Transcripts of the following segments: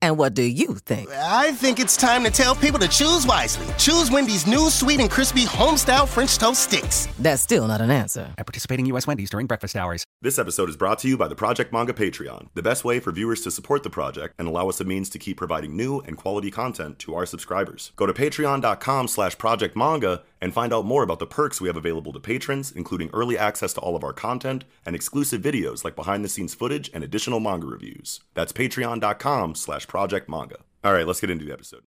And what do you think? I think it's time to tell people to choose wisely. Choose Wendy's new sweet and crispy homestyle French toast sticks. That's still not an answer. At participating in U.S. Wendy's during breakfast hours. This episode is brought to you by the Project Manga Patreon, the best way for viewers to support the project and allow us a means to keep providing new and quality content to our subscribers. Go to patreon.com slash projectmanga and find out more about the perks we have available to patrons, including early access to all of our content and exclusive videos like behind-the-scenes footage and additional manga reviews. That's patreon.com slash projectmanga. All right, let's get into the episode.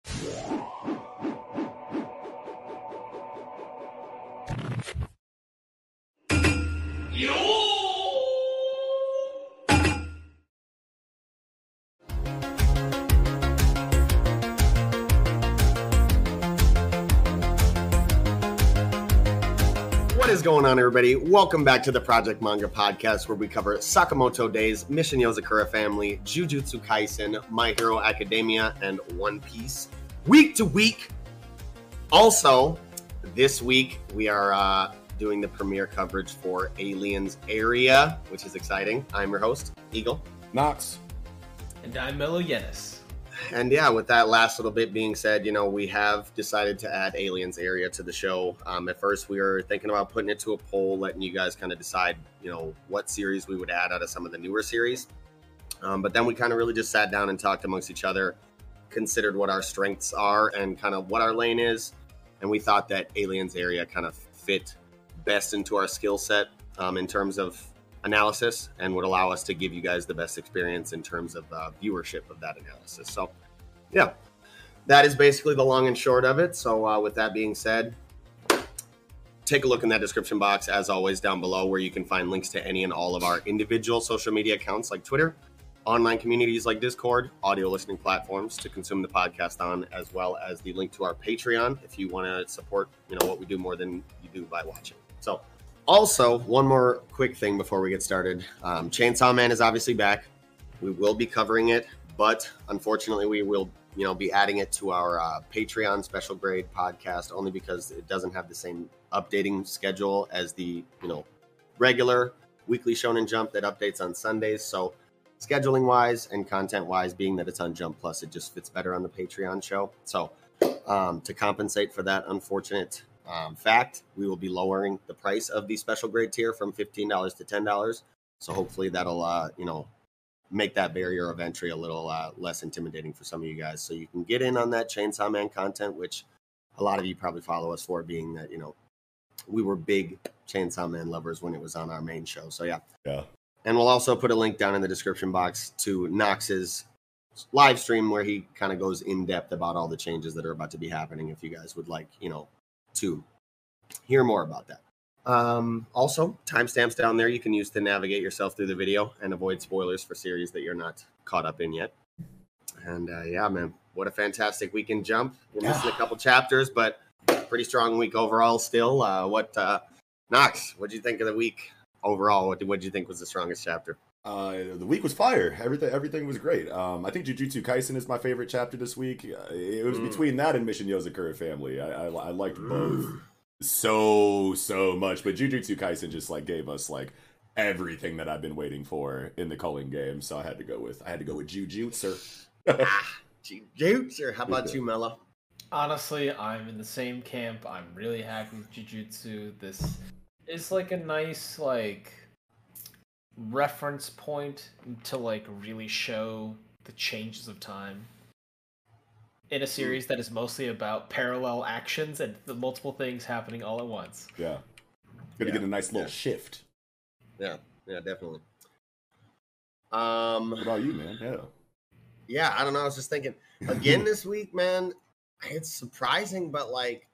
Going on, everybody? Welcome back to the Project Manga Podcast, where we cover Sakamoto Days, Mission Yozakura Family, Jujutsu Kaisen, My Hero Academia, and One Piece, week to week. Also, this week we are uh, doing the premiere coverage for Aliens Area, which is exciting. I'm your host, Eagle. Knox. And I'm Melo Yenis. And yeah, with that last little bit being said, you know, we have decided to add Aliens Area to the show. Um, at first, we were thinking about putting it to a poll, letting you guys kind of decide, you know, what series we would add out of some of the newer series. Um, but then we kind of really just sat down and talked amongst each other, considered what our strengths are and kind of what our lane is. And we thought that Aliens Area kind of fit best into our skill set um, in terms of analysis and would allow us to give you guys the best experience in terms of uh, viewership of that analysis. So, yeah, that is basically the long and short of it. So, uh, with that being said, take a look in that description box, as always, down below, where you can find links to any and all of our individual social media accounts like Twitter, online communities like Discord, audio listening platforms to consume the podcast on, as well as the link to our Patreon if you want to support, you know, what we do more than you do by watching. So, also, one more quick thing before we get started. Um, Chainsaw Man is obviously back. We will be covering it, but unfortunately, we will, you know, be adding it to our uh, Patreon special grade podcast only because it doesn't have the same updating schedule as the, you know, regular weekly Shonen Jump that updates on Sundays. So, scheduling wise and content wise, being that it's on Jump Plus, it just fits better on the Patreon show. So, um, to compensate for that unfortunate um, fact, we will be lowering the price of the special grade tier from fifteen dollars to ten dollars. So hopefully that'll uh, you know make that barrier of entry a little uh, less intimidating for some of you guys. So you can get in on that Chainsaw Man content, which a lot of you probably follow us for, being that you know we were big Chainsaw Man lovers when it was on our main show. So yeah, Yeah. and we'll also put a link down in the description box to Knox's live stream where he kind of goes in depth about all the changes that are about to be happening. If you guys would like, you know, to hear more about that. Um, also, timestamps down there you can use to navigate yourself through the video and avoid spoilers for series that you're not caught up in yet. And uh, yeah, man, what a fantastic weekend jump. We're missing a couple chapters, but pretty strong week overall still. Uh, what, uh, Knox, what do you think of the week overall? What did you think was the strongest chapter? Uh, the week was fire. Everything everything was great. Um, I think Jujutsu Kaisen is my favorite chapter this week. Uh, It was Mm. between that and Mission Yozakura Family. I, I, I liked both so so much, but Jujutsu Kaisen just like gave us like everything that I've been waiting for in the culling game. So I had to go with I had to go with Jujutsu. Jujutsu. How about you, Mello? Honestly, I'm in the same camp. I'm really happy with Jujutsu. This is like a nice like reference point to like really show the changes of time in a series that is mostly about parallel actions and the multiple things happening all at once. Yeah, gonna Yeah. get a nice little shift. Yeah. yeah, definitely. Um, What about you, man? Yeah. yeah, I don't know. I was just thinking again this week, man. It's surprising, but like,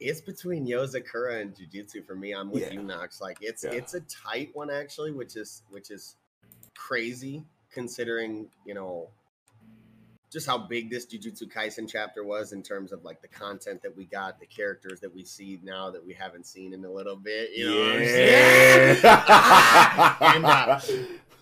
it's between Yozakura and Jujutsu for me. I'm with Yeah. you, Knox. Like, it's Yeah. it's a tight one actually, which is which is crazy considering you know just how big this Jujutsu Kaisen chapter was in terms of like the content that we got, the characters that we see now that we haven't seen in a little bit. You know, what I'm saying? and, uh,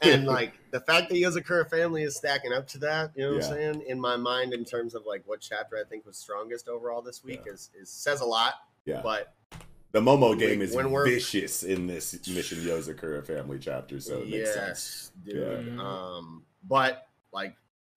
and like the fact that Yozakura family is stacking up to that, you know what Yeah. I'm saying? In my mind, in terms of like what chapter I think was strongest overall this week, is, is says a lot. yeah. But The Momo When- game is when we're- vicious in this Mission Yozakura family chapter, so it makes sense. dude. Yeah. Um, but like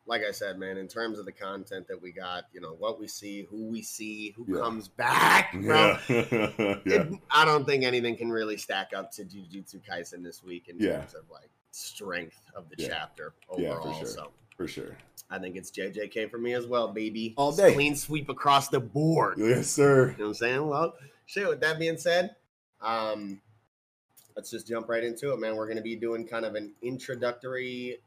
like I said, man, in terms of the content that we got, you know, what we see, who we see, who Yeah. comes back, bro. Yeah. yeah. it- I don't think anything can really stack up to Jujutsu Kaisen this week in Yeah. terms of like strength of the Yeah. chapter Yeah, for sure. So For sure. I think it's JJK for me as well, baby. All day. Clean sweep across the board. Yes, sir. You know what I'm saying? Well, shit, with that being said, um, let's just jump right into it, man. We're going to be doing kind of an introductory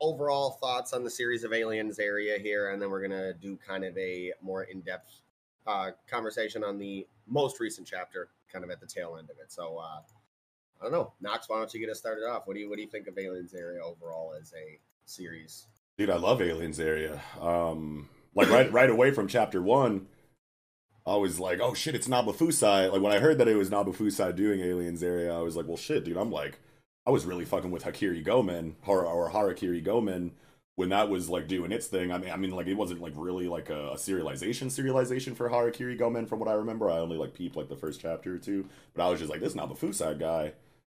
overall thoughts on the series of Aliens area here, and then we're going to do kind of a more in depth uh, conversation on the most recent chapter, kind of at the tail end of it. So, uh, I don't know. Knox, why don't you get us started off? What do you what do you think of Aliens area overall as a series? Dude, I love Aliens area. Um, like right right away from chapter one, I was like, oh shit, it's Nabafusai. Like when I heard that it was Nabafusai doing Aliens area, I was like, well shit, dude. I'm like, I was really fucking with Hakiri Gomen or, or Harakiri Gomen when that was like doing its thing. I mean, I mean, like it wasn't like really like a, a serialization serialization for Harakiri Gomen from what I remember. I only like peeped like the first chapter or two, but I was just like, this Nabafusai guy.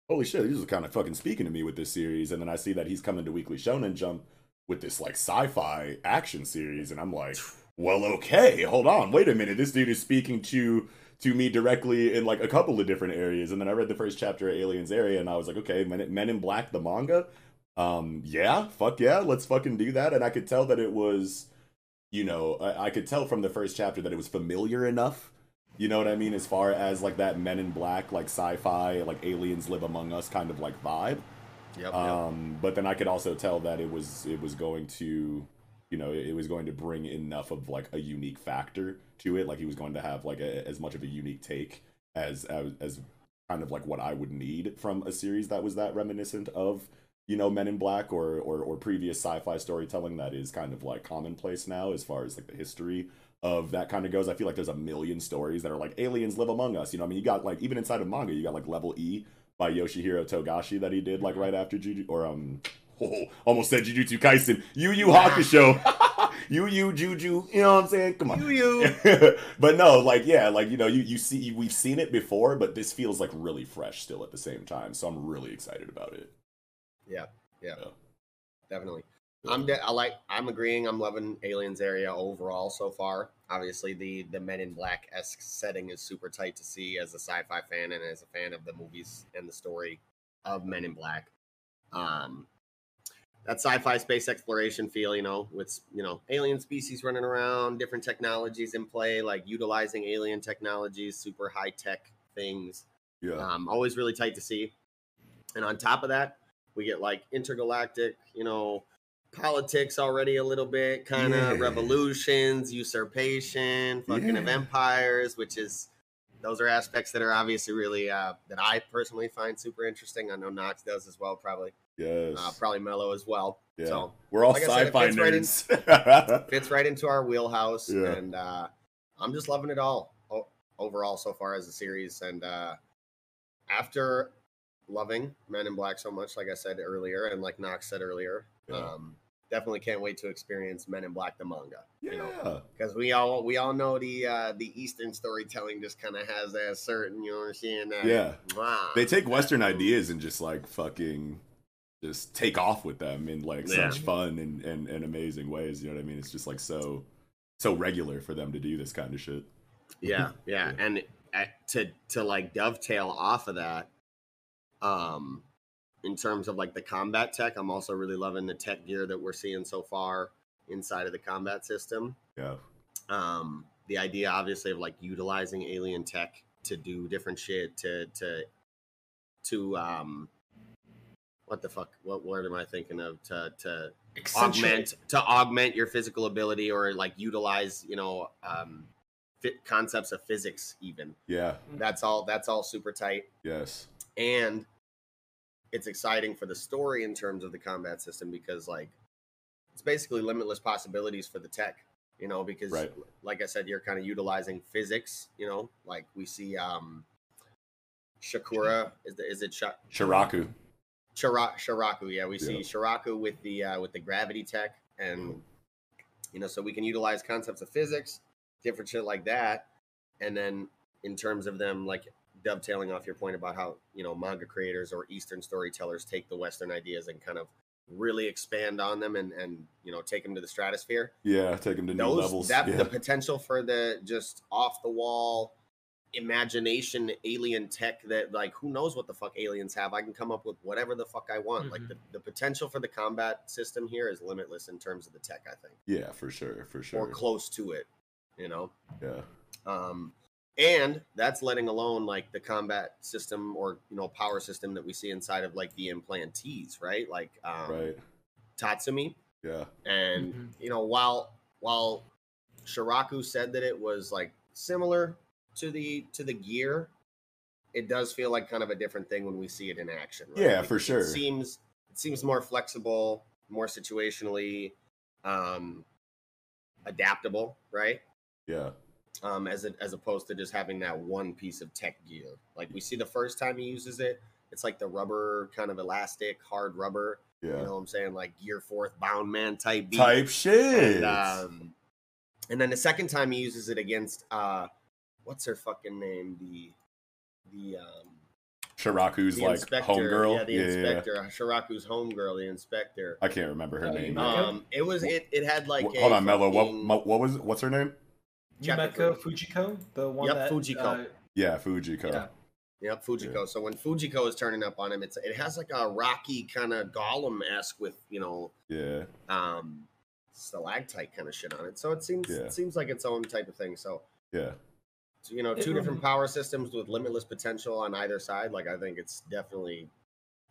Holy shit, he's just kind of fucking speaking to me with this series, and then I see that he's coming to Weekly Shonen Jump with this like sci-fi action series and i'm like well okay hold on wait a minute this dude is speaking to to me directly in like a couple of different areas and then i read the first chapter of aliens area and i was like okay men, men in black the manga? Um yeah fuck yeah let's fucking do that and i could tell that it was you know I, I could tell from the first chapter that it was familiar enough you know what i mean as far as like that men in black like sci-fi like aliens live among us kind of like vibe Yep. um, but then I could also tell that it was it was going to, you know, it was going to bring enough of like a unique factor to it. Like he was going to have like a, as much of a unique take as, as as kind of like what I would need from a series that was that reminiscent of you know Men in Black or or, or previous sci-fi storytelling that is kind of like commonplace now as far as like the history of that kind of goes. I feel like there's a million stories that are like aliens live among us. You know, I mean, you got like even inside of manga, you got like Level E by Yoshihiro Togashi that he did like right after Juju or um oh, almost said Jujutsu Kaisen. Yu Yu Hakusho. Yu Yu Juju. You know what I'm saying? Come on. You, you. but no, like yeah, like you know, you you see we've seen it before, but this feels like really fresh still at the same time. So I'm really excited about it. Yeah, yeah, Yeah. definitely. I'm de- I like I'm agreeing. I'm loving Aliens area overall so far. Obviously, the the Men in Black esque setting is super tight to see as a sci-fi fan and as a fan of the movies and the story of Men in Black. Um, that sci-fi space exploration feel, you know, with you know alien species running around, different technologies in play, like utilizing alien technologies, super high tech things. Yeah. Um, always really tight to see. And on top of that, we get like intergalactic, you know, politics already a little bit, kind of Yeah. revolutions, usurpation, fucking of empires, which is those are aspects that are obviously really uh, that I personally find super interesting. I know Knox does as well, probably, yes. uh, probably Mello as well. yeah. So We're all like I said, it sci-fi fits right in- nerds. fits right into our wheelhouse, Yeah. and uh, I'm just loving it all o- overall so far as a series. And uh, after loving Men in Black so much, like I said earlier, and like Knox said earlier, Yeah. um, definitely can't wait to experience Men in Black the manga. You know, because we all we all know the uh, the Eastern storytelling just kind of has that certain, you know what I'm saying? that, Yeah. wow, They take Western ideas and just like fucking just take off with them in like Yeah. such fun and, and, and amazing ways. You know what I mean? It's just like so so regular for them to do this kind of shit. yeah yeah Yeah. and uh, to to like dovetail off of that um in terms of like the combat tech i'm also really loving the tech gear that we're seeing so far inside of the combat system Yeah. um the idea obviously of like utilizing alien tech to do different shit to to to um what the fuck? What word am I thinking of to to Accentuate. augment to augment your physical ability or like utilize you know um, fit concepts of physics even. Yeah. That's all. That's all super tight Yes. and it's exciting for the story in terms of the combat system because like it's basically limitless possibilities for the tech you know because Right. like i said you're kind of utilizing physics you know like we see um shakura is, the, is it Sha- Shiraku. Shira- shiraku yeah we see Yeah. shiraku with the uh, with the gravity tech and you know so we can utilize concepts of physics different shit like that and then in terms of them like dovetailing off your point about how you know manga creators or eastern storytellers take the western ideas and kind of really expand on them and and you know take them to the stratosphere Yeah, take them to new levels. that yeah. the potential for the just off the wall imagination alien tech that like who knows what the fuck aliens have i can come up with whatever the fuck i want like Mhm. the, the potential for the combat system here is limitless in terms of the tech i think yeah, for sure, for sure. or close to it you know yeah. um and that's letting alone like the combat system or you know power system that we see inside of like the implantees right like um Right. tatsumi Yeah. and Mhm. you know while while shiraku said that it was like similar to the to the gear it does feel like kind of a different thing when we see it in action right? Yeah, for sure. it seems it seems more flexible more situationally um adaptable right Yeah. Um, as a, as opposed to just having that one piece of tech gear. Like we see the first time he uses it, it's like the rubber kind of elastic, hard rubber. Yeah. You know what I'm saying? Like gear fourth bound man type beat. Type shit. And, um, and then the second time he uses it against uh, what's her fucking name? The the um, Shiraku's the like inspector. homegirl. Yeah, the inspector. Shiraku's homegirl, the inspector. I can't remember her Oh, name. you yet. Um, it was it. It had like Wh- a Hold on, Mello. What, what was what's her name? Chapter Yumeko Fujiko, the one Yep, that Fujiko. uh, Yeah, Fujiko. Yeah. Yep, Fujiko. So when Fujiko is turning up on him, it's it has like a rocky kind of golem esque with you know Yeah. um stalactite kind of shit on it. So it seems Yeah. it seems like its own type of thing. So, Yeah. so, you know, two different power systems with limitless potential on either side. Like I think it's definitely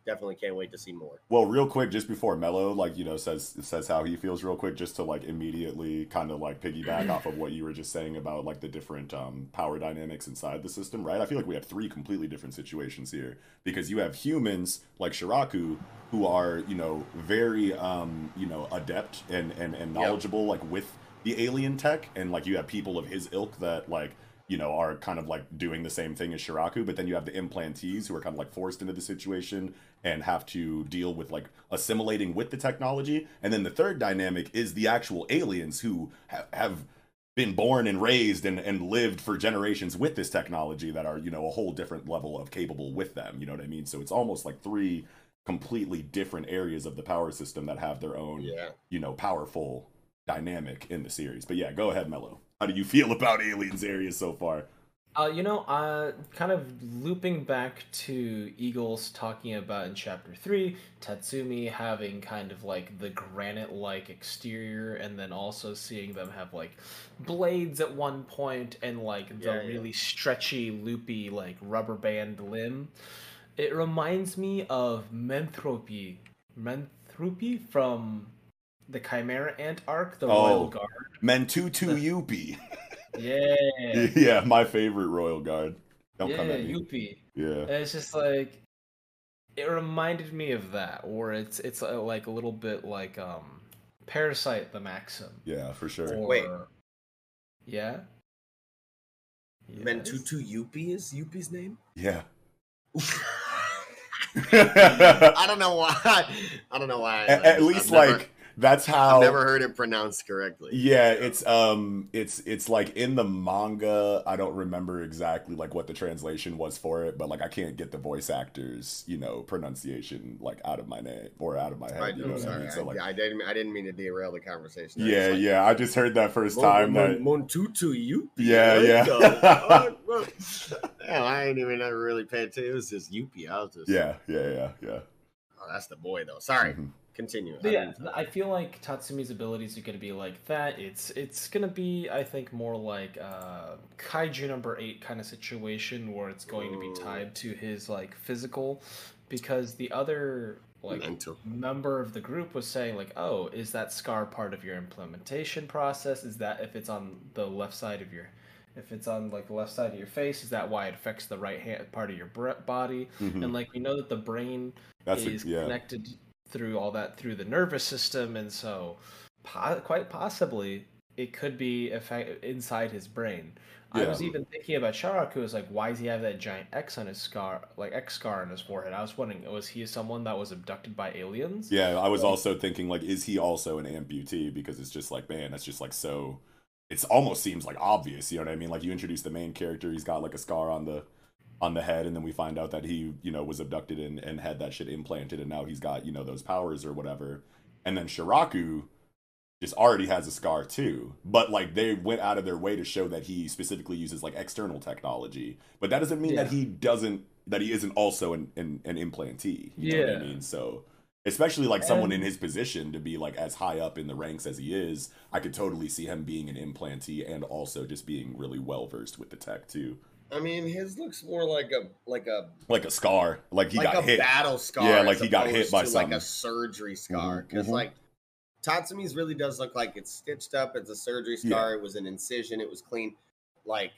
definitely can't wait to see more. Well, real quick, just before Mello, like you know, says says how he feels, real quick, just to like immediately kind of like piggyback off of what you were just saying about like the different um, power dynamics inside the system, right? I feel like we have three completely different situations here because you have humans like Shiraku who are you know very um, you know adept and and and Yep. knowledgeable like with the alien tech, and like you have people of his ilk that like you know, are kind of like doing the same thing as Shiraku, but then you have the implantees who are kind of like forced into the situation and have to deal with like assimilating with the technology. And then the third dynamic is the actual aliens who ha- have been born and raised and, and lived for generations with this technology that are, you know, a whole different level of capable with them. You know what I mean? So it's almost like three completely different areas of the power system that have their own, Yeah. you know, powerful dynamic in the series. But yeah, go ahead, Mello. How do you feel about Aliens areas so far? Uh, you know, uh, kind of looping back to Eagles talking about in chapter three, Tatsumi having kind of like the granite-like exterior, and then also seeing them have like blades at one point and like the Yeah, yeah. really stretchy, loopy like rubber band limb. It reminds me of Menthropy, Menthropy from the Chimera Ant arc, the Oh. Royal Guard. Mentutu Yupi. Yeah, yeah, my favorite Royal Guard. Don't yeah, come at me. Yuppie. Yeah. And it's just like it reminded me of that, or it's it's uh, like a little bit like um Parasyte the Maxim. Yeah, for sure. Or, Wait. Yeah. Yes? Mentutu Yuppie is Yuppie's name? Yeah. I don't know why. I don't know why. at, at I've least never- like that's how I've never heard it pronounced correctly. Yeah, it's um it's it's like in the manga, I don't remember exactly like what the translation was for it, but like I can't get the voice actors, you know, pronunciation like out of my name or out of my head. I, you know am what I sorry. mean? So like I, I didn't. I didn't mean to derail the conversation. I Yeah, like, yeah. I just heard that first Mon- time Mon- that Montutu Yuppie. Yeah, yeah. Oh, well, Hell, I ain't even ever really paid attention. It was just Yuppie. I was just. Yeah, yeah, yeah, yeah. Oh, that's the boy though. Sorry. Mhm. Continue. But I yeah, didn't- I feel like Tatsumi's abilities are gonna be like that. It's it's gonna be, I think, more like uh Kaiju number eight kind of situation where it's going to be tied to his like physical because the other like Mental. member of the group was saying like, "Oh, is that scar part of your implementation process? Is that if it's on the left side of your if it's on like the left side of your face, is that why it affects the right hand part of your body? Mhm. And like we know that the brain That's a- is yeah. connected through all that through the nervous system, and so po- quite possibly it could be effect- inside his brain. I was even thinking about Sharaku. Was like, why does he have that giant X on his scar, like X scar on his forehead? I was wondering, was he someone that was abducted by aliens? Yeah, I was also thinking like, is he also an amputee? Because it's just like, man, that's just like so. It almost seems like obvious. You know what I mean? Like you introduce the main character, he's got like a scar on the on the head, and then we find out that he, you know, was abducted and, and had that shit implanted, and now he's got you know those powers or whatever. And then Shiraku just already has a scar too, but like they went out of their way to show that he specifically uses like external technology. But that doesn't mean that he doesn't that he isn't also an an, an implantee. You know what I Yeah. mean? So especially like someone in his position to be like as high up in the ranks as he is, I could totally see him being an implantee and also just being really well versed with the tech too. I mean, his looks more like a like a Like a scar, like he like got a hit. battle scar. Yeah, like he got hit by to, like a surgery scar. Mhm, Because mhm. like Tatsumi's really does look like it's stitched up. It's a surgery Yeah. scar. It was an incision. It was clean. Like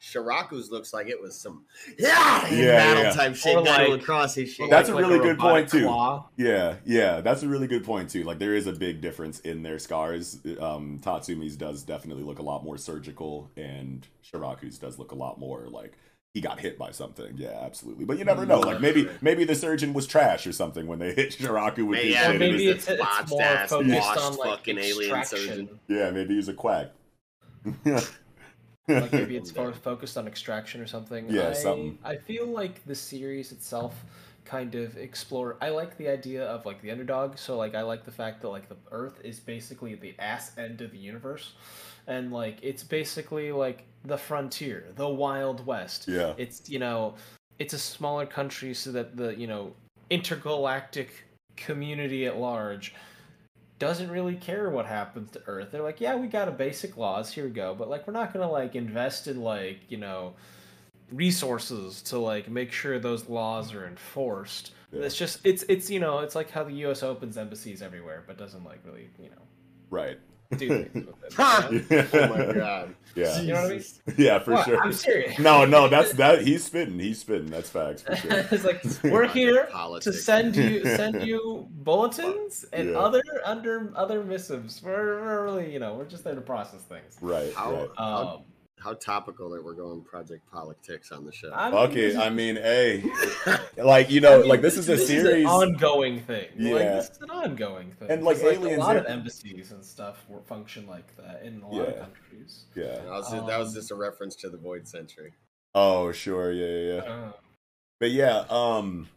Shiraku's looks like it was some yeah, Yeah, battle yeah. type shit Or going like- across his shit. That's a really like good robotic point, too. claw. Yeah, yeah, that's a really good point too. Like there is a big difference in their scars. Um, Tatsumi's does definitely look a lot more surgical, and Shiraku's does look a lot more like he got hit by something. Yeah, absolutely. But you never know. Like maybe maybe the surgeon was trash or something when they hit Shiraku with Maybe- his yeah, shit. Maybe his- it's, it's more ass, focused on like fucking alien surgeon. yeah, maybe he's a quack. like maybe it's fo- focused on extraction or something. Yeah, I, something. I feel like the series itself kind of explore. I like the idea of like the underdog. So like I like the fact that like the Earth is basically the ass end of the universe, and like it's basically like the frontier, the Wild West. Yeah. It's you know, it's a smaller country so that the you know intergalactic community at large doesn't really care what happens to Earth. They're like, yeah, we got a basic laws, here we go, but like we're not gonna like invest in like you know resources to like make sure those laws are enforced. Yeah. It's just it's it's you know it's like how the U.S. opens embassies everywhere, but doesn't like really you know right. Do things with it. Ha! you know? oh my god. Yeah. You know what I mean? Yeah, for What? sure. I'm serious. No, no, that's that. He's spitting. He's spitting. That's facts for sure. it's like we're here to send you send you bulletins and Yeah. other under other missives. We're, we're really you know we're just there to process things. Right. How, right. how, Um, how topical that we're going Project Politics on the show. I'm- Fuck this it. is- I mean, hey, like you know, I mean, like this is a Is series. an ongoing thing. Like, Yeah. this is an ongoing thing. And, like, 'Cause, aliens a lot are- of embassies and stuff function like that in a lot Yeah. of countries. Yeah. that, was just, that was Um, just a reference to the Void Century. Oh, sure. Yeah, yeah, yeah. Uh, But yeah, um.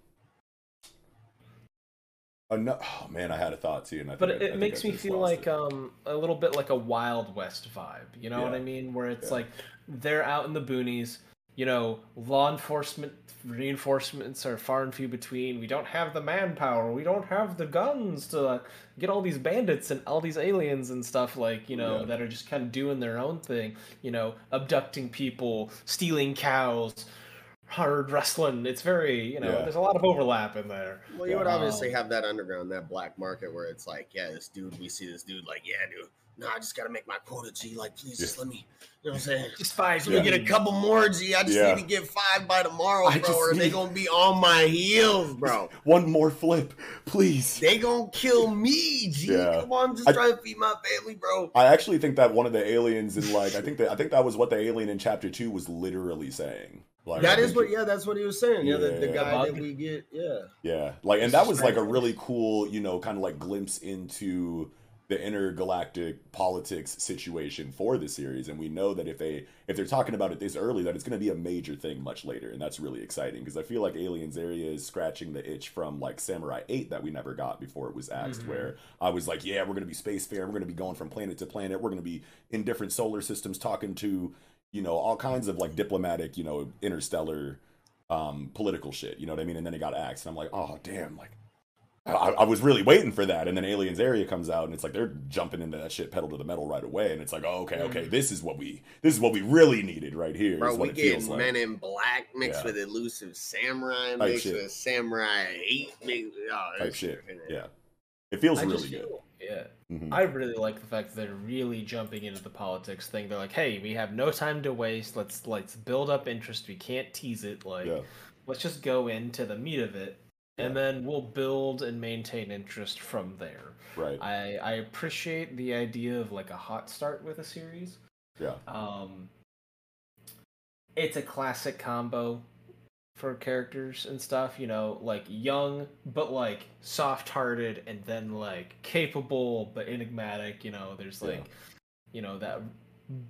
Ano- oh man, I had a thought too, and I but think I- I it, makes me feel like it. um a little bit like a Wild West vibe. You know what I mean? Where it's Yeah. like they're out in the boonies. You know, law enforcement reinforcements are far and few between. We don't have the manpower. We don't have the guns to uh, get all these bandits and all these aliens and stuff like you know Yeah. that are just kind of doing their own thing. You know, abducting people, stealing cows, hard wrestling. It's very you know. Yeah. There's a lot of overlap in there. Well, you would obviously Um, have that underground, that black market where it's like, yeah, this dude, we see this dude, like, yeah, dude, no, I just gotta make my quota, G. Like, please, just let me, you know what I'm saying? Just five. Let me get a couple more, G. I just Yeah. need to get five by tomorrow, I bro, just or they need- gonna be on my heels, bro. One more flip, please. They gonna kill me, G. Yeah. Come on, I'm just I- trying to feed my family, bro. I actually think that one of the aliens in like I think that I think that was what the alien in chapter two was literally saying. Like That I is think what, yeah, that's what he was saying. Yeah, the, the Yeah. guy that Bug. we get, yeah. Yeah, like, and that was like a really cool, you know, kind of like glimpse into the intergalactic politics situation for the series. And we know that if they if they're talking about it this early, that it's going to be a major thing much later, and that's really exciting because I feel like Aliens Area is scratching the itch from like Samurai Eight that we never got before it was axed. Mm-hmm. Where I was like, yeah, we're going to be spacefaring, we're going to be going from planet to planet, we're going to be in different solar systems, talking to you know all kinds of like diplomatic, you know, interstellar um political shit you know what i mean and then it got axed and i'm like oh damn like I, I was really waiting for that, and then Aliens Area comes out, and it's like they're jumping into that shit pedal to the metal right away, and it's like, oh, okay, okay, this is what we this is what we really needed right here. Bro, we get like. Men in Black mixed Yeah. with Elusive Samurai, mixed with Samurai 8. Mixed, oh, type shit. shit, Yeah, it feels I really good. feel- yeah. Mhm. I really like the fact that they're really jumping into the politics thing. They're like, "Hey, we have no time to waste. Let's let's build up interest. We can't tease it. Like, Yeah. let's just go into the meat of it, and then we'll build and maintain interest from there." Right. I I appreciate the idea of like a hot start with a series. Yeah. Um, it's a classic combo for characters and stuff, you know, like young but like soft-hearted and then like capable but enigmatic, you know, there's Yeah. like you know that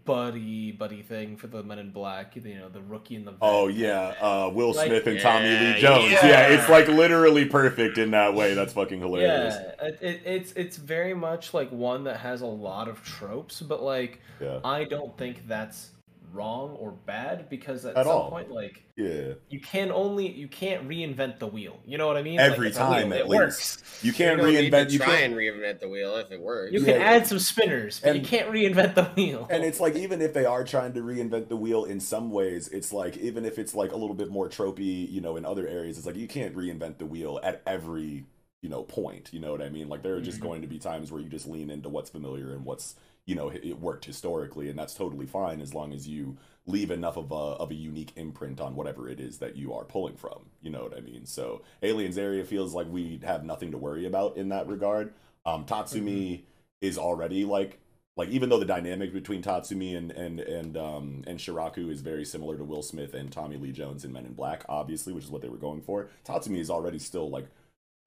buddy buddy thing for the men in black, you know, the rookie and the vet. Oh yeah, uh, Will Like- Smith and Tommy Lee Jones. Yeah. yeah. it's like literally perfect in that way. That's fucking hilarious. Yeah, it, it, it's it's very much like one that has a lot of tropes, but like Yeah, I don't think that's wrong or bad because at, At some all. point like yeah. you can only you can't reinvent the wheel. You know what I mean? Every it's a wheel, time, at it least. works. You can't You reinvent. You try can't. and reinvent the wheel if it works. You Yeah. can add some spinners, but you can't reinvent the wheel. And it's like even if they are trying to reinvent the wheel in some ways, it's like even if it's like a little bit more tropey, you know, in other areas, it's like you can't reinvent the wheel at every you know point. You know what I mean? Like there are just Mhm. going to be times where you just lean into what's familiar and what's you know it worked historically, and that's totally fine as long as you leave enough of a of a unique imprint on whatever it is that you are pulling from. You know what I mean? So Aliens Area feels like we have nothing to worry about in that regard. Um, Tatsumi is already like like even though the dynamic between Tatsumi and and and um and Shiraku is very similar to Will Smith and Tommy Lee Jones in Men in Black, obviously, which is what they were going for. Tatsumi is already still like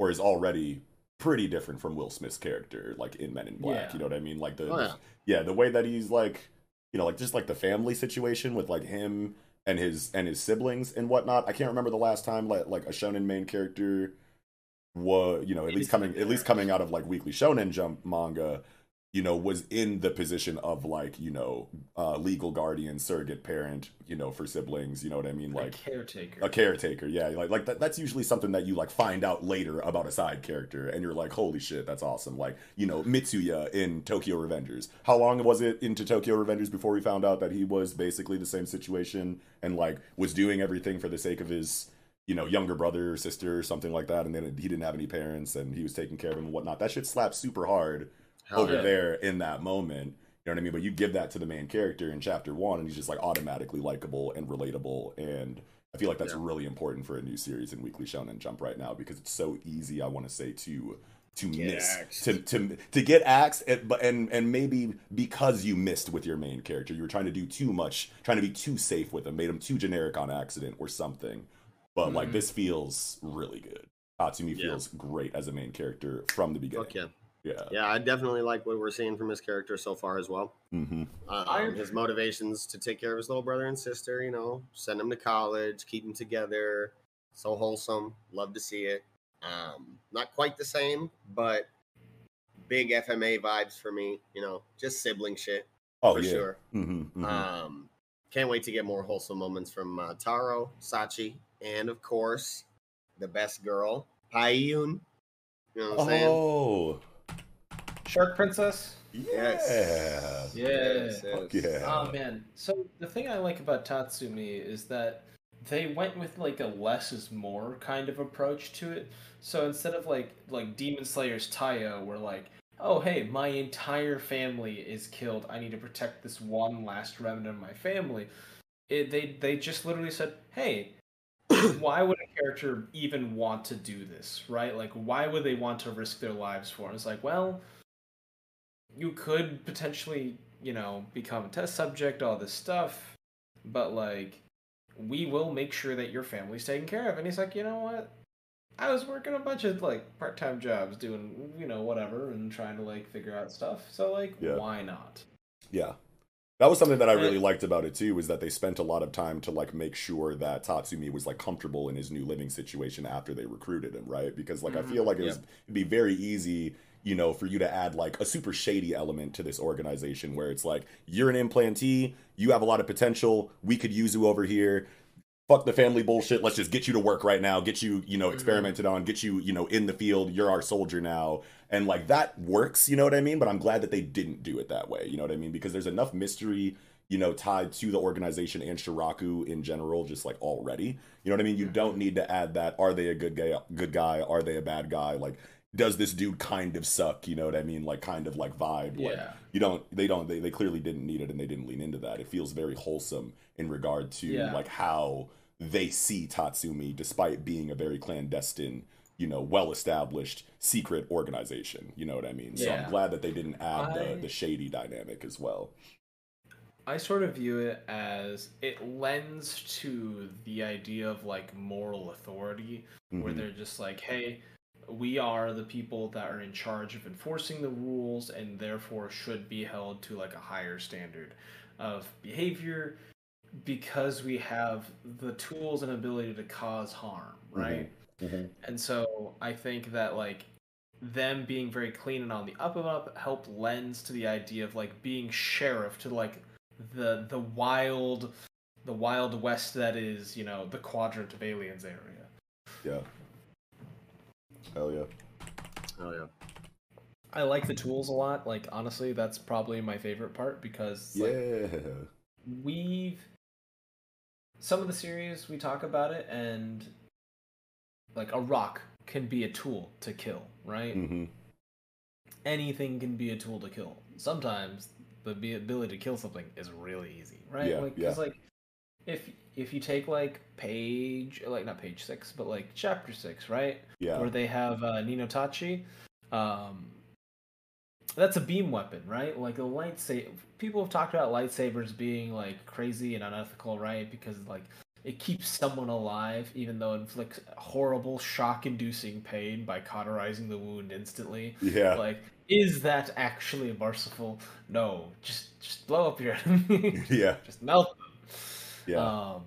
or is already pretty different from Will Smith's character, like in Men in Black. Yeah. You know what I mean? Like the Oh, yeah. yeah, the way that he's like, you know, like just like the family situation with like him and his and his siblings and whatnot. I can't remember the last time like like a shonen main character was, you know, at least coming at least coming out of like Weekly Shonen Jump manga, you know, was in the position of like you know, uh, legal guardian, surrogate parent, you know, for siblings. You know what I mean? like Like caretaker. a caretaker yeah like like that, that's usually something that you like find out later about a side character and you're like holy shit that's awesome like you know mitsuya in tokyo revengers how long was it into tokyo revengers before we found out that he was basically the same situation and like was doing everything for the sake of his you know younger brother or sister or something like that and then he didn't have any parents and he was taking care of him and whatnot that shit slaps super hard Hell over yeah. there in that moment. You know what I mean? But you give that to the main character in chapter one, and he's just like automatically likable and relatable. And I feel like that's Yeah. really important for a new series in Weekly Shonen Jump right now because it's so easy. I want to say to to Get miss axed. to to to get axed, and, but and and maybe because you missed with your main character, you were trying to do too much, trying to be too safe with him, made him too generic on accident or something. But like Mhm. this feels really good. Tatsumi Yeah. feels great as a main character from the beginning. Fuck yeah. Yeah. Yeah, I definitely like what we're seeing from his character so far as well. Mm-hmm. Um, his motivations to take care of his little brother and sister, you know, send him to college, keep them together. So wholesome. Love to see it. Um, not quite the same, but big FMA vibes for me. You know, just sibling shit Oh for yeah. sure. Mm-hmm, Um, can't wait to get more wholesome moments from uh, Taro, Sachi, and of course, the best girl, Paiyun. You know what I'm saying? Shark Princess. yeah. Yeah. Yes, Fuck yes. yeah. Oh man. So the thing I like about Tatsumi is that they went with like a less is more kind of approach to it. So instead of like like Demon Slayer's Tayo, where like, oh hey, my entire family is killed. I need to protect this one last remnant of my family. It, they they just literally said, hey, why would a character even want to do this, right? Like, why would they want to risk their lives for it? It's like, well, you could potentially, you know, become a test subject, all this stuff, but like, we will make sure that your family's taken care of. And he's like, you know what? I was working a bunch of like part-time jobs, doing you know whatever, and trying to like figure out stuff. So like, Yeah. why not? Yeah. That was something that I really liked about it too, was that they spent a lot of time to like make sure that Tatsumi was like comfortable in his new living situation after they recruited him, right? Because like I Mhm. feel like it was it'd be very easy, you know, for you to add like a super shady element to this organization where it's like you're an implantee, you have a lot of potential, we could use you over here. fuck the family bullshit. Let's just get you to work right now. Get you, you know, Mm-hmm. experimented on. Get you, you know, in the field. You're our soldier now. And like that works. You know what I mean? But I'm glad that they didn't do it that way. You know what I mean? Because there's enough mystery. You know, tied to the organization and Shiraku in general, just like already. You know what I mean? You Mm-hmm. don't need to add that. Are they a good guy? Good guy? Are they a bad guy? Like, does this dude kind of suck? You know what I mean? Like, kind of like vibe. Like, Yeah. you don't they don't they, they clearly didn't need it and they didn't lean into that it feels very wholesome in regard to Yeah. like how they see tatsumi despite being a very clandestine you know well established secret organization you know what i mean yeah. so i'm glad that they didn't add I- the, the shady dynamic as well I sort of view it as it lends to the idea of like moral authority, where Mhm. they're just like, hey, we are the people that are in charge of enforcing the rules and therefore should be held to like a higher standard of behavior because we have the tools and ability to cause harm, right? Mhm. And so I think that like them being very clean and on the up and up help lends to the idea of like being sheriff to like the the wild the wild west that is, you know, the quadrant of aliens area. yeah hell yeah Oh yeah. I like the tools a lot. Like honestly, that's probably my favorite part because like, yeah we've some of the series we talk about it and like a rock can be a tool to kill, right? hmm Anything can be a tool to kill. Sometimes the ability to kill something is really easy, right? Yeah, like, yeah. 'cause, like if if you take like page like not page six, but like chapter six, right? yeah where they have uh, Ninotachi. Um, that's a beam weapon, right? Like a lightsaber. People have talked about lightsabers being like crazy and unethical, right? Because like it keeps someone alive, even though it inflicts horrible, shock-inducing pain by cauterizing the wound instantly. yeah Like, is that actually merciful? No. Just just blow up your enemy. yeah just melt them. Yeah Um,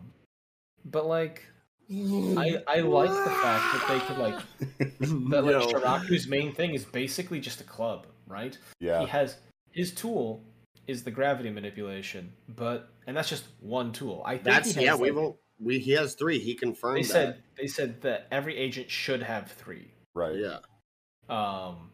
but like, I I like the fact that they could like that like No. Shiraku's main thing is basically just a club, right? Yeah. He has his tool is the gravity manipulation, but and that's just one tool. I think That's he has, yeah. like- We will. We he has three. He confirmed They that. said they said that every agent should have three. right Yeah. Um,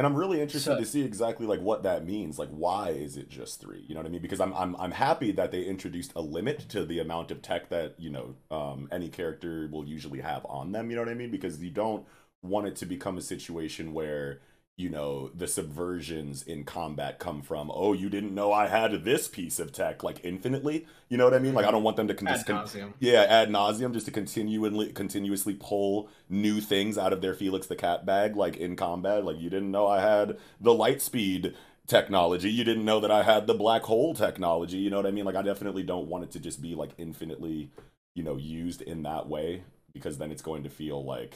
And I'm really interested So- to see exactly like what that means. Like, why is it just three? You know what I mean? Because I'm I'm I'm happy that they introduced a limit to the amount of tech that you know um, any character will usually have on them. You know what I mean? Because you don't want it to become a situation where you know the subversions in combat come from. Oh, you didn't know I had this piece of tech like infinitely. You know what I mean? Like I don't want them to con- ad nauseum. yeah, ad nauseum, just to continually continuously pull new things out of their Felix the Cat bag, like in combat. Like you didn't know I had the light speed technology. You didn't know that I had the black hole technology. You know what I mean? Like I definitely don't want it to just be like infinitely, you know, used in that way because then it's going to feel like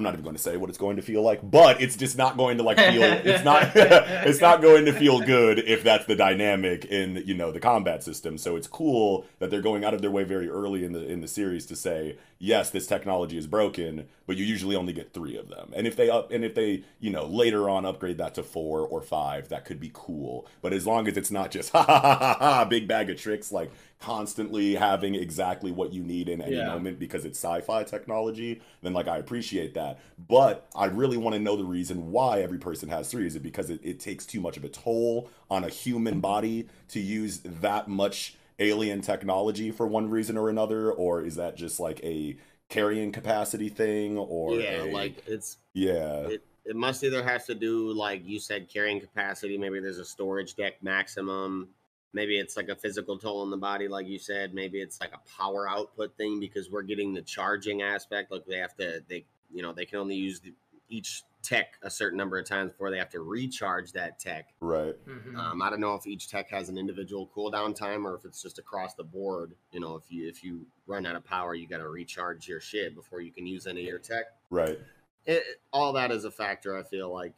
I'm not even going to say what it's going to feel like, but it's just not going to like feel it's not it's not going to feel good if that's the dynamic in you know the combat system. So it's cool that they're going out of their way very early in the in the series to say, yes, this technology is broken, but you usually only get 3 of them. And if they up and if they, you know, later on upgrade that to 4 or 5, that could be cool. But as long as it's not just ha ha ha ha, ha big bag of tricks like constantly having exactly what you need in any Yeah. moment because it's sci-fi technology, then like I appreciate that. But I really want to know the reason why every person has three. Is it because it, it takes too much of a toll on a human body to use that much alien technology for one reason or another? Or is that just like a carrying capacity thing or yeah, a- like it's yeah it, it must either have to do like you said carrying capacity maybe there's a storage deck maximum maybe it's like a physical toll on the body like you said maybe it's like a power output thing because we're getting the charging aspect like they have to they you know they can only use the, each tech a certain number of times before they have to recharge that tech right mhm. um, I don't know if each tech has an individual cooldown time or if it's just across the board. You know, if you if you run out of power, you got to recharge your shit before you can use any of your tech. right It, all that is a factor. I feel like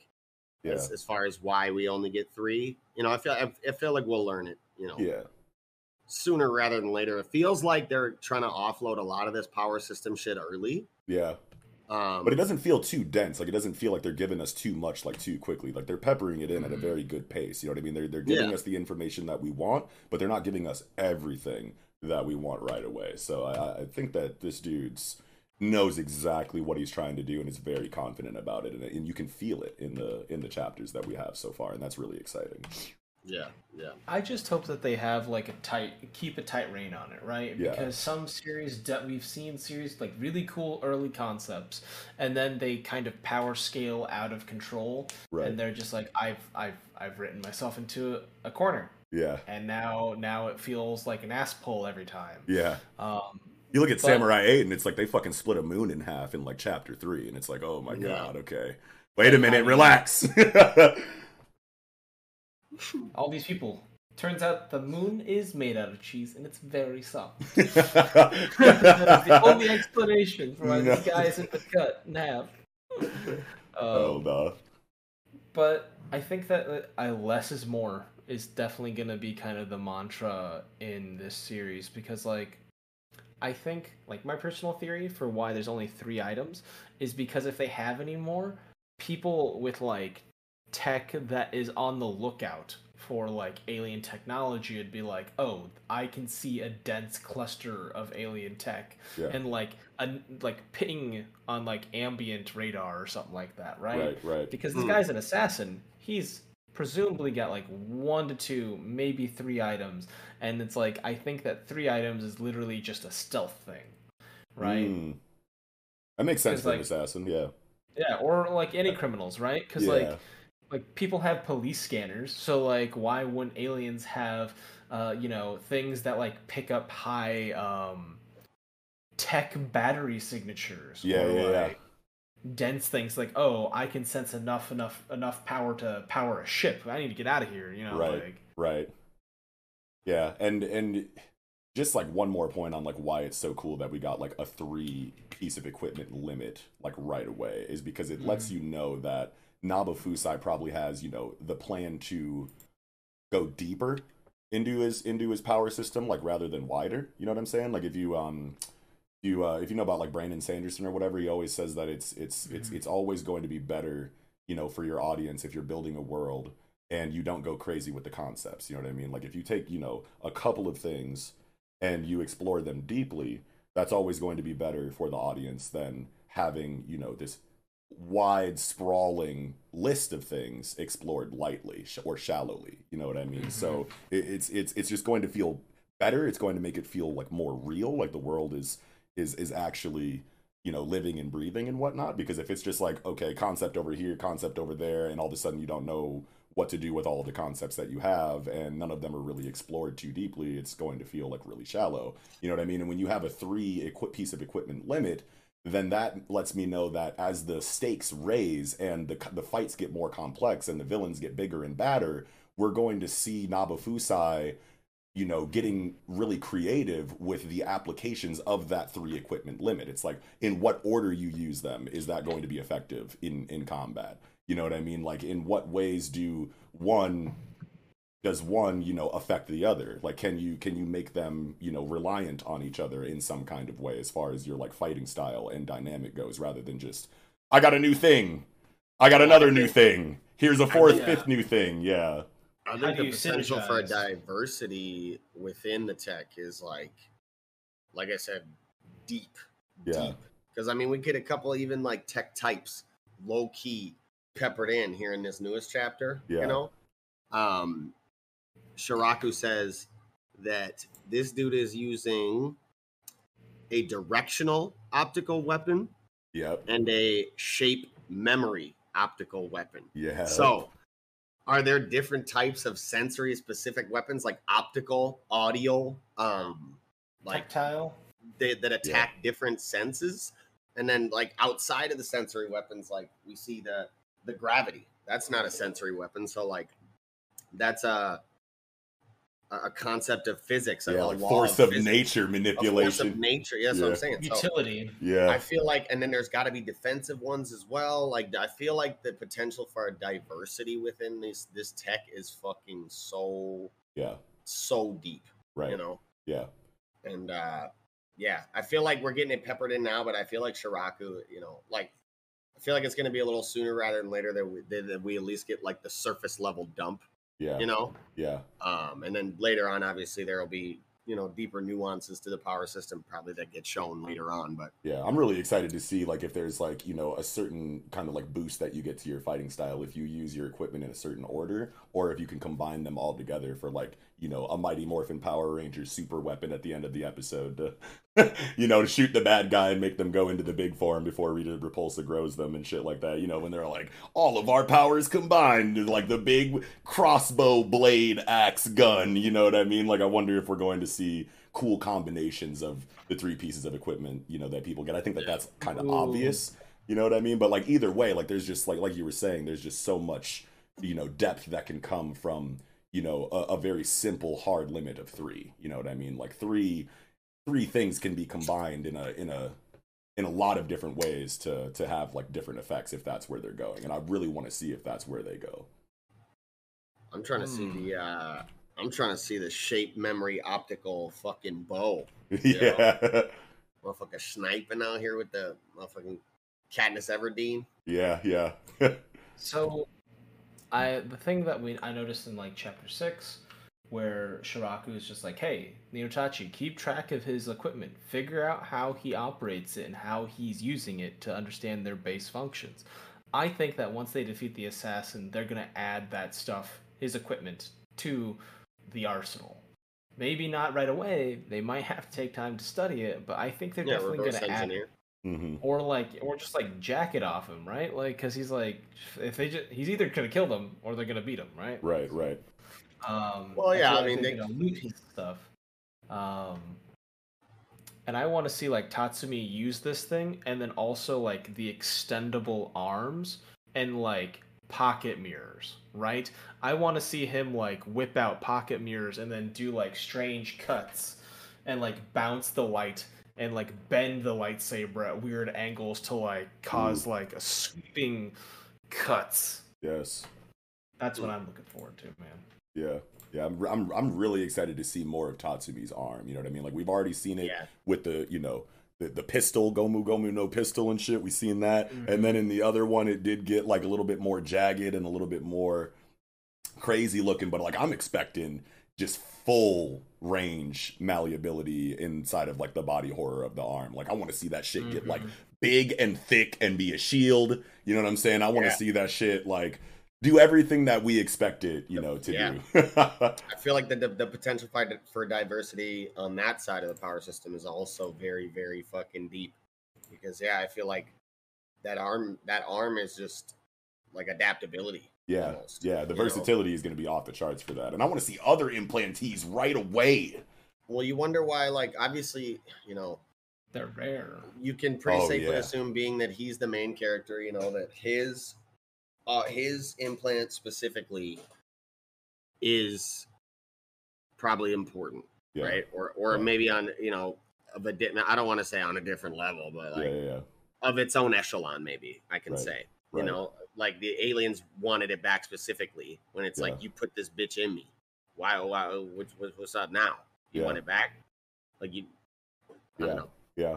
yeah as, as far as why we only get three. You know, I feel I, I feel like we'll learn it. You know, yeah sooner rather than later. It feels like they're trying to offload a lot of this power system shit early. yeah Um, but it doesn't feel too dense like it doesn't feel like they're giving us too much like too quickly like they're peppering it in at a Mhm. very good pace you know what i mean they're, they're giving Yeah. us the information that we want but they're not giving us everything that we want right away. So I, I think that this dude's knows exactly what he's trying to do and is very confident about it, and, and you can feel it in the in the chapters that we have so far, and that's really exciting. Yeah, yeah. I just hope that they have like a tight, keep a tight rein on it, right? Yeah. Because some series that we've seen series like really cool early concepts, and then they kind of power scale out of control, Right. and they're just like, I've, I've, I've written myself into a corner, Yeah, and now, now it feels like an ass pull every time. yeah. Um, You look at But- Samurai 8 and it's like they fucking split a moon in half in like chapter 3 and it's like, "Oh my Yeah. god, okay. Wait a minute, mean- relax." all these people. Turns out the moon is made out of cheese, and it's very soft. oh that is the only explanation for why No. this guy isn't cut in half. Oh Um, no. but I think that uh, I less is more is definitely gonna be kind of the mantra in this series because like I think like my personal theory for why there's only three items is because if they have any more, people with like tech that is on the lookout for like alien technology would be like, oh, I can see a dense cluster of alien tech Yeah. and like a like ping on like ambient radar or something like that, right? Right, right. Because this Hmm. guy's an assassin. He's presumably got like one to two, maybe three items, and it's like I think that three items is literally just a stealth thing, right? Mm. That makes sense for an assassin, yeah. Yeah, or like any criminals, right? Because yeah. like like people have police scanners, so like why wouldn't aliens have uh you know things that like pick up high um tech battery signatures? Yeah, or, yeah, yeah. Dense things like oh I can sense enough enough enough power to power a ship. I need to get out of here. You know, Right. like Right. Yeah, and and just like one more point on like why it's so cool that we got like a three piece of equipment limit like right away is because it lets you know that Naba Fusai probably has, you know, the plan to go deeper into his into his power system like rather than wider. You know what I'm saying? Like if you um you uh if you know about like Brandon Sanderson or whatever, he always says that it's it's it's it's always going to be better, you know, for your audience if you're building a world and you don't go crazy with the concepts. You know what I mean? Like if you take, you know, a couple of things and you explore them deeply, that's always going to be better for the audience than having, you know, this wide sprawling list of things explored lightly or shallowly. You know what I mean? So it, it's it's it's just going to feel better. It's going to make it feel like more real, like the world is is is actually you know living and breathing and whatnot because if it's just like okay concept over here concept over there and all of a sudden you don't know what to do with all of the concepts that you have and none of them are really explored too deeply it's going to feel like really shallow. You know what i mean? And when you have a three equi- piece of equipment limit then that lets me know that as the stakes raise and the the fights get more complex and the villains get bigger and badder we're going to see Nabafusai you know, getting really creative with the applications of that three equipment limit. It's like in what order you use them is that going to be effective in in combat? You know what I mean? Like in what ways do one does one, you know, affect the other? Like can you can you make them, you know, reliant on each other in some kind of way as far as your like fighting style and dynamic goes rather than just I got a new thing. I got another new thing. Here's a fourth, Yeah. fifth new thing. Yeah. I think the you potential for a diversity within the tech is like, like I said, deep. Yeah. Because I mean, we get a couple even like tech types, low key, peppered in here in this newest chapter. Yeah. You know, um, Shiraku says that this dude is using a directional optical weapon Yep. and a shape memory optical weapon. Yeah. So, are there different types of sensory specific weapons like optical, audio, um, like tactile. they, that attack different senses? And then, like outside of the sensory weapons, like we see the the gravity. That's not a sensory weapon. So, like that's a a a concept of physics, a, yeah, a like law force of physics, nature a force manipulation. of nature. Yeah, that's what Yeah. I'm saying. So, Utility. yeah, I feel like, and then there's got to be defensive ones as well. Like I feel like the potential for a diversity within this this tech is fucking so yeah, so deep, right. you know. Yeah, And uh yeah, I feel like we're getting it peppered in now, but I feel like Shiraku, you know, like I feel like it's going to be a little sooner rather than later that we, that that we at least get like the surface level dump, yeah, you know. yeah, Um, and then later on, obviously, there will be, you know deeper nuances to the power system probably that get shown later on. But Yeah, I'm really excited to see like if there's like you know a certain kind of like boost that you get to your fighting style if you use your equipment in a certain order, or if you can combine them all together for like you know a Mighty Morphin Power Ranger super weapon at the end of the episode to you know to shoot the bad guy and make them go into the big form before Rita Repulsa grows them and shit like that. You know when they're like all of our powers combined, like the big crossbow blade axe gun. You know what I mean? Like I wonder if we're going to see cool combinations of the three pieces of equipment you know that people get i think that that's kind of obvious you know what i mean but like either way like there's just like like you were saying there's just so much you know depth that can come from you know a, a very simple hard limit of three you know what i mean like three three things can be combined in a in a in a lot of different ways to to have like different effects if that's where they're going and i really want to see if that's where they go I'm trying to see Hmm. the uh I'm trying to see the shape memory optical fucking bow. yeah Motherfucker sniping out here with the motherfucking Katniss Everdeen. yeah yeah So, I the thing that we I noticed in like chapter six, where Shiraku is just like, "Hey, Ninotachi, keep track of his equipment. Figure out how he operates it and how he's using it to understand their base functions." I think that once they defeat the assassin, they're gonna add that stuff, his equipment, to the arsenal. Maybe not right away. They might have to take time to study it, but I think they're Yeah, definitely gonna add engineer. hmm or like or just like jack it off him right? Like because he's like if they just he's either gonna kill them or they're gonna beat him right? Right right. Um Well, yeah, feel I like mean, they're they- gonna loot his stuff. Um and i want to see like tatsumi use this thing and then also like the extendable arms and like pocket mirrors right? I want to see him like whip out pocket mirrors and then do like strange cuts and like bounce the light and like bend the lightsaber at weird angles to like cause like a sweeping cuts yes that's what i'm looking forward to man Yeah, yeah, I'm, I'm I'm really excited to see more of Tatsumi's arm. You know what I mean? Like we've already seen it Yeah. with the you know the, the pistol Gomu Gomu no pistol and shit. We've seen that, and mm-hmm. then in the other one, it did get like a little bit more jagged and a little bit more crazy looking. But like I'm expecting just full range malleability inside of like the body horror of the arm. Like I want to see that shit get like mm-hmm. big and thick and be a shield. You know what I'm saying? I want to Yeah. see that shit like do everything that we expect it, you know, to Yeah. do. I feel like the, the the potential for diversity on that side of the power system is also very very fucking deep because yeah, I feel like that arm that arm is just like adaptability. Yeah, almost, yeah. The you know? versatility is going to be off the charts for that, and I want to see other implantees right away. Well, you wonder why like obviously, you know, they're rare you can pretty Oh, safely yeah. assume being that he's the main character, you know, that his uh his implant specifically is probably important, Yeah, right? Or or Yeah. maybe on, you know, of a di- I don't want to say on a different level, but like yeah, yeah, yeah. of its own echelon maybe I can Right, say. right. You know, like the aliens wanted it back specifically when it's Yeah. like you put this bitch in me. Why why what's, what's what's up now? You Yeah. want it back? Like you I Yeah. don't know yeah,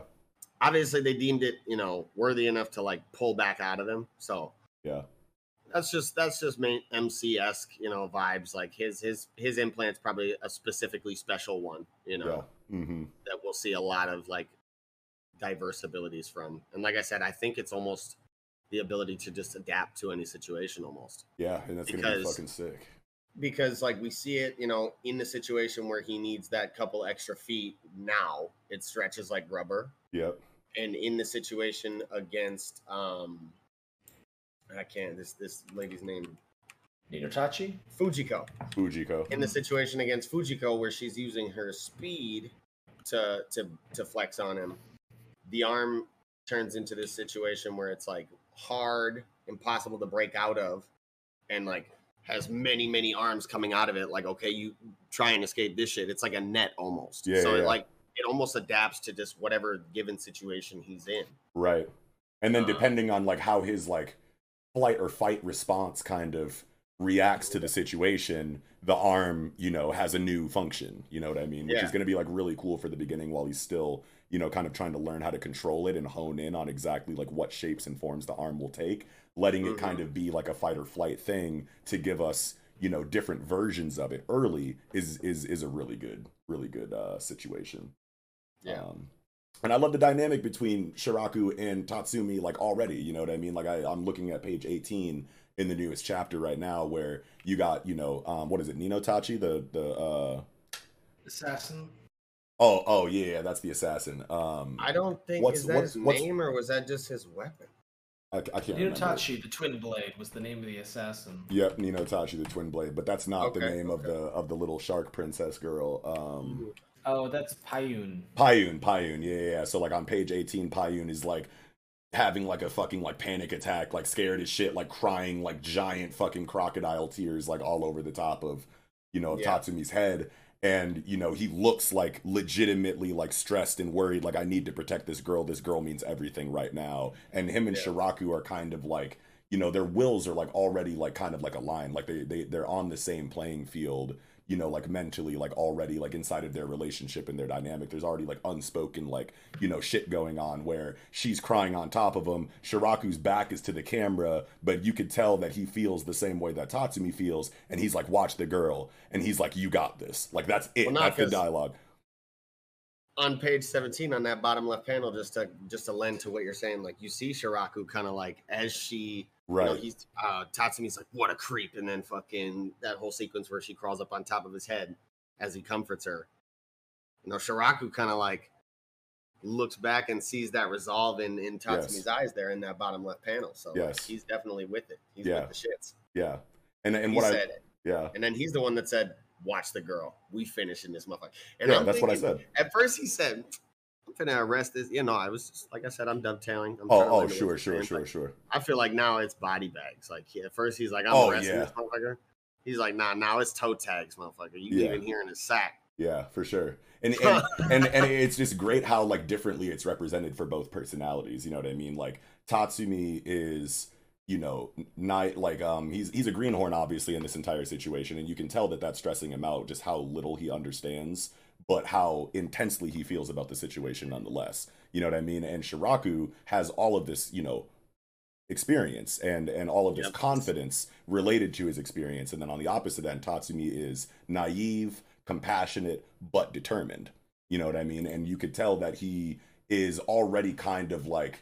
obviously they deemed it you know worthy enough to like pull back out of them so yeah, that's just that's just main mc-esque you know vibes like his his his implant's probably a specifically special one you know yeah. Mm-hmm. that we'll see a lot of like diverse abilities from and like i said i think it's almost the ability to just adapt to any situation almost Yeah, and that's going to be Because- fucking sick. because like we see it you know in the situation where he needs that couple extra feet now it stretches like rubber Yep. and in the situation against um I can't this this lady's name Ninotachi? Fujiko. Fujiko. In the situation against Fujiko where she's using her speed to to to flex on him, the arm turns into this situation where it's like hard, impossible to break out of, and like has many many arms coming out of it. Like okay, you try and escape this shit. It's like a net almost. Yeah, so yeah, it like it almost adapts to just whatever given situation he's in. Right. And then Uh, depending on like how his like flight or fight response kind of reacts to the situation, the arm, you know, has a new function. You know what I mean? Which Yeah. is going to be like really cool for the beginning while he's still, you know, kind of trying to learn how to control it and hone in on exactly like what shapes and forms the arm will take, letting it kind Mhm. of be like a fight or flight thing to give us, you know different versions of it early is is is a really good really good uh situation Yeah. um and I love the dynamic between Shiraku and Tatsumi, like already, you know what I mean? Like I, I'm looking at page 18 in the newest chapter right now, where you got, you know, um, what is it, Nino Tachi, the the uh, Assassin. Oh oh yeah, yeah, that's the assassin. Um, I don't think What's- is that what's- his what's- name or was that just his weapon? I, I can't remember. Inotachi, the twin blade, was the name of the assassin. Yep, Nino Tachi, the twin blade, but that's not the Okay, name of the of the little shark princess girl. Um, Oh, that's Payun. Payun, Payun, yeah, yeah, yeah. So like on page 18, Payun is like having like a fucking like panic attack, like scared as shit, like crying like giant fucking crocodile tears like all over the top of you know of Yeah. Tatsumi's head. And you know he looks like legitimately like stressed and worried. Like I need to protect this girl. This girl means everything right now. And him and Yeah. Shiraku are kind of like you know their wills are like already like kind of like aligned. Like they they they're on the same playing field you know, like mentally, like already, like inside of their relationship and their dynamic, there's already like unspoken, like, you know, shit going on where she's crying on top of him. Shiraku's back is to the camera, but you could tell that he feels the same way that Tatsumi feels. And he's like, watch the girl. And he's like, you got this. Like, that's it. Well, that's the dialogue. on page 17 on that bottom left panel just to just to lend to what you're saying like you see shiraku kind of like as she Right. you know he's uh tatsumi's like what a creep and then fucking that whole sequence where she crawls up on top of his head as he comforts her you know shiraku kind of like looks back and sees that resolve in in tatsumi's eyes there in that bottom left panel so like, Yes. he's definitely with it he's Yeah. with the shits yeah. And, and he what I, it yeah. and then he's the one that said watch the girl we finish in this motherfucker and Yeah, I'm that's what I said. at first he said, I'm finna arrest this. You know, I was just, like I said, I'm dovetailing. I'm Oh, oh, sure, sure, sure, sure. I feel like now it's body bags. Like he- at first he's like, I'm Oh, arresting yeah. this motherfucker. He's like, nah, now it's toe tags, motherfucker. You Yeah. even here in his sack. Yeah, for sure. And and, and and it's just great how like differently it's represented for both personalities. You know what I mean? Like Tatsumi is, you know, not like um he's he's a greenhorn obviously in this entire situation, and you can tell that that's stressing him out just how little he understands, but how intensely he feels about the situation nonetheless. You know what I mean? And Shiraku has all of this, you know, experience and and all of this Yep. confidence related to his experience and then on the opposite end tatsumi is naive compassionate but determined you know what i mean and you could tell that he is already kind of like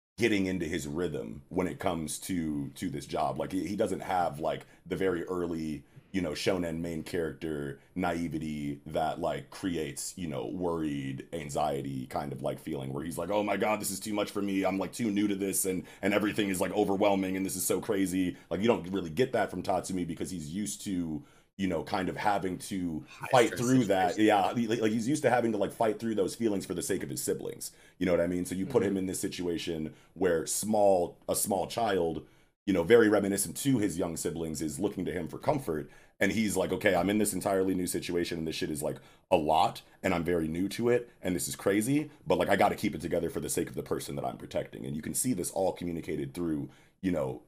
Getting into his rhythm when it comes to to this job. Like he, doesn't have like the very early you know shonen main character naivety that like creates you know worried anxiety kind of like feeling where he's like oh my god this is too much for me. I'm like too new to this and and everything is like overwhelming and this is so crazy. Like you don't really get that from tatsumi because he's used to you know kind of having to fight through that. yeah he- like he's used to having to like fight through those feelings for the sake of his siblings you know what i mean? So you put him in this situation where small a small child you know very reminiscent to his young siblings is looking to him for comfort and he's like okay i'm in this entirely new situation and this shit is like a lot and i'm very new to it and this is crazy but like i got to keep it together for the sake of the person that i'm protecting. And you can see this all communicated through you know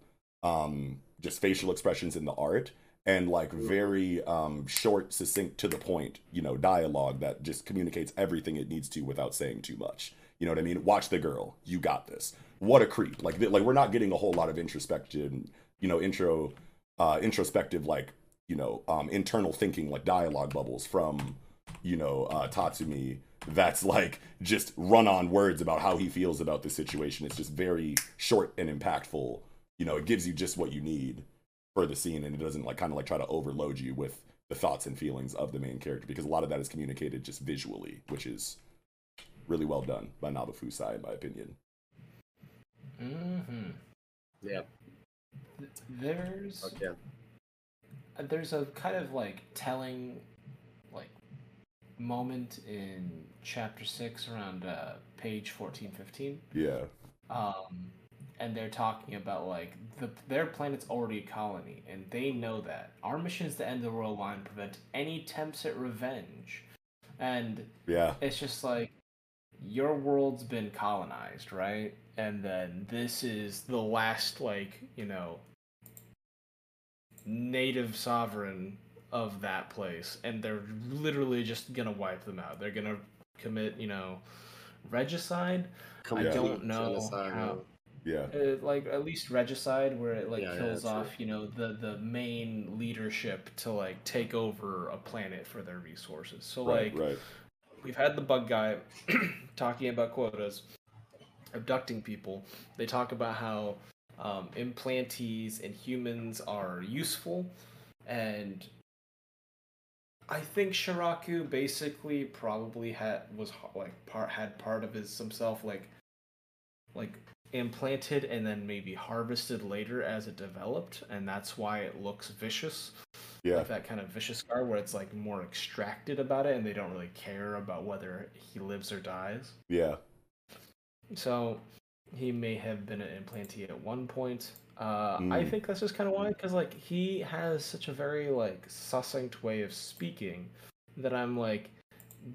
um just facial expressions in the art and like very um short succinct to the point you know dialogue that just communicates everything it needs to without saying too much. You know what i mean? Watch the girl. You got this. What a creep. Like like we're not getting a whole lot of introspection you know intro uh introspective like you know um internal thinking like dialogue bubbles from you know uh tatsumi that's like just run on words about how he feels about the situation. It's just very short and impactful. You know it gives you just what you need for the scene and it doesn't like kind of like try to overload you with the thoughts and feelings of the main character because a lot of that is communicated just visually, which is really well done by Nabafusai in my opinion. Mm-hmm. Yeah. There's Okay. there's a kind of like telling like moment in chapter six around uh, page fourteen fifteen. Yeah. um, and they're talking about like the, their planet's already a colony, and they know that our mission is to end the world line, prevent any attempts at revenge, and Yeah. it's just like your world's been colonized, right? And then this is the last like you know native sovereign of that place, and they're literally just gonna wipe them out. They're gonna commit you know regicide. I Complete don't know genocide, how Yeah. uh, like at least regicide where it like Yeah, yeah, kills true. off you know the the main leadership to like take over a planet for their resources so Right, like right. we've had the bug guy talking about quotas abducting people they talk about how um, implantees and humans are useful and I think Shiraku basically probably had was like part had part of his himself like like implanted and then maybe harvested later as it developed and that's why it looks vicious Yeah. like that kind of vicious scar where it's like more extracted about it and they don't really care about whether he lives or dies Yeah. so he may have been an implantee at one point. Uh, I Mm. think that's just kind of why, because like he has such a very like succinct way of speaking that I'm like,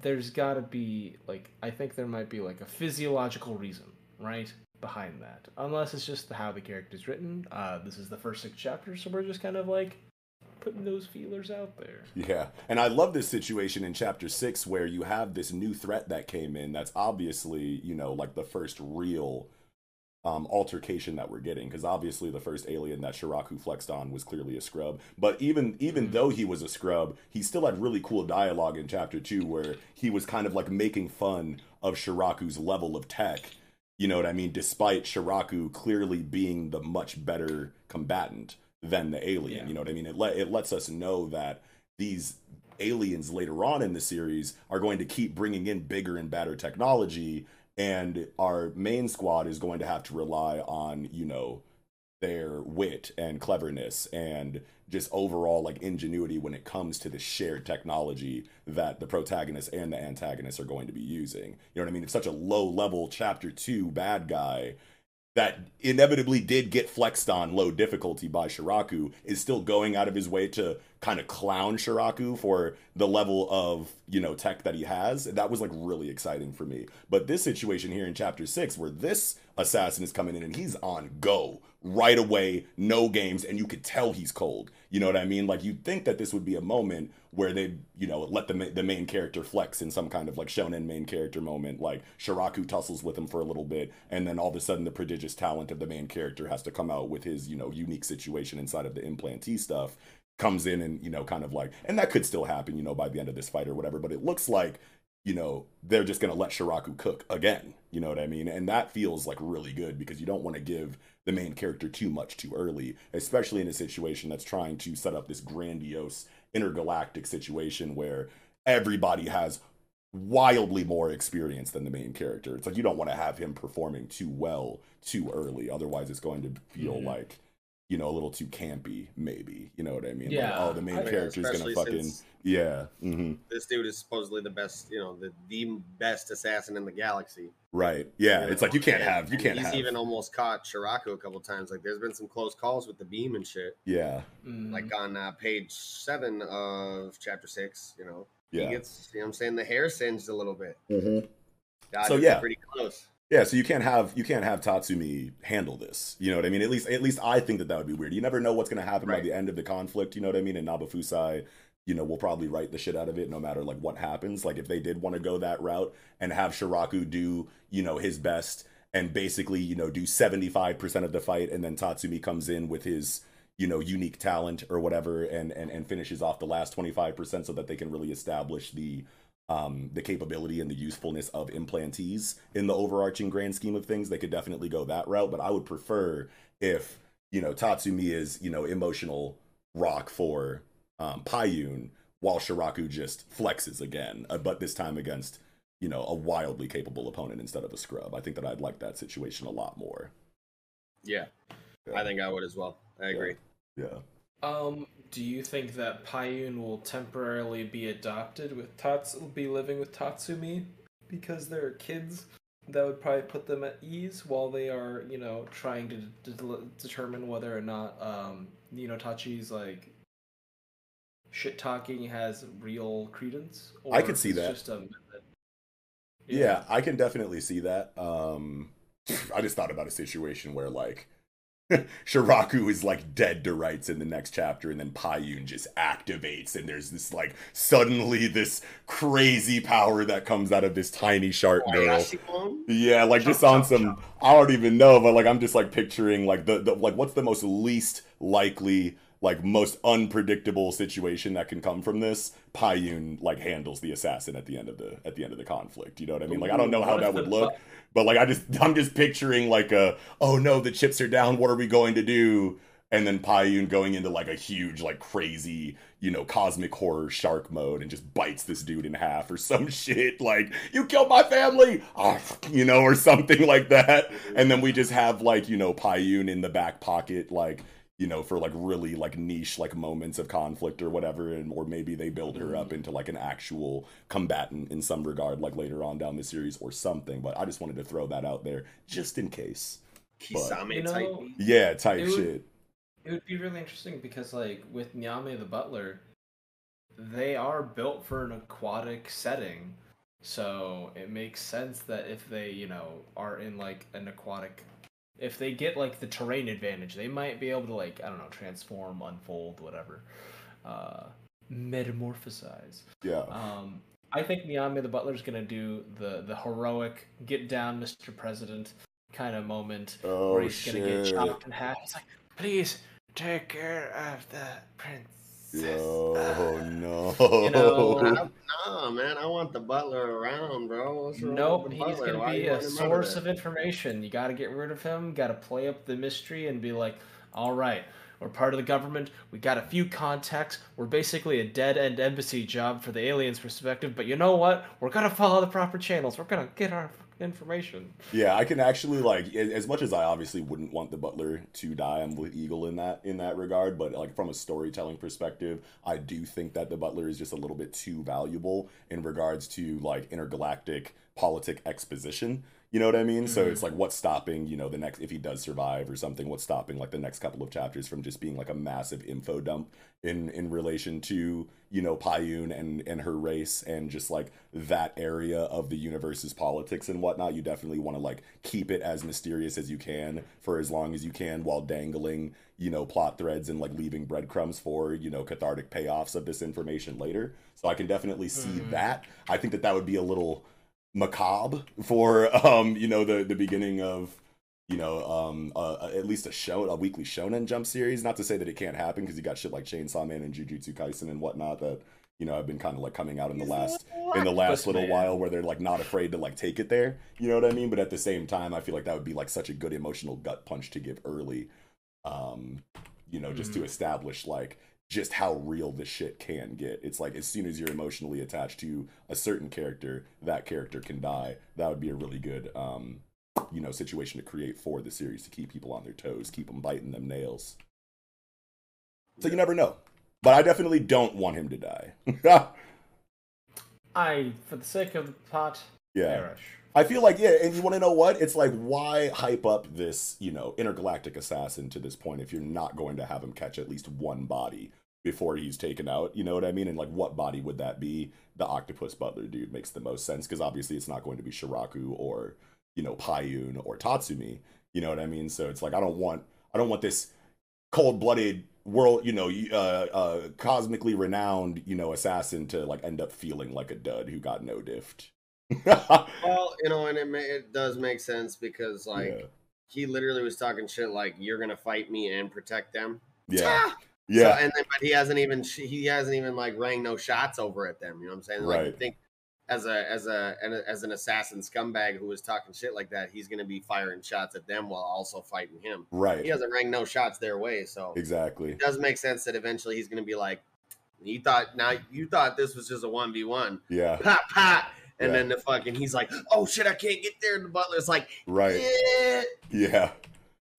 there's got to be like I think there might be like a physiological reason, right, behind that. Unless it's just how the character's written. Uh, this is the first six chapters, so we're just kind of like putting those feelers out there. Yeah. And I love this situation in chapter six where you have this new threat that came in that's obviously, you know, like the first real um, altercation that we're getting. Because obviously the first alien that Shiraku flexed on was clearly a scrub. But even even though he was a scrub, he still had really cool dialogue in chapter two where he was kind of like making fun of Shiraku's level of tech. You know what I mean? Despite Shiraku clearly being the much better combatant than the alien. Yeah. You know what I mean? It let it lets us know that these aliens later on in the series are going to keep bringing in bigger and better technology and our main squad is going to have to rely on you know their wit and cleverness and just overall like ingenuity when it comes to the shared technology that the protagonist and the antagonist are going to be using. You know what I mean? It's such a low level chapter 2 bad guy that inevitably did get flexed on low difficulty by Shiraku is still going out of his way to kind of clown Shiraku for the level of, you know, tech that he has. That was like really exciting for me. But this situation here in chapter 6 where this assassin is coming in and he's on go right away, no games and you could tell he's cold. You know what I mean? Like you'd think that this would be a moment where they, you know, let the the main character flex in some kind of like shonen main character moment, like Shiraku tussles with him for a little bit, and then all of a sudden the prodigious talent of the main character has to come out with his, you know, unique situation inside of the implantee stuff, comes in and you know, kind of like, and that could still happen, you know, by the end of this fight or whatever. But it looks like you know, they're just going to let Shiraku cook again. You know what I mean? And that feels like really good because you don't want to give the main character too much too early, especially in a situation that's trying to set up this grandiose intergalactic situation where everybody has wildly more experience than the main character. It's like you don't want to have him performing too well too early. Otherwise, it's going to feel Mhm. like, you know, a little too campy, maybe. You know what I mean? Yeah. Like, oh, the main I- character's going to fucking. Yeah. hmm this dude is supposedly the best, you know, the the best assassin in the galaxy. Right. Yeah. you It's like you can't and- have. You can't He's have. even almost caught Shiraku a couple times. Like, there's been some close calls with the beam and shit. Yeah. Mm, Like on uh, page seven of chapter six, you know, Yeah. he gets, you know, what I'm saying the hair singed a little bit. Mhm. God, So, yeah. pretty close. Yeah, so you can't have you can't have Tatsumi handle this. You know what I mean? At least at least I think that that would be weird. You never know what's going to happen by the end of the conflict. You know what I mean? And Nabafusai, you know, will probably write the shit out of it no matter like what happens. Like if they did want to go that route and have Shiraku do you know his best and basically you know do seventy five percent of the fight, and then Tatsumi comes in with his you know unique talent or whatever and and and finishes off the last twenty five percent so that they can really establish the um, the capability and the usefulness of implantees in the overarching grand scheme of things. They could definitely go that route, but I would prefer if you know, Tatsumi is, you know, emotional rock for um, Payun, while Shiraku just flexes again, uh, but this time against, you know, a wildly capable opponent instead of a scrub. I think that I'd like that situation a lot more. Yeah, Yeah. I think I would as well. I agree. Yeah. Um, do you think that Payun will temporarily be adopted with Tats be living with Tatsumi because they're kids? That would probably put them at ease while they are, you know, trying to de- determine whether or not, um, you know, Tachi's like shit talking has real credence. I could see that. Just a method. Yeah, I can definitely see that. Um, I just thought about a situation where like Shiraku is like dead to rights in the next chapter, and then Payun just activates, and there's this like suddenly this crazy power that comes out of this tiny shark girl. Yeah, like just on some I don't even know, but like I'm just like picturing like the, the like what's the most least likely like most unpredictable situation that can come from this Payun like handles the assassin at the end of the at the end of the conflict. You know what I mean? Like I don't know how that would look, but like I just I'm just picturing like a oh no the chips are down. What are we going to do? And then Payun going into like a huge like crazy you know cosmic horror shark mode and just bites this dude in half or some shit like you killed my family, ah, you know, or something like that. And then we just have like you know Payun in the back pocket like you know, for like really like niche like moments of conflict or whatever, and or maybe they build her up mm-hmm. into like an actual combatant in some regard, like later on down the series or something. But I just wanted to throw that out there just in case. Kisame You know, type. Yeah, type It would- shit. It would be really interesting because, like, with Nyame the Butler, they are built for an aquatic setting. So it makes sense that if they, you know, are in like an aquatic, if they get like the terrain advantage, they might be able to like I don't know transform, unfold, whatever, uh, metamorphosize. Yeah. Um, I think Nyame the Butler's gonna do the the heroic get down, Mr. President kind of moment Oh where he's gonna get shit. chopped in half. He's like, please take care of the princess. Yo, no. You know, Nah, man, I want the butler around, bro. What's Nope, the he's gonna be a want him out source of information. You gotta get rid of him, gotta play up the mystery and be like, alright, we're part of the government, we got a few contacts, we're basically a dead end embassy job for the aliens' perspective, but you know what? We're gonna follow the proper channels, we're gonna get our information. Yeah, I can actually like as much as I obviously wouldn't want the butler to die. I'm with Eagle in that in that regard, but like from a storytelling perspective, I do think that the butler is just a little bit too valuable in regards to like intergalactic politic exposition. You know what I mean? So mm-hmm. it's like what's stopping, you know, the next if he does survive or something, what's stopping like the next couple of chapters from just being like a massive info dump in in relation to, you know, Payun and and her race and just like that area of the universe's politics and whatnot. You definitely want to like keep it as mysterious as you can for as long as you can while dangling, you know, plot threads and like leaving breadcrumbs for, you know, cathartic payoffs of this information later. So I can definitely see mm-hmm. that. I think that that would be a little macabre for um you know the the beginning of you know um uh, at least a show a weekly shonen jump series. Not to say that it can't happen because you got shit like chainsaw man and jujutsu kaisen and whatnot that you know have been kind of like coming out in the last in the last Octopus little Man. while where they're like not afraid to like take it there. You know what i mean? But at the same time i feel like that would be like such a good emotional gut punch to give early um you know just to establish like just how real this shit can get. It's like as soon as you're emotionally attached to a certain character, that character can die. That would be a really good, um, you know, situation to create for the series to keep people on their toes, keep them biting them nails. So you never know. But I definitely don't want him to die. I, for the sake of the plot, yeah. perish. I feel like yeah, and you want to know what? It's like why hype up this, you know, intergalactic assassin to this point if you're not going to have him catch at least one body before he's taken out. You know what I mean? And like, what body would that be? The octopus butler dude makes the most sense because obviously it's not going to be Shiraku or you know Payun or Tatsumi. You know what I mean? So it's like I don't want I don't want this cold blooded world you know uh, uh cosmically renowned you know assassin to like end up feeling like a dud who got no diffed Well, you know, and it ma- it does make sense because like Yeah. he literally was talking shit like you're gonna fight me and protect them. yeah Ah! Yeah So, and then, but he hasn't even he hasn't even like rang no shots over at them. You know what I'm saying? Like, I Right. think as a as a an- as an assassin scumbag who was talking shit like that, he's gonna be firing shots at them while also fighting him. Right. He hasn't rang no shots their way, so Exactly. it does make sense that eventually he's gonna be like, "You thought now you thought this was just a one v one, Yeah. pop pop." And Yeah. then the fucking he's like, "Oh shit, I can't get there." And the butler's like, Right. "Yeah." Yeah.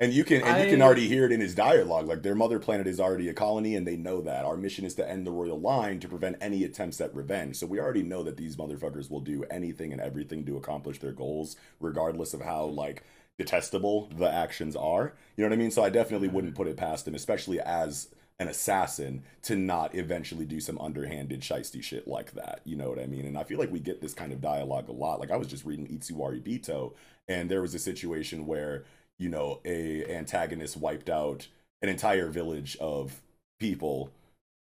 And you can and you can already hear it in his dialogue. Like their mother planet is already a colony and they know that. Our mission is to end the royal line to prevent any attempts at revenge. So we already know that these motherfuckers will do anything and everything to accomplish their goals, regardless of how like detestable the actions are. You know what I mean? So I definitely wouldn't put it past him, especially as an assassin, to not eventually do some underhanded shisty shit like that. You know what I mean? And I feel like we get this kind of dialogue a lot. Like I was just reading Itsuwari Bito, and there was a situation where you know a antagonist wiped out an entire village of people.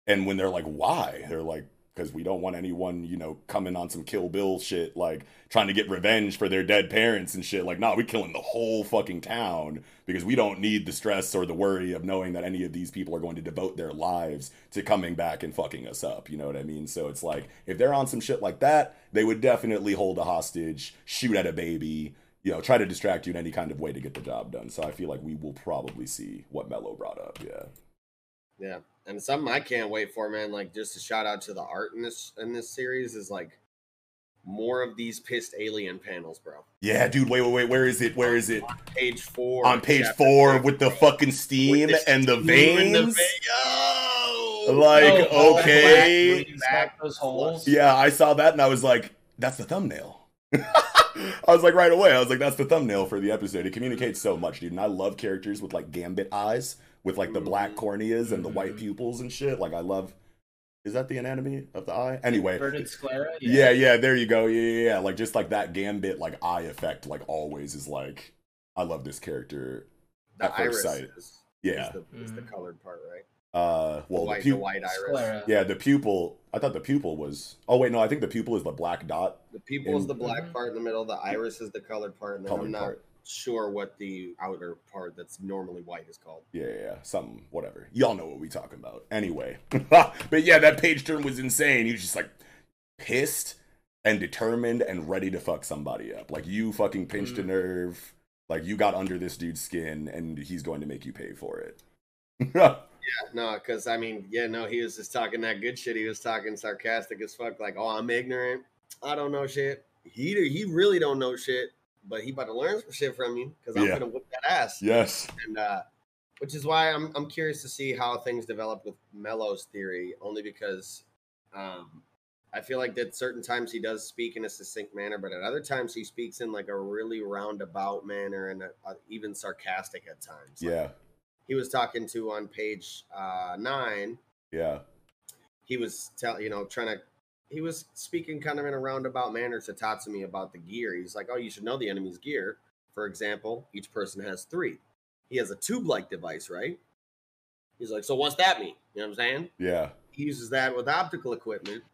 And when they're like why? They're like because we don't want anyone you know coming on some kill bill shit like trying to get revenge for their dead parents and shit. Like nah we killing the whole fucking town because we don't need the stress or the worry of knowing that any of these people are going to devote their lives to coming back and fucking us up you know what i mean? So it's like if they're on some shit like that they would definitely hold a hostage shoot at a baby you know, try to distract you in any kind of way to get the job done. So I feel like we will probably see what Mello brought up. Yeah. Yeah, and something I can't wait for, man. Like just a shout out to the art in this in this series is like more of these pissed alien panels, bro. Yeah, dude, wait, wait, wait. Where is it? Where is it? Page four. On page four six, with the fucking steam the and the steam and the veins. ve- Like, Oh, oh, okay. black rings back those holes. Yeah, I saw that and I was like, that's the thumbnail. I was like, right away, I was like, that's the thumbnail for the episode. It communicates so much, dude. And I love characters with like gambit eyes, with like the black corneas and the white pupils and shit. Like, I love. Is that the anatomy of the eye? Anyway, Inverted sclera. Yeah, yeah, there you go. Yeah, yeah, yeah. Like just like that gambit, like eye effect, like always is like I love this character. The at first iris sight. is, Yeah. is, the, is the Mhm. colored part, right? Uh well the, white, pu- the white iris. Sclera. Yeah, the pupil I thought the pupil was oh wait, no, I think the pupil is the black dot The pupil is the black part in the middle. The iris is the colored part, and then I'm not part. sure what the outer part that's normally white is called. Yeah, yeah, yeah, something, whatever. Y'all know what we talking about. Anyway. but yeah, that page turn was insane. He was just like pissed and determined and ready to fuck somebody up. Like you fucking pinched a Mm. nerve. Like you got under this dude's skin and he's going to make you pay for it. Yeah, no, because I mean, yeah, no, he was just talking that good shit. He was talking sarcastic as fuck, like, "Oh, I'm ignorant. I don't know shit." He he really don't know shit, but he about to learn some shit from you because I'm Yeah. gonna whip that ass. yes. And uh, which is why I'm I'm curious to see how things develop with Mello's theory, only because um, I feel like that certain times he does speak in a succinct manner, but at other times he speaks in like a really roundabout manner and uh even sarcastic at times. Like, Yeah. He was talking to on page uh, nine. Yeah. He was tell you know trying to. He was speaking kind of in a roundabout manner to Tatsumi about the gear. He's like, "Oh, you should know the enemy's gear. For example, each person has three. He has a tube-like device, right? He's like, so what's that mean? You know what I'm saying? Yeah. He uses that with optical equipment.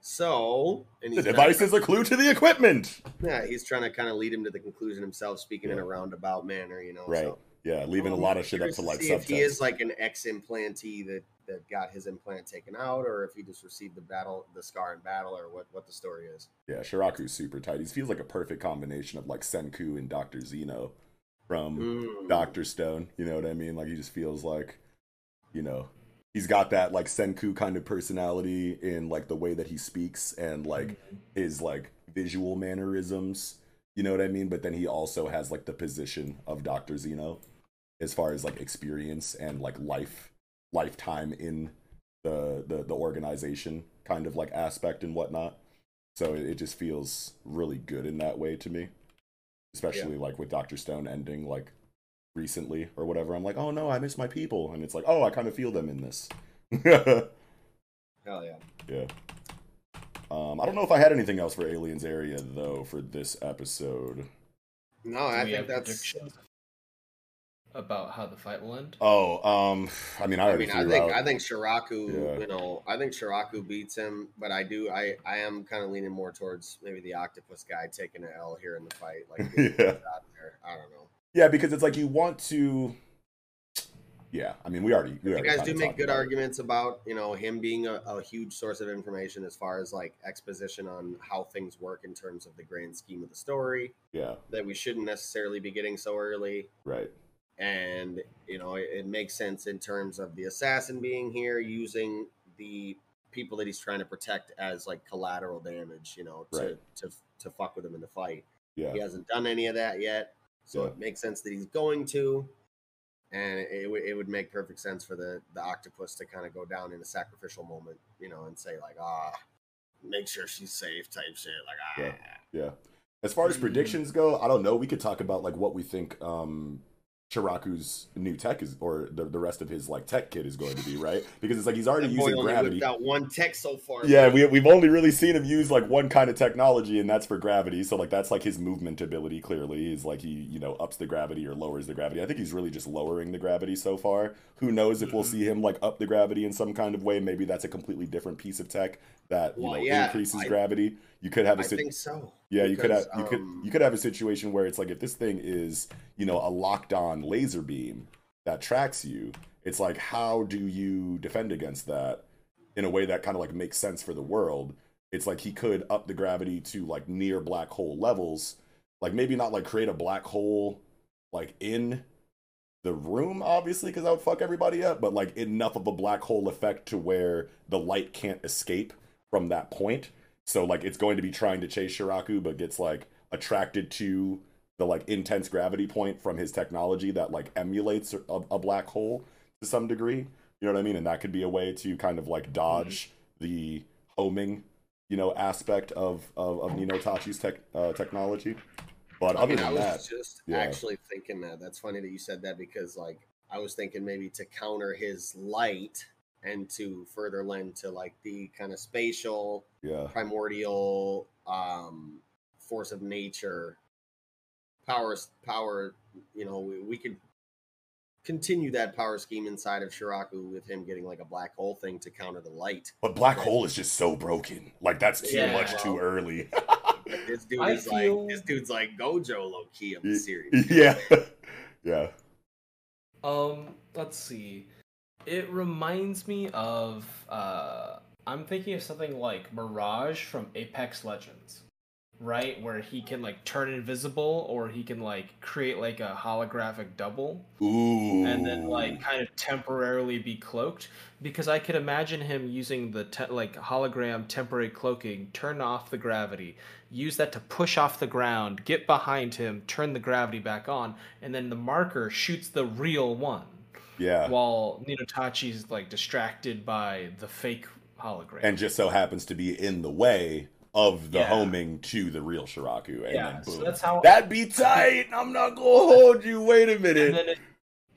So, and The device to- is a clue to the equipment. yeah, he's trying to kind of lead him to the conclusion himself, speaking in a roundabout manner, you know. Right. So, Yeah. Leaving a lot of shit up to like if he is like an ex implantee that that got his implant taken out, or if he just received the battle, the scar in battle, or what what the story is. Yeah. Shiraku's super tight. He feels like a perfect combination of like Senku and Dr. Zeno from Mm. Dr. Stone. You know what I mean? Like he just feels like, you know, he's got that like Senku kind of personality in like the way that he speaks and like his like visual mannerisms. You know what I mean? But then he also has like the position of Dr. Zeno as far as like experience and like life lifetime in the the, the organization kind of like aspect and whatnot. So it, it just feels really good in that way to me. Especially like with Dr. Stone ending like recently or whatever. I'm like, oh no, I miss my people. And it's like, oh, I kind of feel them in this. Hell yeah. Yeah. Um, I don't know if I had anything else for Aliens Area though for this episode. No, I think that's. about how the fight will end? Oh, um, I mean, I I mean, I think out. I think Shiraku, Yeah. you know, I think Shiraku beats him, but I do, I, I am kind of leaning more towards maybe the octopus guy taking an L here in the fight, like Yeah. out there. I don't know. Yeah, because it's like you want to. Yeah, I mean, we already. We you already guys do make good about it. arguments about you know him being a, a huge source of information as far as like exposition on how things work in terms of the grand scheme of the story Yeah, that we shouldn't necessarily be getting so early right. and you know it, it makes sense in terms of the assassin being here using the people that he's trying to protect as like collateral damage you know to Right. to, to fuck with him in the fight Yeah, he hasn't done any of that yet so Yeah. it makes sense that he's going to and it, would it would make perfect sense for the the octopus to kind of go down in a sacrificial moment you know and say like ah make sure she's safe type shit like ah Yeah. yeah. As far as predictions go, I don't know. We could talk about like what we think um Shiraku's new tech is, or the, the rest of his like tech kit is going to be, right? Because it's like he's already using only gravity. out one tech so far Yeah, man. we, we've only really seen him use like one kind of technology, and that's for gravity. So like that's like his movement ability. Clearly, is like he you know ups the gravity or lowers the gravity. I think he's really just lowering the gravity so far. Who knows if we'll Mm-hmm. see him like up the gravity in some kind of way? Maybe that's a completely different piece of tech that you Well, know yeah, increases I- ghave You could have a I sit- think so. yeah, you could have because, you could um, you could have a situation where it's like if this thing is you know a locked on laser beam that tracks you, it's like how do you defend against that in a way that kind of like makes sense for the world? It's like he could up the gravity to like near black hole levels, like maybe not like create a black hole like in the room obviously because that would fuck everybody up but like enough of a black hole effect to where the light can't escape from that point so like it's going to be trying to chase shiraku but gets like attracted to the like intense gravity point from his technology that like emulates a, a black hole to some degree you know what i mean and that could be a way to kind of like dodge the homing you know aspect of of, of nino tachi's tech uh, technology but I other mean, I than was that just yeah. actually thinking that. That's funny that you said that because, like, I was thinking maybe to counter his light and to further lend to like the kind of spatial, yeah primordial, um, force of nature, power, power. You know, we, we could continue that power scheme inside of Shiraku with him getting like a black hole thing to counter the light. But black hole is just so broken. Like that's too Yeah, much too early. This dude I is feel- like this dude's like Gojo low key of the series. yeah. yeah. Um, let's see. It reminds me of uh I'm thinking of something like Mirage from Apex Legends. Right? Where he can like turn invisible or he can like create like a holographic double Ooh. and then like kind of temporarily be cloaked because I could imagine him using the te- like hologram temporary cloaking, turn off the gravity, use that to push off the ground, get behind him, turn the gravity back on, and then the marker shoots the real one yeah. while Ninotachi's like distracted by the fake hologram. and just so happens to be in the way of the Yeah. homing to the real Shiraku. And Yeah, then so boom. that's how- That'd be tight. I'm not gonna hold you. Wait a minute. and then if,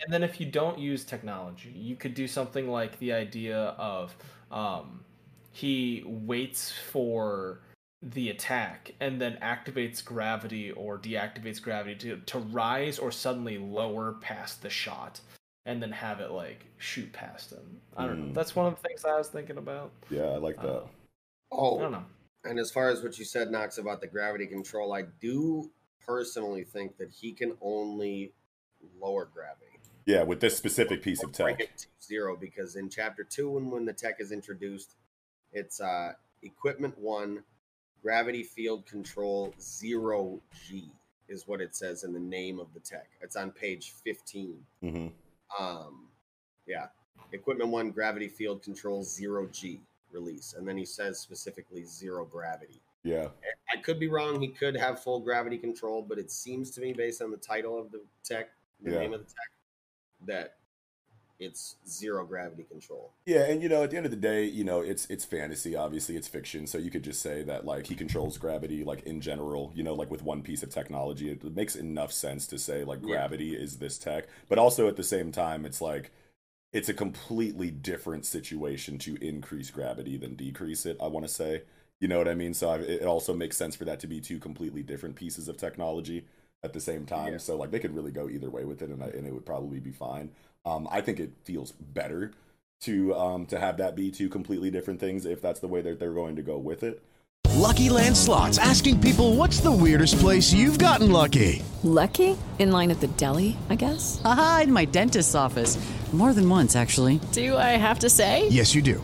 and then if you don't use technology you could do something like the idea of um, he waits for the attack and then activates gravity or deactivates gravity to, to rise or suddenly lower past the shot and then have it like shoot past him i don't know Mm. that's one of the things i was thinking about yeah, I like that. Uh, i Oh, don't know and as far as what you said, Knox, about the gravity control, I do personally think that he can only lower gravity. yeah, with this specific piece of Bring tech. it to zero because in chapter two, when when the tech is introduced, it's uh equipment one, gravity field control zero G is what it says in the name of the tech. It's on page fifteen. hmm Um, yeah, equipment one, gravity field control zero G release, and then he says specifically zero gravity. Yeah. I could be wrong. He could have full gravity control, but it seems to me, based on the title of the tech, the Yeah. name of the tech, that it's zero gravity control. Yeah, and you know, at the end of the day, you know, it's it's fantasy. Obviously, it's fiction, so you could just say that like he controls gravity, like in general. You know, like with one piece of technology, it, makes enough sense to say like Yeah. gravity is this tech. But also at the same time, it's like it's a completely different situation to increase gravity than decrease it. I want to say, you know what I mean. So I, it also makes sense for that to be two completely different pieces of technology at the same time. Yeah. So like they could really go either way with it, and and it would probably be fine. Um, I think it feels better to um to have that be two completely different things if that's the way that they're going to go with it. Lucky Land Slots asking people what's the weirdest place you've gotten lucky? Lucky? In line at the deli, I guess? Aha, in my dentist's office. More than once, actually. Do I have to say? Yes, you do.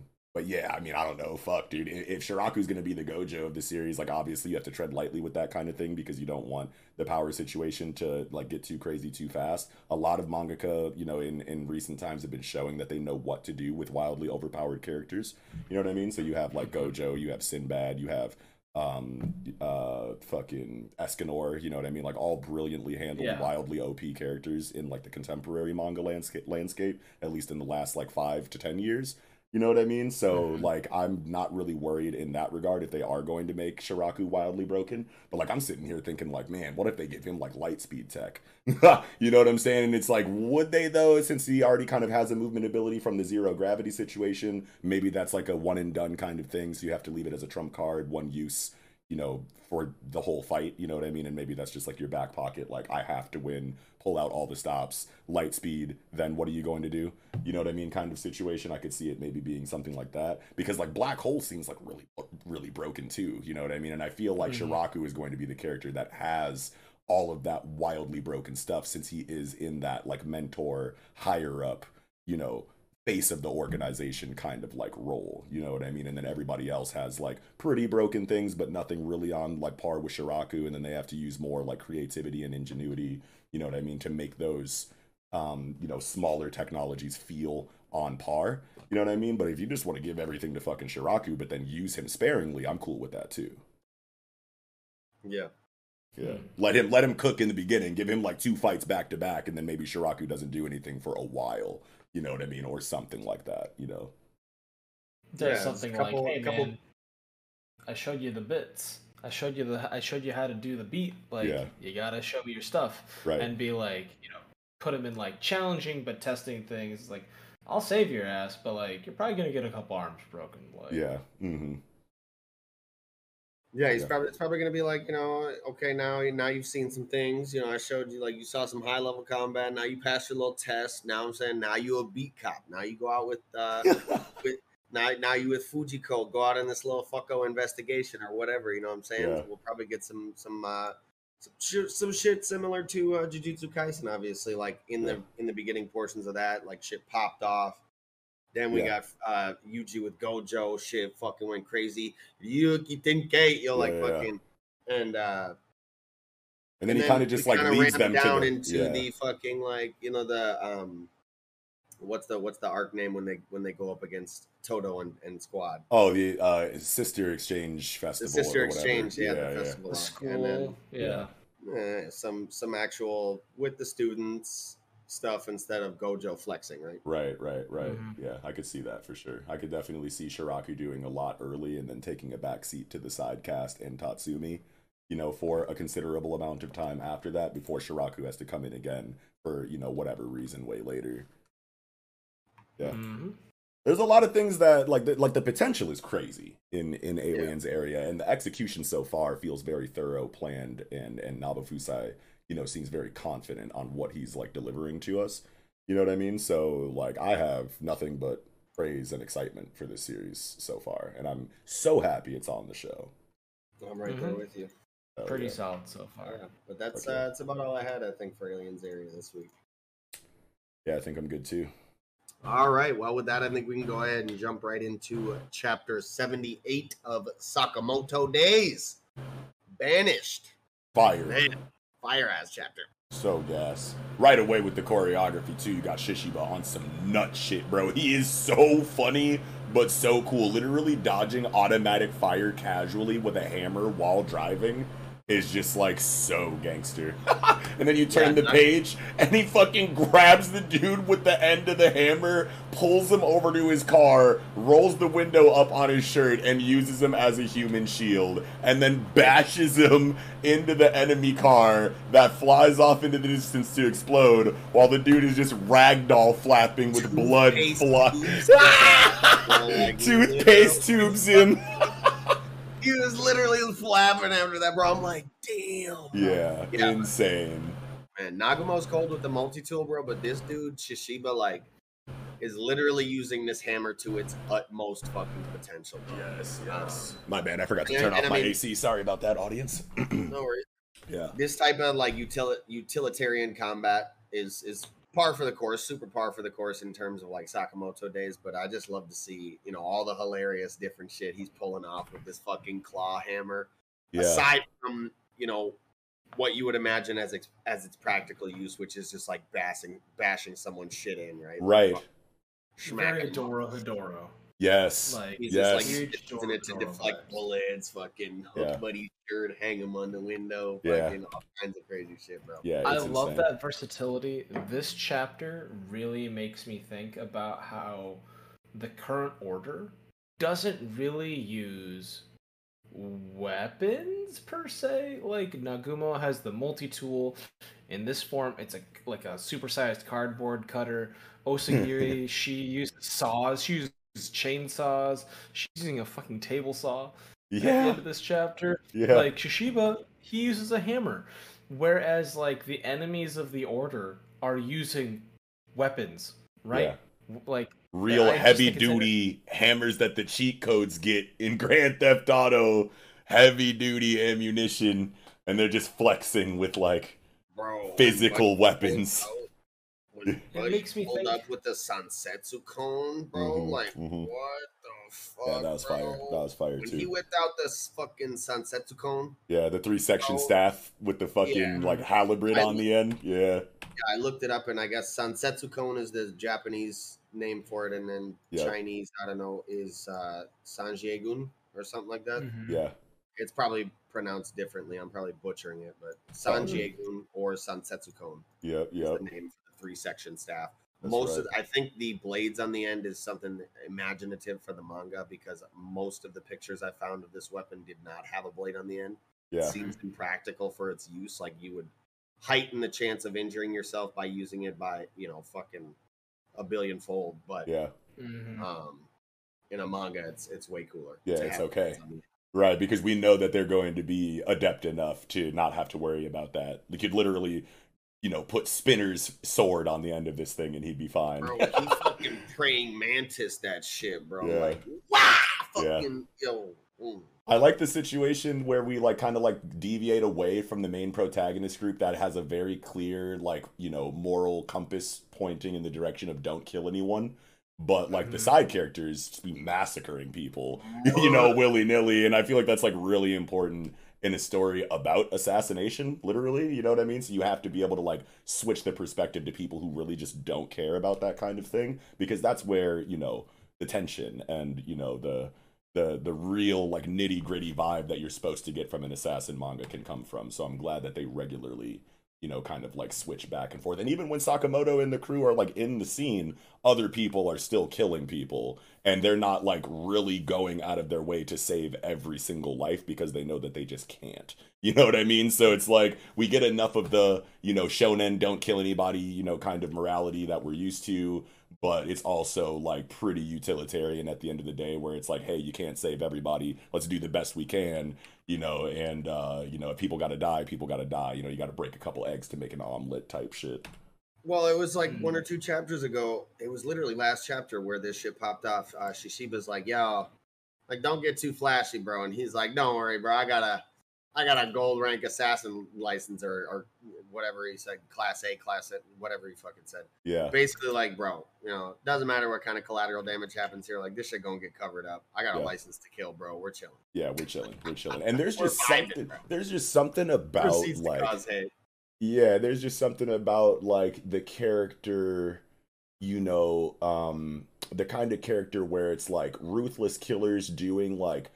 but yeah, I mean, I don't know. Fuck, dude. If Shiraku's gonna be the Gojo of the series, like obviously you have to tread lightly with that kind of thing because you don't want the power situation to like get too crazy too fast. A lot of mangaka, you know, in in recent times have been showing that they know what to do with wildly overpowered characters. You know what I mean? So you have like Gojo, you have Sinbad, you have um uh fucking Escanor, you know what I mean? Like all brilliantly handled, Yeah. wildly OP characters in like the contemporary manga landscape landscape, at least in the last like five to ten years. You know what I mean? So mm-hmm. like I'm not really worried in that regard if they are going to make Shiraku wildly broken. But like I'm sitting here thinking like, man, what if they give him like light speed tech? you know what I'm saying? And it's like, would they though, since he already kind of has a movement ability from the zero gravity situation? Maybe that's like a one and done kind of thing. So you have to leave it as a trump card, one use, you know, for the whole fight. You know what I mean? And maybe that's just like your back pocket. Like I have to win, pull out all the stops, light speed. Then what are you going to do? You know what I mean? Kind of situation. I could see it maybe being something like that because like black hole seems like really, really broken too. You know what I mean? And I feel like Mhm. Shiraku is going to be the character that has all of that wildly broken stuff since he is in that like mentor higher up, you know, face of the organization kind of like role. You know what I mean? And then everybody else has like pretty broken things, but nothing really on like par with Shiraku. And then they have to use more like creativity and ingenuity, you know what I mean, to make those um, you know, smaller technologies feel on par. You know what I mean? But if you just want to give everything to fucking Shiraku, but then use him sparingly, I'm cool with that too. Yeah. Yeah. Let him let him cook in the beginning. Give him like two fights back to back, and then maybe Shiraku doesn't do anything for a while. You know what I mean, or something like that. You know. Does Yeah, it's a something couple- like, "Hey couple- man, I showed you the bits. I showed you the. I showed you how to do the beat. Like Yeah. you gotta show me your stuff, Right. and be like, you know, put him in like challenging but testing things. Like I'll save your ass, but like you're probably gonna get a couple arms broken. Like Yeah. Mm-hmm. Yeah, he's Yeah. probably it's probably gonna be like you know, okay, now now you've seen some things. You know, I showed you like you saw some high level combat. Now you passed your little test. Now I'm saying now you're a beat cop. Now you go out with uh with now now you with Fujiko. Go out in this little fucko investigation or whatever. You know what I'm saying? Yeah. We'll probably get some some uh some shit, some shit similar to uh, Jujutsu Kaisen. Obviously, like in the in the beginning portions of that, like shit popped off. Then we Yeah. got uh Yuji with Gojo, shit fucking went crazy. Ryoiki Tenkai, yo, like Yeah, yeah. fucking and uh And then he kind of just like leads them down to the, into yeah. the fucking like you know the um what's the what's the arc name when they when they go up against Todo and, and Squad. Oh, the uh, sister exchange Festival. The festival. sister or exchange, yeah, yeah, the yeah. festival. the school. And then yeah. eh, some some actual with the students stuff instead of Gojo flexing, right? Right, right, right. Mhm. Yeah, I could see that for sure. I could definitely see Shiraku doing a lot early and then taking a back seat to the side cast and Tatsumi, you know, for a considerable amount of time after that before Shiraku has to come in again for, you know, whatever reason way later. Yeah. Mhm. There's a lot of things that like the, like the potential is crazy in in Aliens area and the execution so far feels very thorough, planned and and Nabafusai, you know, seems very confident on what he's like delivering to us. You know what I mean? So like I have nothing but praise and excitement for this series so far and I'm so happy it's on the show. I'm right there Mhm. with you. So, Pretty yeah. solid so far. Yeah, but that's Okay. uh, that's about all I had, I think, for Aliens area this week. Yeah, I think I'm good too. All right. Well, with that, I think we can go ahead and jump right into uh, chapter 78 of Sakamoto Days. Banished. Fire. Man, fire ass chapter. So gas. Right away with the choreography too. You got Shishiba on some nut shit, bro. He is so funny, but so cool. Literally dodging automatic fire casually with a hammer while driving is just like so gangster. and then you turn Yeah, the page and he fucking grabs the dude with the end of the hammer, pulls him over to his car, rolls the window up on his shirt, and uses him as a human shield, and then bashes him into the enemy car that flies off into the distance to explode, while the dude is just ragdoll flapping with blood flying. Toothpaste tubes oh him. He was literally flapping after that, bro. I'm like, damn. Yeah, Yeah. insane. Man, Nagumo's cold with the multi tool, bro, but this dude, Shishiba, like, is literally using this hammer to its utmost fucking potential. Yes, um, yes. My bad, I forgot to turn and off I my mean- AC. Sorry about that, audience. No worries. Yeah. This type of like utili- utilitarian combat is is par for the course, super par for the course in terms of like Sakamoto days. But I just love to see you know all the hilarious different shit he's pulling off with this fucking claw hammer. Yeah. Aside from you know what you would imagine as its, as its practical use, which is just like bashing bashing someone's shit in, right? Right. Very Schmacking. Dorohedoro. Yes. Like He's yes. just like using it to deflect bullets, fucking hook Yeah. buddy shirt, hang him on the window, Yeah. fucking all kinds of crazy shit, bro. Yeah, I it's love that versatility. This chapter really makes me think about how the current order doesn't really use weapons per se. Like Nagumo has the multi-tool. In this form, it's a like a supersized cardboard cutter. Osaragi, she uses saws. She uses chainsaws. She's using a fucking table saw. At the Yeah. end of this chapter, Yeah. like Shishiba, he uses a hammer, whereas like the enemies of the Order are using weapons, right? W- Like Real I heavy think it's inter- duty hammers that the cheat codes get in Grand Theft Auto. Heavy duty ammunition, and they're just flexing with like bro. physical when weapons. When Bush makes me pulled think- up with the Sansetsukon, bro. Mhm, like mhm. what the fuck? Yeah, that was bro? fire. That was fire When he too. whipped out this fucking Sansetsukon, Yeah, the three section Oh. staff with the fucking Yeah. like halibut on the end. Yeah. yeah, I looked it up, and I guess Sansetsukon is the Japanese name for it, and then Yeah. Chinese, I don't know, is uh, Sanjiegun or something like that. Mhm. Yeah. It's probably pronounced differently. I'm probably butchering it, but Probably. Sanjiegun or Sansetsukon. Yep. is Yep. the name for the three section staff. That's most of. I think the blades on the end is something imaginative for the manga because most of the pictures I found of this weapon did not have a blade on the end. Yeah. It seems impractical for its use. Like you would heighten the chance of injuring yourself by using it by, you know, fucking a billion fold. But Yeah. Mhm. um in a manga it's it's way cooler. Yeah, it's okay. blades on the end. Right, because we know that they're going to be adept enough to not have to worry about that. You could literally, you know, put Spinner's sword on the end of this thing and he'd be fine. Bro, he fucking praying mantis that shit, bro. Yeah. Like wow Yeah. fucking yo. mm. I like the situation where we like kind of like deviate away from the main protagonist group that has a very clear like, you know, moral compass pointing in the direction of don't kill anyone. But like the side characters just be massacring people, you know, willy nilly. And I feel like that's like really important in a story about assassination, literally. You know what I mean? So you have to be able to like switch the perspective to people who really just don't care about that kind of thing. Because that's where, you know, the tension and, you know, the the the real like nitty gritty vibe that you're supposed to get from an assassin manga can come from. So I'm glad that they regularly, you know, kind of like switch back and forth. And even when Sakamoto and the crew are like in the scene, other people are still killing people, and they're not like really going out of their way to save every single life because they know that they just can't. You know what I mean? So it's like we get enough of the you know shonen don't kill anybody you know kind of morality that we're used to but it's also like pretty utilitarian at the end of the day where it's like hey you can't save everybody let's do the best we can you know and uh you know if people gotta die people gotta die you know you gotta break a couple eggs to make an omelet type shit Well, it was like Mm. one or two chapters ago. It was literally last chapter where this shit popped off. Uh, Shishiba's like, "Yo, like, don't get too flashy, bro." And he's like, "Don't worry, bro. I got a, I got a gold rank assassin license or or whatever he said, class A, class A, whatever he fucking said." yeah Basically, like, bro, you know, doesn't matter what kind of collateral damage happens here. Like, this shit gonna get covered up. I got a license to kill, bro. We're chilling. yeah we're chilling we're chilling and there's just something bro. there's just something about Proceeds like. Yeah, there's just something about like the character, you know, um the kind of character where it's like ruthless killers doing like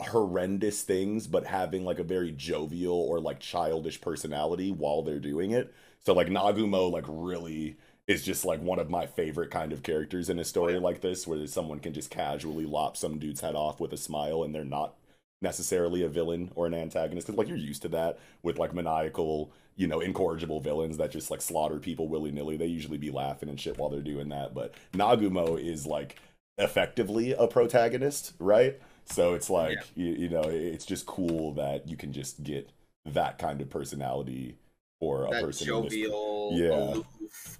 horrendous things but having like a very jovial or like childish personality while they're doing it. So like Nagumo like really is just like one of my favorite kind of characters in a oh, story like this where someone can just casually lop some dude's head off with a smile and they're not necessarily a villain or an antagonist because like you're used to that with like maniacal you know incorrigible villains that just like slaughter people willy-nilly. They usually be laughing and shit while they're doing that but nagumo is like effectively a protagonist right so it's like you, you know it's just cool that you can just get that kind of personality for a person in this- yeah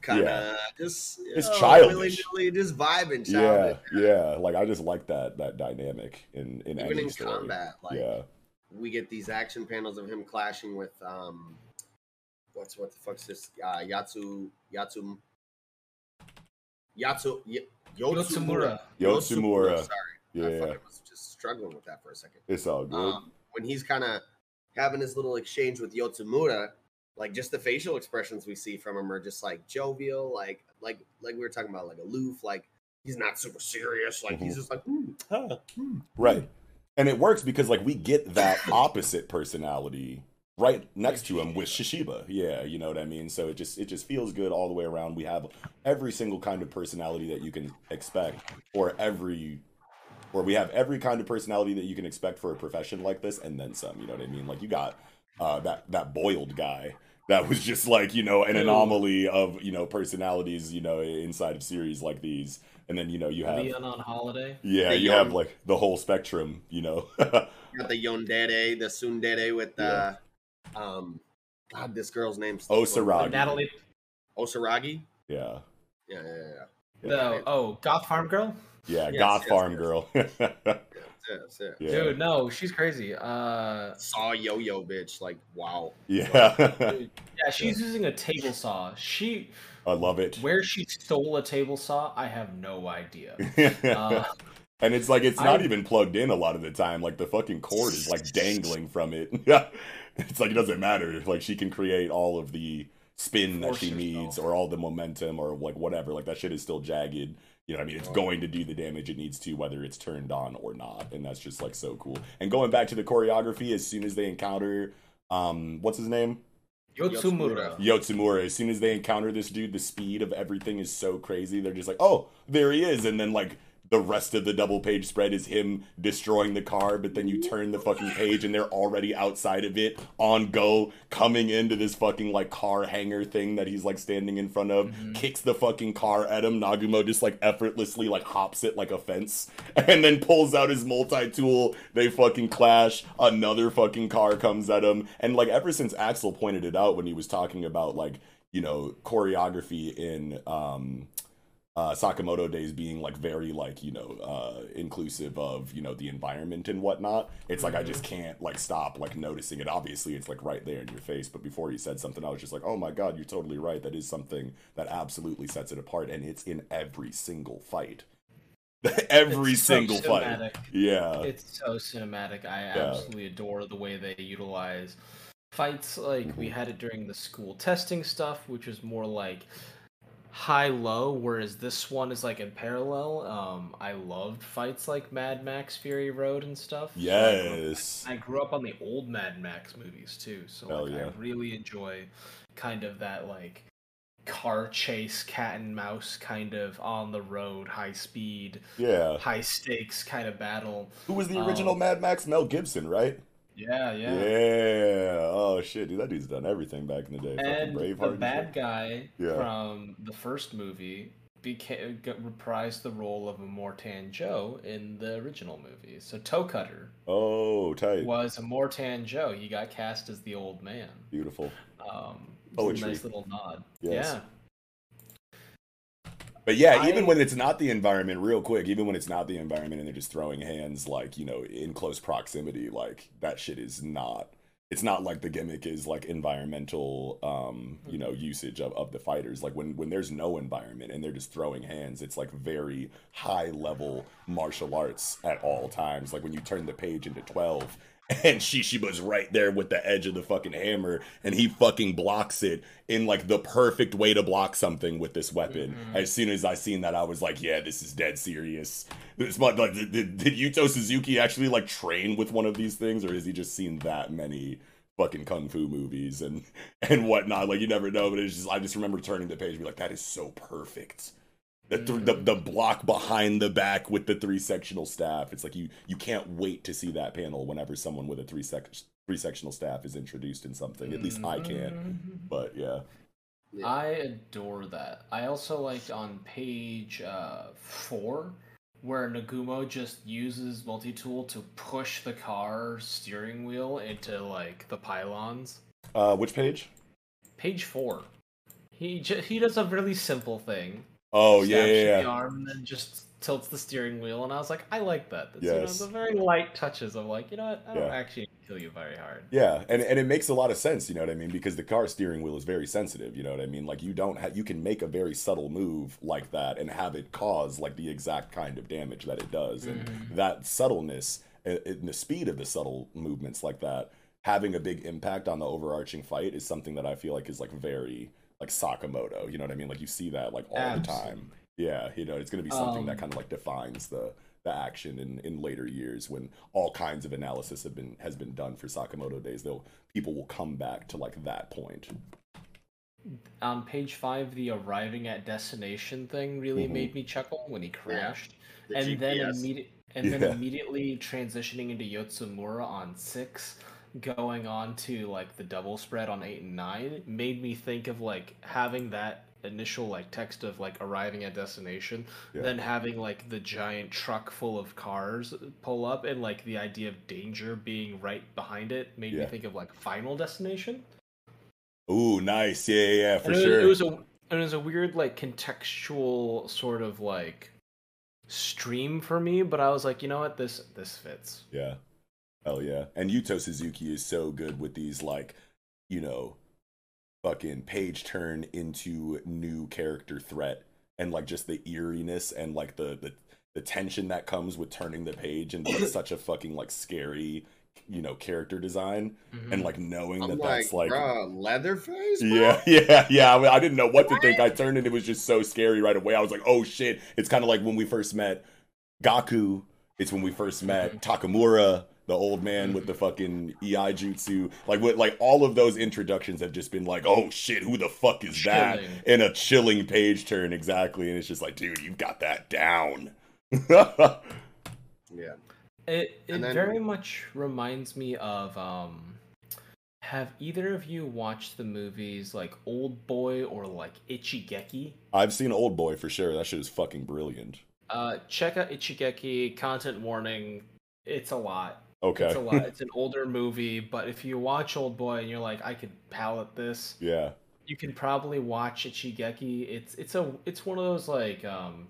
kind of Yeah. just It's know, childish. willy-nilly, just vibing, yeah childish. yeah like i just like that that dynamic in in Even any in story. combat, like yeah we get these action panels of him clashing with um, what's what the fuck's this? Uh, Yatsu Yatsu Yatsu y- Yotsumura. Yotsumura. Sorry, I Yeah. fucking was just struggling with that for a second. It's all good. Um, when he's kind of having his little exchange with Yotsumura, like just the facial expressions we see from him are just like jovial, like like like we were talking about, like aloof, like he's not super serious, like he's Mhm. just like, hmm, huh, hmm. Right. And it works because like we get that opposite personality right next to him with Shishiba. Yeah, you know what I mean? So it just it just feels good all the way around. We have every single kind of personality that you can expect or every or we have every kind of personality that you can expect for a profession like this and then some, you know what I mean? Like you got uh that that boiled guy that was just like, you know, an Ew. anomaly of, you know, personalities, you know, inside of series like these. And then, you know, you have Leon on holiday. yeah, The you have like the whole spectrum, you know. You got the Yandere, the Tsundere with the um God, this girl's name's Osaragi. Natalie. Osaragi? yeah. Yeah, yeah, yeah. No, oh, Goth Farm Girl. Yeah, Yes, Goth yes, Farm yes. Girl. That's it. Yeah. Dude, no, she's crazy. Uh, Saw yo yo bitch, like wow. yeah. yeah, she's using a table saw. She, I love it. where she stole a table saw, I have no idea. Uh, and it's like it's not I- even plugged in a lot of the time. Like the fucking cord is like dangling from it. Yeah. It's like it doesn't matter. Like she can create all of the spin that she herself. needs or all the momentum or like whatever. Like that shit is still jagged. You know what I mean? It's going to do the damage it needs to whether it's turned on or not. And that's just like so cool. And going back to the choreography, as soon as they encounter um what's his name? Yotsumura. Yotsumura, as soon as they encounter this dude, the speed of everything is so crazy. They're just like, oh, there he is. And then, like, the rest of the double page spread is him destroying the car, but then you turn the fucking page and they're already outside of it, on go, coming into this fucking, like, car hanger thing that he's, like, standing in front of, kicks the fucking car at him. Nagumo just, like, effortlessly, like, hops it like a fence, and then pulls out his multi tool. They fucking clash. Another fucking car comes at him. And, like, ever since Axel pointed it out when he was talking about, like, you know, choreography in, um, uh, Sakamoto days being like very like you know uh, inclusive of you know the environment and whatnot. It's like I just can't like stop like noticing it. Obviously, it's like right there in your face. But before he said something, I was just like, oh my god, you're totally right. That is something that absolutely sets it apart, and it's in every single fight. every It's so single fight. cinematic. Yeah. It's so cinematic. I Yeah. absolutely adore the way they utilize fights. Like we Mm-hmm. had it during the school testing stuff, which was more like high low, whereas this one is like in parallel. Um, I loved fights like Mad Max Fury Road and stuff. Yes. I grew up on the old Mad Max movies too, so like, yeah. I really enjoy kind of that like car chase, cat and mouse kind of on the road, high speed, Yeah. high stakes kind of battle. Who was the original Um, Mad Max? Mel Gibson, right? Yeah, yeah. Yeah. Oh shit, dude, that dude's done everything back in the day. And Fucking Braveheart. the bad guy Yeah. from the first movie became reprised the role of Mortan Joe in the original movie. So Toe Cutter Oh, tight. was a Mortan Joe. He got cast as the old man. Beautiful. Um, a nice little nod. Yes. Yeah. But yeah, I- even when it's not the environment, real quick, even when it's not the environment and they're just throwing hands like, you know, in close proximity, like that shit is not it's not like the gimmick is like environmental um, you know, usage of, of the fighters. Like when when there's no environment and they're just throwing hands, it's like very high level martial arts at all times. Like when you turn the page into twelve and Shishiba's right there with the edge of the fucking hammer, and he fucking blocks it in like the perfect way to block something with this weapon. Mm-hmm. As soon as I seen that, I was like, yeah, this is dead serious. This like, did, did, did Yuto Suzuki actually like train with one of these things, or has he just seen that many? fucking kung fu movies and and whatnot like you never know but it's just i just remember turning the page and be like that is so perfect the, th- the the block behind the back with the three sectional staff. It's like you you can't wait to see that panel whenever someone with a three sec three sectional staff is introduced in something. At least I can. But yeah. I adore that. I also liked on page uh, four where Nagumo just uses multi tool to push the car steering wheel into like the pylons. Uh, which page? Page four. He j- he does a really simple thing. Oh yeah, yeah, yeah. the arm and then just tilts the steering wheel, and I was like, I like that. That's, Yes. you know, the very light touches of like, you know what, I don't Yeah. actually kill you very hard. Yeah, and and it makes a lot of sense, you know what I mean? Because the car steering wheel is very sensitive, you know what I mean? Like you don't ha- you can make a very subtle move like that and have it cause like the exact kind of damage that it does, and mm-hmm. that subtleness and the speed of the subtle movements like that having a big impact on the overarching fight is something that I feel like is like very like Sakamoto, you know what I mean? Like you see that like all the time. Yeah, you know, it's going to be something that Um, kind of like defines the the action in in later years when all kinds of analysis have been has been done for Sakamoto days. They'll people will come back to like that point. On page five, the arriving at destination thing really Mhm. made me chuckle when he crashed, the and then GPS. immediate and then immediately transitioning into Yotsumura on six, going on to like the double spread on eight and nine, made me think of like having that initial like text of like arriving at destination, Yeah. then having like the giant truck full of cars pull up, and like the idea of danger being right behind it made me think of like Final Destination. Ooh, nice. Yeah, yeah, yeah for And sure. It was a it was a weird like contextual sort of like stream for me, but I was like, you know what, this this fits. Yeah. Hell yeah. And Yuto Suzuki is so good with these like, you know, fucking page turn into new character threat and like just the eeriness and like the the, the tension that comes with turning the page and like, such a fucking like scary, you know, character design and mm-hmm. like knowing I'm that like, that's like bruh, Leatherface. bro? yeah, yeah, yeah. I, mean, I didn't know what to think. I turned and it was just so scary right away. I was like, oh shit. It's kind of like when we first met Gaku. It's when we first met mm-hmm. Takamura, the old man with the fucking iaijutsu. Like what like all of those introductions have just been like, oh shit, who the fuck is that? Chilling. In a chilling page turn, exactly. And it's just like, dude, you've got that down. Yeah. It it then- very much reminds me of um have either of you watched the movies like Old Boy or like Ichigeki? I've seen Old Boy for sure. That shit is fucking brilliant. Uh check out Ichigeki, content warning. It's a lot. Okay. It's a lot. It's an older movie, but if you watch Old Boy and you're like, I could palate this, Yeah. you can probably watch Ichigeki. It's it's a it's one of those like um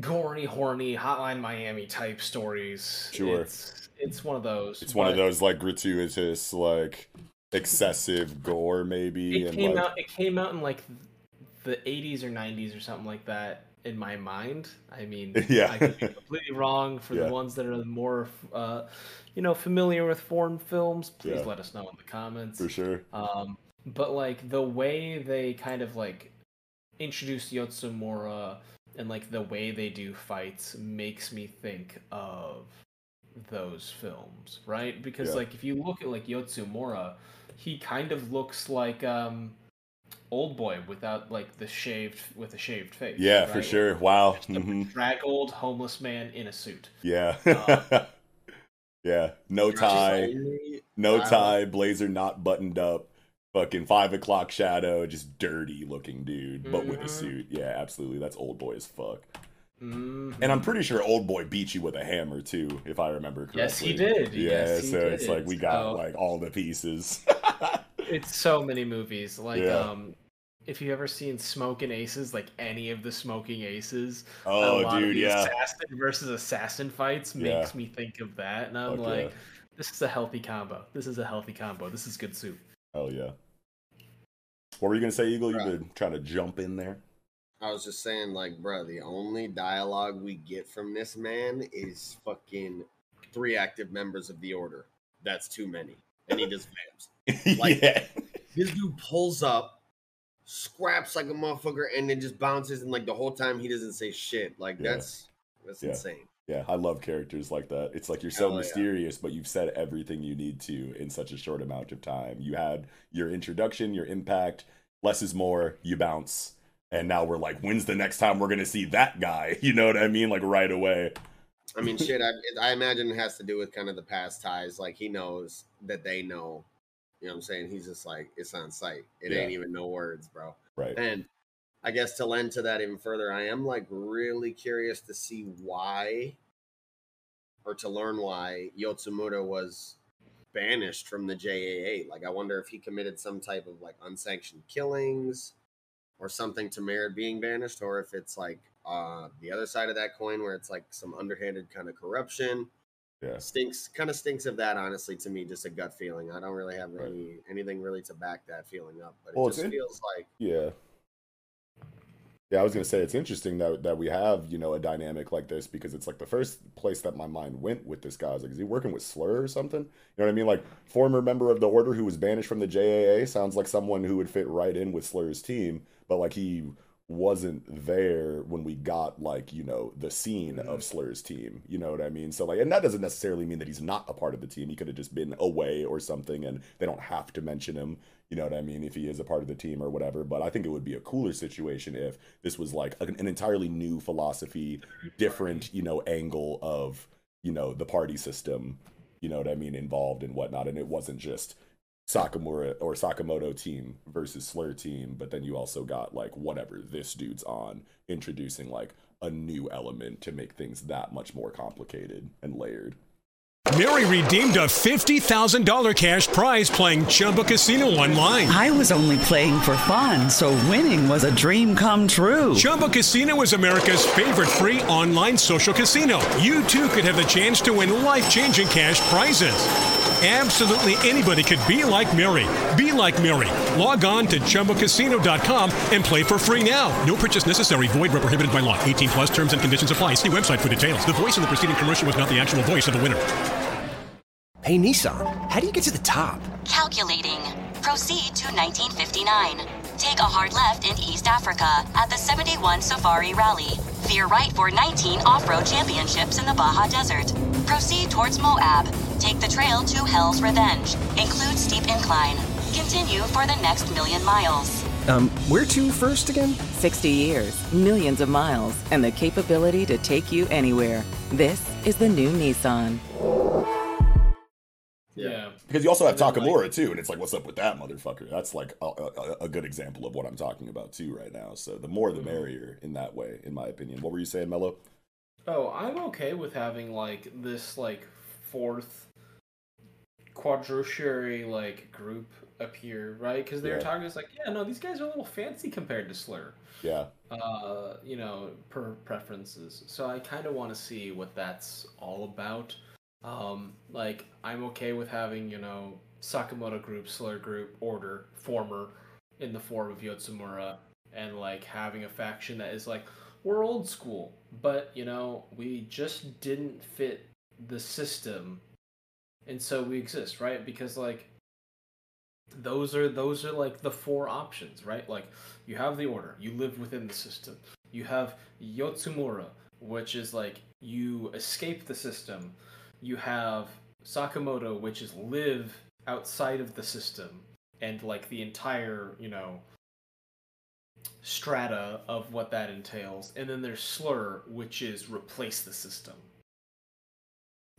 gory, horny, Hotline Miami type stories. Sure. It's it's one of those. It's one of those like gratuitous, like excessive gore, maybe. It came like, out. It came out in like the 80s or 90s or something like that. In my mind, I mean, Yeah. I could be completely wrong. For Yeah. the ones that are more, uh, you know, familiar with foreign films, please Yeah. let us know in the comments. for sure. Um, but like the way they kind of like introduce Yotsumura and like the way they do fights makes me think of those films, right? Because Yeah. like if you look at like Yotsumura, he kind of looks like um Old Boy without like the shaved with a shaved face. Yeah, for sure. Wow. Just a hmm draggled homeless man in a suit. Yeah. Um, yeah. No tie. No tie. Blazer not buttoned up. Fucking five o'clock shadow. Just dirty looking dude, but with a Mhm. suit. Yeah, absolutely. That's old boy as fuck. mhm. And I'm pretty sure old boy beat you with a hammer too, if I remember correctly. Yes, he did. Yeah, Yes, he so it's like we got So- like all the pieces. it's so many movies like Yeah. um if you've ever seen smoking aces like any of the smoking aces Oh, a lot dude, of the yeah. assassin versus assassin fights Yeah. makes me think of that and i'm Fuck like yeah. this is a healthy combo this is a healthy combo this is good soup Hell yeah. What were you gonna say, Eagle? You've Right. been trying to jump in there. I was just saying, like, bro, the only dialogue we get from this man is fucking three active members of the order. That's too many. And he just vamps. Like yeah. this dude pulls up, scraps like a motherfucker, and then just bounces and like the whole time he doesn't say shit. Like Yeah. that's that's Yeah. insane. Yeah, I love characters like that. It's like you're so Hell yeah. mysterious, but you've said everything you need to in such a short amount of time. You had your introduction, your impact, less is more, you bounce. And now we're like, when's the next time we're going to see that guy? You know what I mean? Like right away. I mean, shit. I, I imagine it has to do with kind of the past ties. Like he knows that they know. You know what I'm saying? He's just like it's on site. It Yeah. ain't even no words, bro. Right. And I guess to lend to that even further, I am like really curious to see why or to learn why Yotsumura was banished from the JAA. Like, I wonder if he committed some type of like unsanctioned killings or something to merit being banished, or if it's like uh, the other side of that coin where it's like some underhanded kind of corruption. Yeah. Stinks, kind of stinks of that, honestly, to me. Just a gut feeling. I don't really have any anything really to back that feeling up, but it Well, just in- feels like Yeah. Yeah, I was gonna say it's interesting that that we have you know a dynamic like this because it's like the first place that my mind went with this guy. I was like, is he working with Slur or something? You know what I mean? Like former member of the Order who was banished from the JAA sounds like someone who would fit right in with Slur's team, but like he wasn't there when we got like you know the scene of mm-hmm. Slur's team. You know what I mean? So like, and that doesn't necessarily mean that he's not a part of the team. He could have just been away or something, and they don't have to mention him. You know what I mean? If he is a part of the team or whatever. But I think it would be a cooler situation if this was like an, an entirely new philosophy, different you know angle of you know the party system. You know what I mean? Involved and whatnot, and it wasn't just Sakamura or Sakamoto team versus Slur team, but then you also got like whatever this dude's on, introducing like a new element to make things that much more complicated and layered. Mary redeemed a $50,000 cash prize playing Chumba Casino online. I was only playing for fun, so winning was a dream come true. Chumba Casino is America's favorite free online social casino. You too could have the chance to win life changing cash prizes. Absolutely anybody could be like Mary. Be like Mary. Log on to ChumbaCasino.com and play for free now. No purchase necessary. Void where prohibited by law. 18 plus terms and conditions apply. See website for details. The voice in the preceding commercial was not the actual voice of the winner. Hey Nissan, how do you get to the top? Calculating. Proceed to 1959. Take a hard left in East Africa at the 71 Safari Rally. Veer right for 19 off-road championships in the Baja Desert. Proceed towards Moab. Take the trail to Hell's Revenge. Include steep incline. Continue for the next million miles. Um, where to first again? 60 years, millions of miles, and the capability to take you anywhere. This is the new Nissan. Yeah. Because you also have And then, like- Takamura too, and it's like, what's up with that motherfucker? That's like a, a, a good example of what I'm talking about too right now. So the more Mm-hmm. the merrier in that way, in my opinion. What were you saying, Mello? Oh, I'm okay with having like this like fourth quadrociary like group appear, right? Because they were Yeah. talking, it's like, yeah, no, these guys are a little fancy compared to Slur. Yeah, Uh, you know, per preferences. So I kind of want to see what that's all about. Um, like I'm okay with having you know Sakamoto group, Slur group, Order, former in the form of Yotsumura, and like having a faction that is like we're old school, but you know we just didn't fit the system, and so we exist, right? Because like those are those are like the four options, right? Like you have the order, you live within the system. You have Yotsumura, which is like you escape the system. You have Sakamoto, which is live outside of the system and like the entire, you know, strata of what that entails. And then there's Slur, which is replace the system.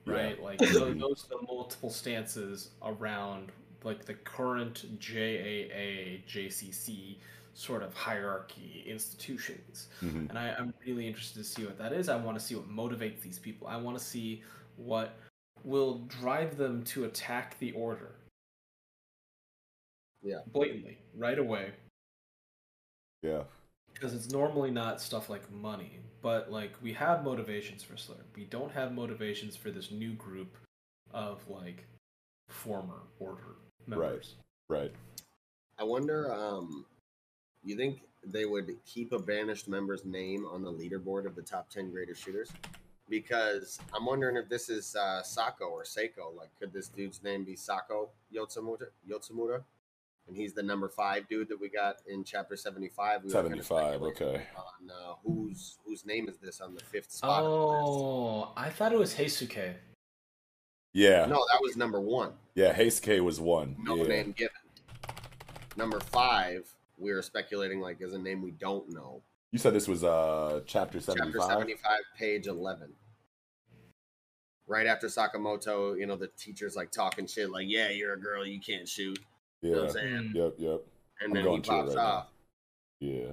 Right? Yeah. Like tho- those are the multiple stances around like the current JAA, JCC sort of hierarchy institutions. Mhm. And I, I'm really interested to see what that is. I want to see what motivates these people. I want to see what will drive them to attack the order. Yeah. Blatantly, right away. yeah, Because it's normally not stuff like money, but like we have motivations for Slur. We don't have motivations for this new group of like former order members. right. Right. I wonder, um, you think they would keep a banished member's name on the leaderboard of the top 10 greatest shooters? because I'm wondering if this is uh, Sako or Seiko. Like, could this dude's name be Sako Yotsumura? Yotsumura? And he's the number five dude that we got in chapter seventy five. We seventy five, okay. On uh, whose whose name is this on the fifth spot? Oh, I thought it was Heisuke. Yeah. No, that was number one. Yeah, Heisuke was one. No yeah. name given. Number five, we were speculating like is a name we don't know. You said this was uh chapter 75? Chapter 75, page 11. Right after Sakamoto, you know, the teacher's like talking shit, like, yeah, you're a girl, you can't shoot. Yeah. You know I'm saying? Yep, yep. And I'm then he going to it pops right now. Yeah.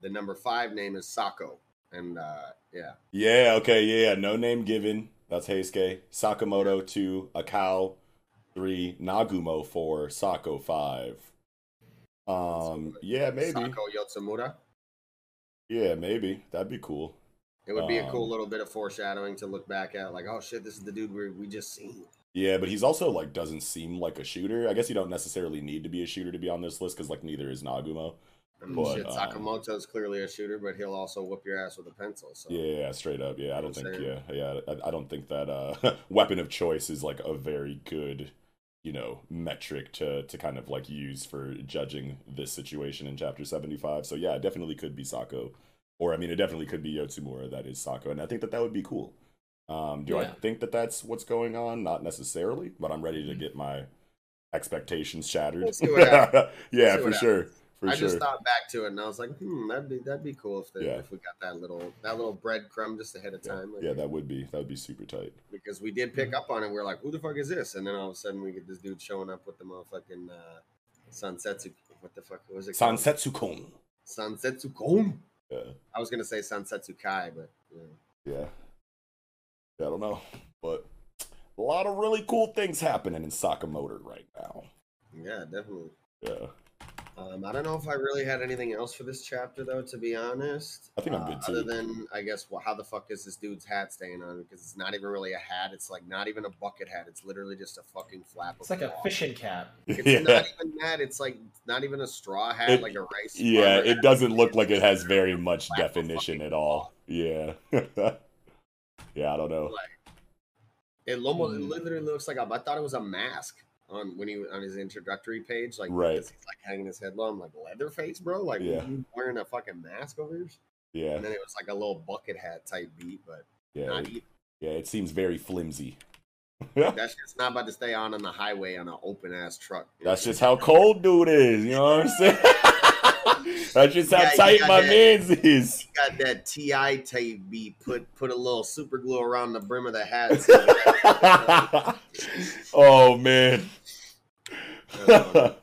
The number five name is Sako. And uh yeah. Yeah, okay, yeah, no name given. That's Heisuke. Sakamoto two, Akao three, Nagumo four, Sako five. Um, yeah, maybe. Sako Yotsumura. Yeah, maybe. That'd be cool. It would be a cool Um, little bit of foreshadowing to look back at, like, oh shit, this is the dude we we just seen. Yeah, but he's also like doesn't seem like a shooter. I guess you don't necessarily need to be a shooter to be on this list because like neither is Nagumo. Mean, But, shit, um, Sakamoto's clearly a shooter, but he'll also whoop your ass with a pencil. So Yeah, straight up. Yeah, I don't think. Yeah, yeah, I, I don't think that uh, weapon of choice is like a very good, you know, metric to to kind of like use for judging this situation in chapter seventy five. So yeah, it definitely could be Sako, or I mean, it definitely could be Yotsumura. That is Sako, and I think that that would be cool. Um, do I think that that's what's going on? Not necessarily, but I'm ready to get my expectations shattered. We'll see what yeah, We'll see for what sure. happens. For I sure. just thought back to it and I was like, hmm, that'd be that'd be cool if the, Yeah. if we got that little that little breadcrumb just ahead of time. like, yeah, that would be that would be super tight. because we did pick up on it. We are like, who the fuck is this? And then all of a sudden we get this dude showing up with the motherfucking uh, Sansetsu. What the fuck was it? called? Sansetsu-kun. Sansetsu Kon. Yeah. I was gonna say Sansetsu Kai, but yeah. Yeah. Yeah, I don't know. But a lot of really cool things happening in Sakamoto right now. Yeah, definitely. Yeah. Um, I don't know if I really had anything else for this chapter, though. To be honest, I think I'm Uh, good, Other too. than, I guess, well, how the fuck is this dude's hat staying on? Because it's not even really a hat. It's like not even a bucket hat. It's literally just a fucking flap. It's like a fishing cap. It's Yeah. not even that. It's like not even a straw hat, It- like a rice. Yeah, it hat. doesn't look like it has very much definition at all. Yeah. yeah, I don't know. It almost Hmm. it literally looks like a, I thought it was a mask on when he on his introductory page, like Right. he's like hanging his head low. I'm like Leatherface, bro. Like Yeah. wearing a fucking mask over here. Yeah. And then it was like a little bucket hat type beat, but Yeah. not It, even. yeah, it seems very flimsy. That shit's not about to stay on on the highway on an open ass truck. That's just how cold dude is, you know what I'm saying? That's just how Yeah, tight my that- man's is. Got that Ti tape beat. Put put a little super glue around the brim of the hat. so oh man. Oh,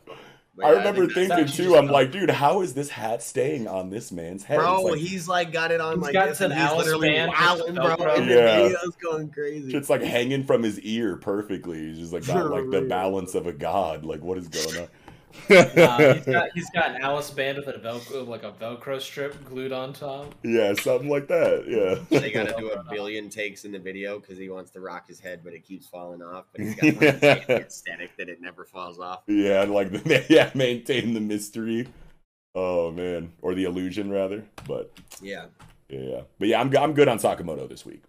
but I yeah, remember think thinking too, I'm like, dude, how is this hat staying on this man's head? Bro, like, he's like got it on like got this, an and he's literally band with wilding, bro. Velcro. And the Yeah. video's going crazy. it's like hanging from his ear perfectly. He's just like got like the balance of a god. Like, what is going on? Uh, he's got he's got an Alice band with a Velcro like a Velcro strip glued on top. yeah, something like that. Yeah. they got to do a billion takes in the video because he wants to rock his head, but it keeps falling off. But he's got like, the aesthetic that it never falls off. Yeah, like yeah, maintain the mystery. Oh man, or the illusion rather. But Yeah. yeah, yeah. but yeah, I'm I'm good on Sakamoto this week.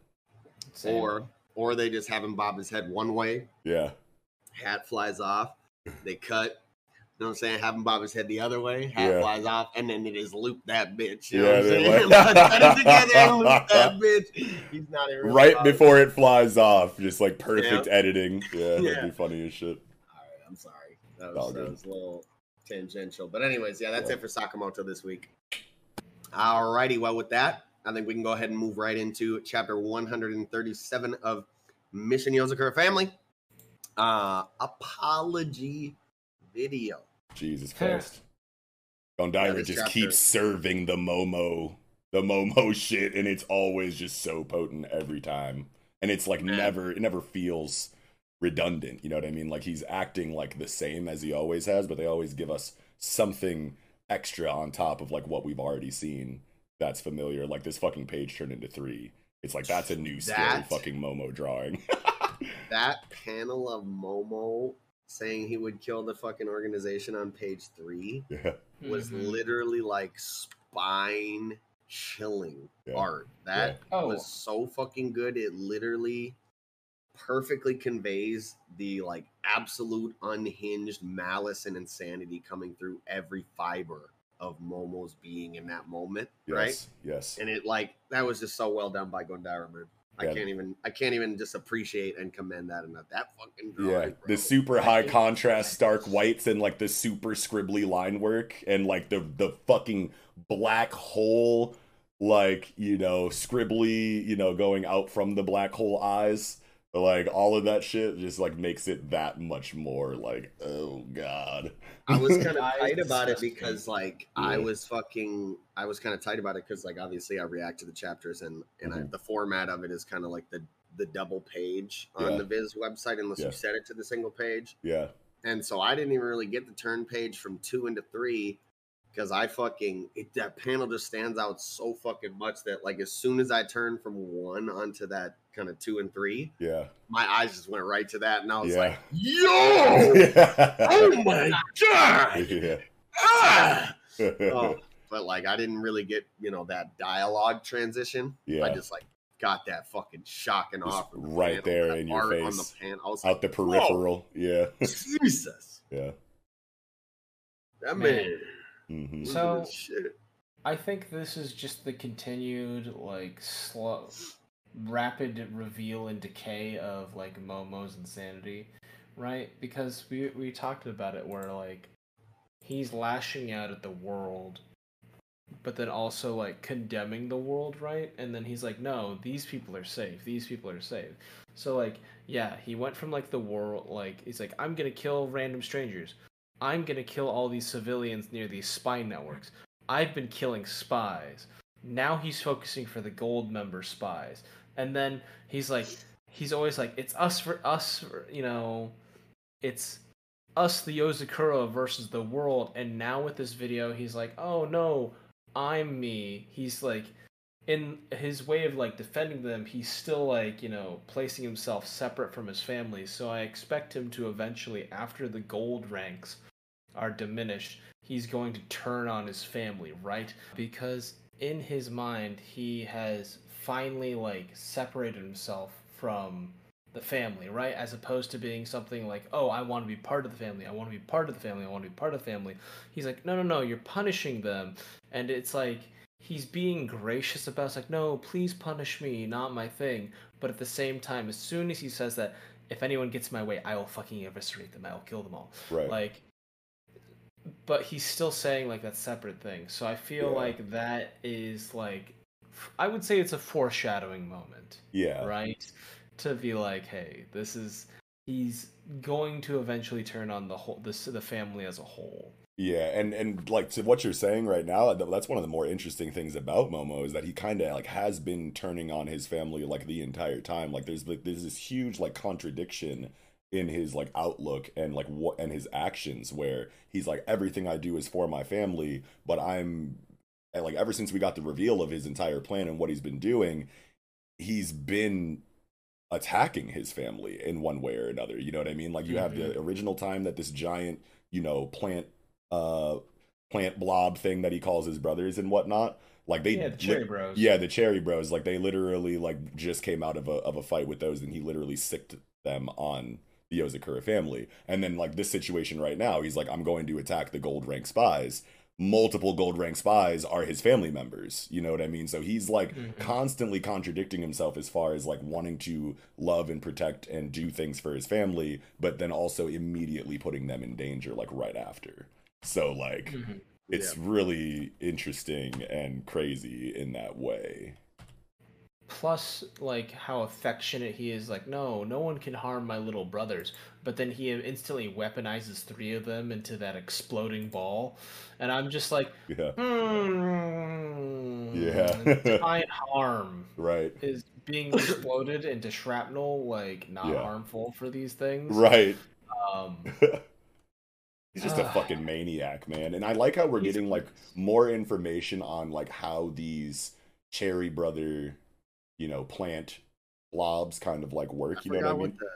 Or or they just have him bob his head one way, Yeah, hat flies off, they cut. You know what I'm saying? Have him bob his head the other way, hat Yeah. flies off, and then they just loop that bitch. You know what I'm saying? like- Cut it together and loop that bitch. He's not even right bothered. before it flies off, just like perfect Yeah. editing. Yeah, that'd be funny as shit. All right, I'm sorry. That was, that was a little tangential. But anyways, yeah, that's Yeah. it for Sakamoto this week. Alrighty, well with that, I think we can go ahead and move right into chapter 137 of Mission Yozakura Family. Uh apology video. Jesus Huh. Christ. Gondaira this just chapter- keeps serving the Momo, the Momo shit, and it's always just so potent every time. And it's like never, it never feels redundant. You know what I mean? Like he's acting like the same as he always has, but they always give us something extra on top of like what we've already seen that's familiar. Like this fucking page turned into three. It's like that's a new scary That- fucking Momo drawing. That panel of Momo saying he would kill the fucking organization on page three yeah. was Mhm. literally like spine chilling Yeah. art. That Yeah. Oh. was so fucking good. It literally perfectly conveys the like absolute unhinged malice and insanity coming through every fiber of Momo's being in that moment, right? Yes, yes. And it like that was just so well done by Gondaira, man. I can't even I can't even just appreciate and commend that enough. That fucking drawing, Yeah, bro. the super high contrast stark whites and like the super scribbly line work and like the the fucking black hole like, you know, scribbly, you know, going out from the black hole eyes. Like all of that shit just like makes it that much more like, oh god. I was kind of tight about it because like I was fucking I was kind of tight about it because like obviously I react to the chapters and and I, Mhm. the format of it is kind of like the the double page on Yeah. the Viz website unless Yeah. you set it to the single page. Yeah. And so I didn't even really get the turn page from two into three because I fucking it, that panel just stands out so fucking much that like as soon as I turn from one onto that kind of two and three, Yeah. my eyes just went right to that, and I was Yeah. like, "Yo, oh my god!" yeah. Ah! oh, but like I didn't really get you know that dialogue transition. I just like got that fucking shocking Just off right panel, there in your face. on the pan. I was Out like, the "Whoa, peripheral. Yeah. Jesus, yeah. that Man. man. hmm So- shit. I think this is just the continued like slow rapid reveal and decay of like Momo's insanity, right? Because we we talked about it where like he's lashing out at the world but then also like condemning the world, right? And then he's like, "No, these people are safe. These people are safe." So like, yeah, he went from like the world like he's like, "I'm going to kill random strangers. I'm going to kill all these civilians near these spy networks. I've been killing spies." Now he's focusing for the gold member spies. And then he's like he's always like, "It's us for us, for, you know, it's us the Yozakura versus the world." And now with this video, he's like, "Oh no, I'm me." He's like in his way of like defending them, he's still like, you know, placing himself separate from his family. So I expect him to eventually after the gold ranks are diminished, he's going to turn on his family, right? Because in his mind, he has finally like separated himself from the family, right? As opposed to being something like, oh, I want to be part of the family. I want to be part of the family. I want to be part of the family. He's like, no, no, no, you're punishing them. And it's like, he's being gracious about it's like, no, please punish me, not my thing. But at the same time, as soon as he says that, if anyone gets in my way, I will fucking eviscerate them. I will kill them all. Right. Like, but he's still saying like that separate thing. So I feel Yeah. like that is like, I would say it's a foreshadowing moment Yeah. right? To be like, hey, this is he's going to eventually turn on the whole this the family as a whole. Yeah, and and like to what you're saying right now, th- that's one of the more interesting things about Momo is that he kind of like has been turning on his family like the entire time. Like there's like there's this huge like contradiction in his like outlook and like what and his actions where he's like everything I do is for my family, but I'm like ever since we got the reveal of his entire plan and what he's been doing, he's been attacking his family in one way or another. You know what I mean? Like you have the original time that this giant, you know, plant uh plant blob thing that he calls his brothers and whatnot. Like they Yeah, the Cherry Bros. Yeah, the cherry bros. Like they literally like just came out of a of a fight with those and he literally sicked them on the Yozakura family. And then like this situation right now, he's like, I'm going to attack the gold rank spies. Multiple gold rank spies are his family members. You know what I mean? So he's like Mhm. constantly contradicting himself as far as like wanting to love and protect and do things for his family, but then also immediately putting them in danger like right after. So like Mhm. it's really interesting and crazy in that way. Plus, like how affectionate he is. Like, no, no one can harm my little brothers. But then he instantly weaponizes three of them into that exploding ball, and I'm just like, Yeah. hmm. Yeah. giant harm Right. is being exploded into shrapnel, like not Yeah. harmful for these things. Right. Um, He's just a fucking maniac, man. And I like how we're getting like more information on like how these Cherry Brother, you know, plant blobs kind of like work. I You know what I mean? what the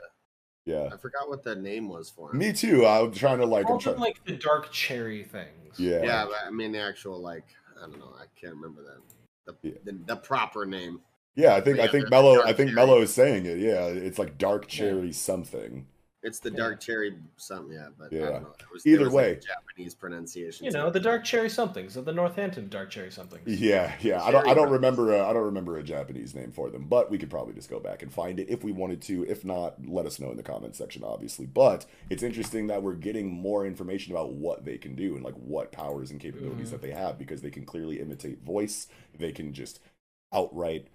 Yeah. I forgot what the name was for him. Me too. I'm trying to like. I'm all trying. the, like the dark cherry things. Yeah. Yeah, but I mean the actual like I don't know. I can't remember that. the, the, the proper name. Yeah, I think But I think the- the Mello I think cherry. Mello is saying it. Yeah, it's like dark cherry something. It's the dark cherry something, yeah. But I Yeah. don't know. There was, there Either was, like, way. Japanese pronunciation. You know, the dark cherry somethings of the Northampton dark cherry somethings. Yeah, yeah. I don't. I don't remember. A, I don't remember a Japanese name for them, but we could probably just go back and find it if we wanted to. If not, let us know in the comment section, obviously. But it's interesting that we're getting more information about what they can do and like what powers and capabilities Mhm. that they have because they can clearly imitate voice. They can just outright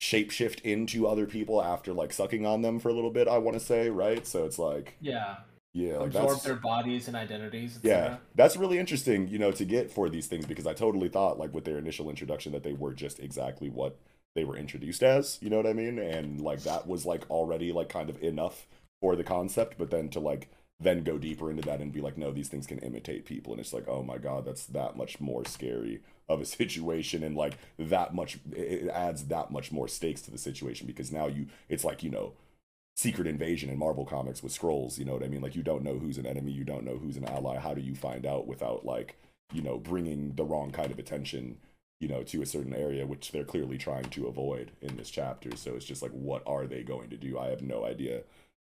shapeshift into other people after like sucking on them for a little bit. I want to say, right? So it's like, Yeah. yeah, like Absorb their bodies and identities. yeah, that's really interesting, you know, to get for these things because I totally thought, like, with their initial introduction, that they were just exactly what they were introduced as. You know what I mean? And like that was like already like kind of enough for the concept, but then to like then go deeper into that and be like, no, these things can imitate people, and it's like, oh my god, that's that much more scary of a situation, and like that much, it adds that much more stakes to the situation because now you, it's like you know secret invasion in Marvel comics with scrolls. You know what I mean? Like you don't know who's an enemy, you don't know who's an ally. How do you find out without like you know bringing the wrong kind of attention? You know, to a certain area, which they're clearly trying to avoid in this chapter. So it's just like, what are they going to do? I have no idea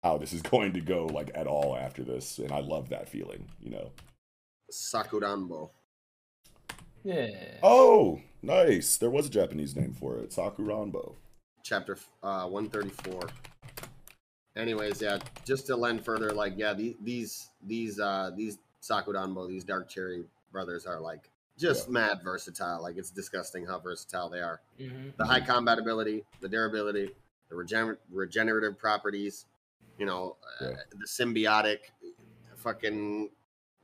how this is going to go, like at all after this, and I love that feeling. You know. Sakuranbo. Yeah. Oh, nice. There was a Japanese name for it, Sakuranbo. chapter uh 134 anyways yeah just to lend further like yeah these these these uh these sakuranbo these dark cherry brothers are like just mad versatile like it's disgusting how versatile they are Mhm. the high combat ability the durability the regen- regenerative properties you know uh, the symbiotic fucking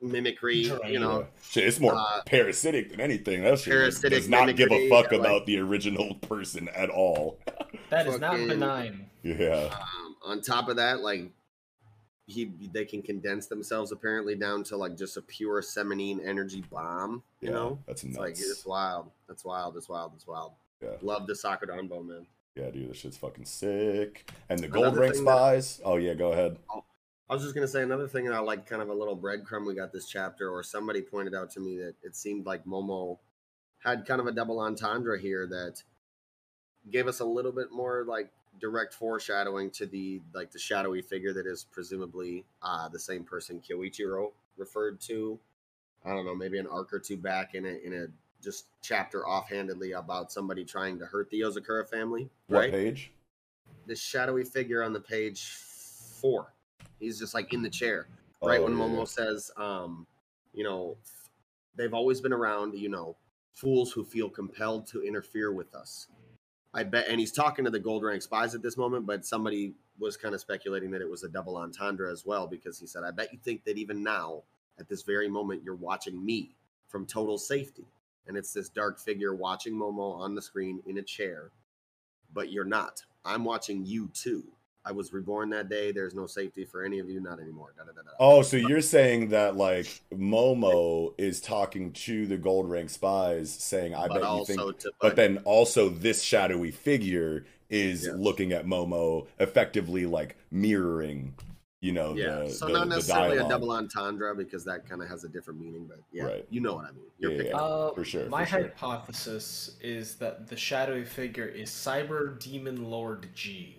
mimicry you know Shit, it's more uh, parasitic than anything. That shit parasitic does not give a mimicry, fuck yeah, like- about the original person at all. That is not benign. Yeah. Um, on top of that, like he they can condense themselves apparently down to like just a pure seminine energy bomb. You Yeah, know, that's it's like it's wild. That's wild. That's wild. That's wild. Yeah. Love the Sakuranbo man. Yeah, dude, this shit's fucking sick. And the Another gold rank thing that- spies. Oh yeah, go ahead. I was just gonna say another thing. And I like kind of a little breadcrumb we got this chapter, or somebody pointed out to me that it seemed like Momo had kind of a double entendre here that gave us a little bit more like direct foreshadowing to the like the shadowy figure that is presumably uh the same person Kyoichiro referred to. I don't know, maybe an arc or two back in a in a just chapter offhandedly about somebody trying to hurt the Yozakura family. What right? page? the shadowy figure on the page four. He's just like in the chair, right? Oh, when yeah, Momo says, um, you know, they've always been around, you know, fools who feel compelled to interfere with us. I bet, and he's talking to the gold rank spies at this moment, but somebody was kind of speculating that it was a double entendre as well because he said, I bet you think that even now, at this very moment, you're watching me from total safety. And it's this dark figure watching Momo on the screen in a chair, but you're not. I'm watching you too. I was reborn that day. There's no safety for any of you, not anymore. Da, da, da, da. Oh, so you're saying that like Momo is talking to the gold rank spies, saying, "I But bet you think," to- but then also this shadowy figure is looking at Momo, effectively like mirroring, you know, Yeah. the, so the, not necessarily a double entendre because that kind of has a different meaning, but yeah, Right. you know what I mean. You're Yeah, picking yeah, up. Uh, for sure. My for sure. hypothesis is that the shadowy figure is Cyber Demon Lord G.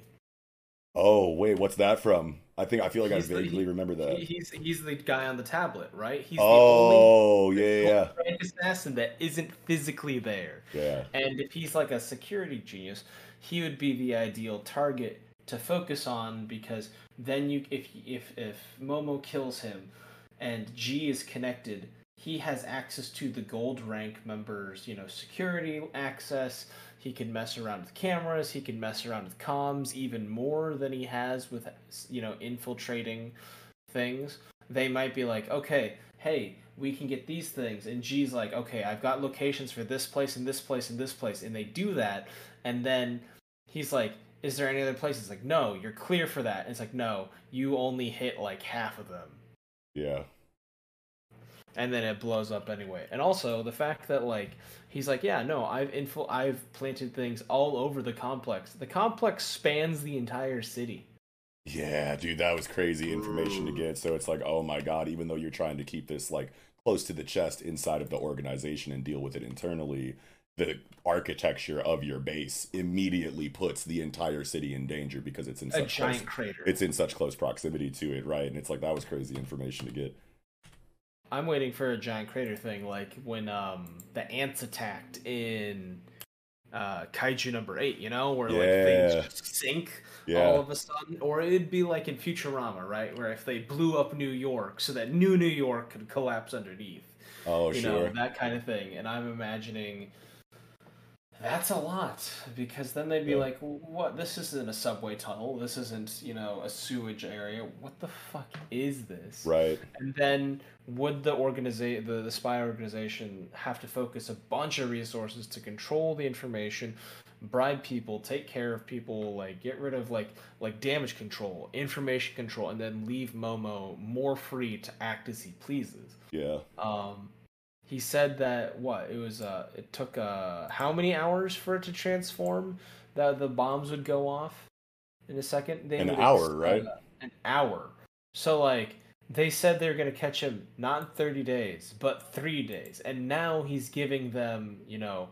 Oh wait, what's that from? I think I feel like He's I the- vaguely remember that. He's he's the guy on the tablet, right? He's oh the only oh, yeah, yeah, rank assassin that isn't physically there. yeah. And if he's like a security genius, he would be the ideal target to focus on because then you if if if Momo kills him and G is connected, he has access to the gold rank members, you know, security access. He can mess around with cameras, he can mess around with comms even more than he has with you know, infiltrating things. They might be like, "Okay, hey, we can get these things." And G's like, "Okay, I've got locations for this place and this place and this place." And they do that, and then he's like, "Is there any other places?" Like, "No, you're clear for that." And it's like, "No, you only hit like half of them." Yeah. And then it blows up anyway. And also the fact that like he's like, yeah, no, I've infil- I've planted things all over the complex. The complex spans the entire city. Yeah, dude, that was crazy information to get. So it's like, oh my god, even though you're trying to keep this like close to the chest inside of the organization and deal with it internally, the architecture of your base immediately puts the entire city in danger because it's in A such giant close, crater. It's in such close proximity to it, right? And it's like that was crazy information to get. I'm waiting for a giant crater thing, like when um the ants attacked in uh Kaiju number eight, you know, where like things just sink Yeah. all of a sudden, or it'd be like in Futurama, right, where if they blew up New York so that new New York could collapse underneath, Oh, you sure. know, that kind of thing. And I'm imagining that's a lot because then they'd be Yeah. like, "What? This isn't a subway tunnel. This isn't, you know, a sewage area. What the fuck is this?" Right. And then would the organization, the, the spy organization, have to focus a bunch of resources to control the information, bribe people, take care of people, like get rid of like like damage control, information control, and then leave Momo more free to act as he pleases? Yeah. Um, he said that what it was. Uh, it took uh how many hours for it to transform? That the bombs would go off in a second. They An hour, right? uh, an hour. So like they said they were gonna catch him not in thirty days, but three days, and now he's giving them you know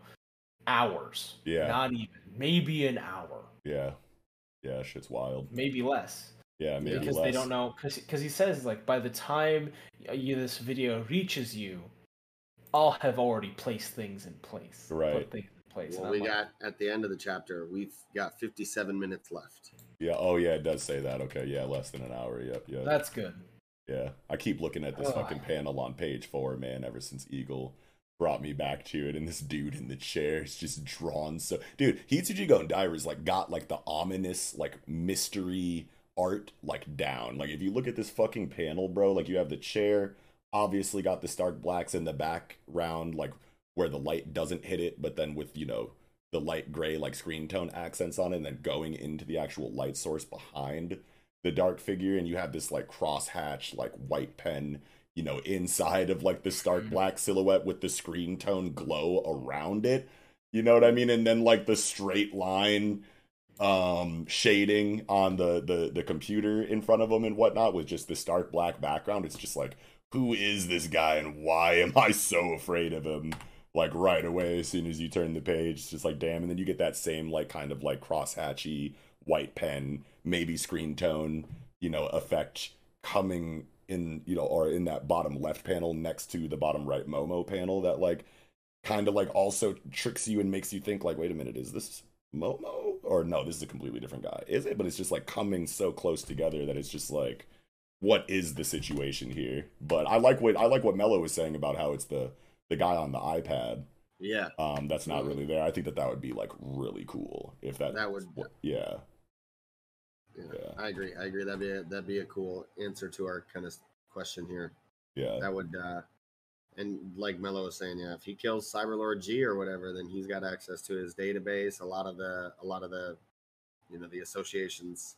hours. Yeah. Not even maybe an hour, Yeah. Yeah, shit's wild. maybe less. Yeah, maybe because less. they don't know because he says like by the time you this video reaches you i'll have already placed things in place put Right. things in place Well, we like, got at the end of the chapter, we've got 57 minutes left. Yeah. Oh, yeah. It does say that. Okay. Yeah. Less than an hour. Yep. Yeah. that's good Yeah. I keep looking at this Ugh. fucking panel on page four, man. Ever since Eagle brought me back to it, and this dude in the chair is just drawn so. Dude, Hitsuji Gondaira's like got like the ominous like mystery art like down. Like if you look at this fucking panel, bro, like you have the chair, obviously got the stark blacks in the background, like where the light doesn't hit it, but then with you know the light gray like screen tone accents on it, and then going into the actual light source behind the dark figure, and you have this like crosshatch like white pen, you know, inside of like the stark black silhouette with the screen tone glow around it. You know what I mean? And then like the straight line um shading on the the the computer in front of them and whatnot with just the stark black background it's just like who is this guy and why am i so afraid of him? Like right away as soon as you turn the page it's just like damn and then you get that same like kind of like crosshatchy white pen maybe screen tone you know effect coming in you know or in that bottom left panel next to the bottom right momo panel that like kind of like also tricks you and makes you think like wait a minute is this momo? Or no this is a completely different guy. Is it? But it's just like coming so close together that it's just like what is the situation here but i like what i like what mello was saying about how it's the the guy on the ipad Yeah. um that's not really there i think that that would be like really cool if that That would. yeah Yeah, I agree. I agree. That'd be a, that'd be a cool answer to our kind of question here. yeah That would, uh, and like Mello was saying, yeah, if he kills Cyberlord G or whatever, then he's got access to his database. A lot of the, a lot of the, you know, the associations.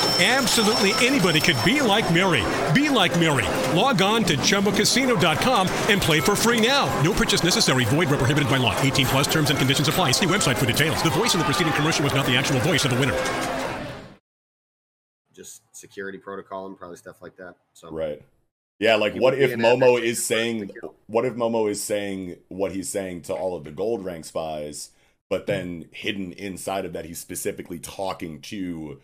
Absolutely anybody could be like Mary. Be like Mary. Log on to ChumbaCasino.com and play for free now. No purchase necessary. Void where prohibited by law. 18 plus terms and conditions apply. See website for details. The voice in the preceding commercial was not the actual voice of the winner. just security protocol and probably stuff like that. So Right. Yeah, like what if Momo is saying what if Momo is saying what he's saying to all of the gold rank spies, but then hidden inside of that he's specifically talking to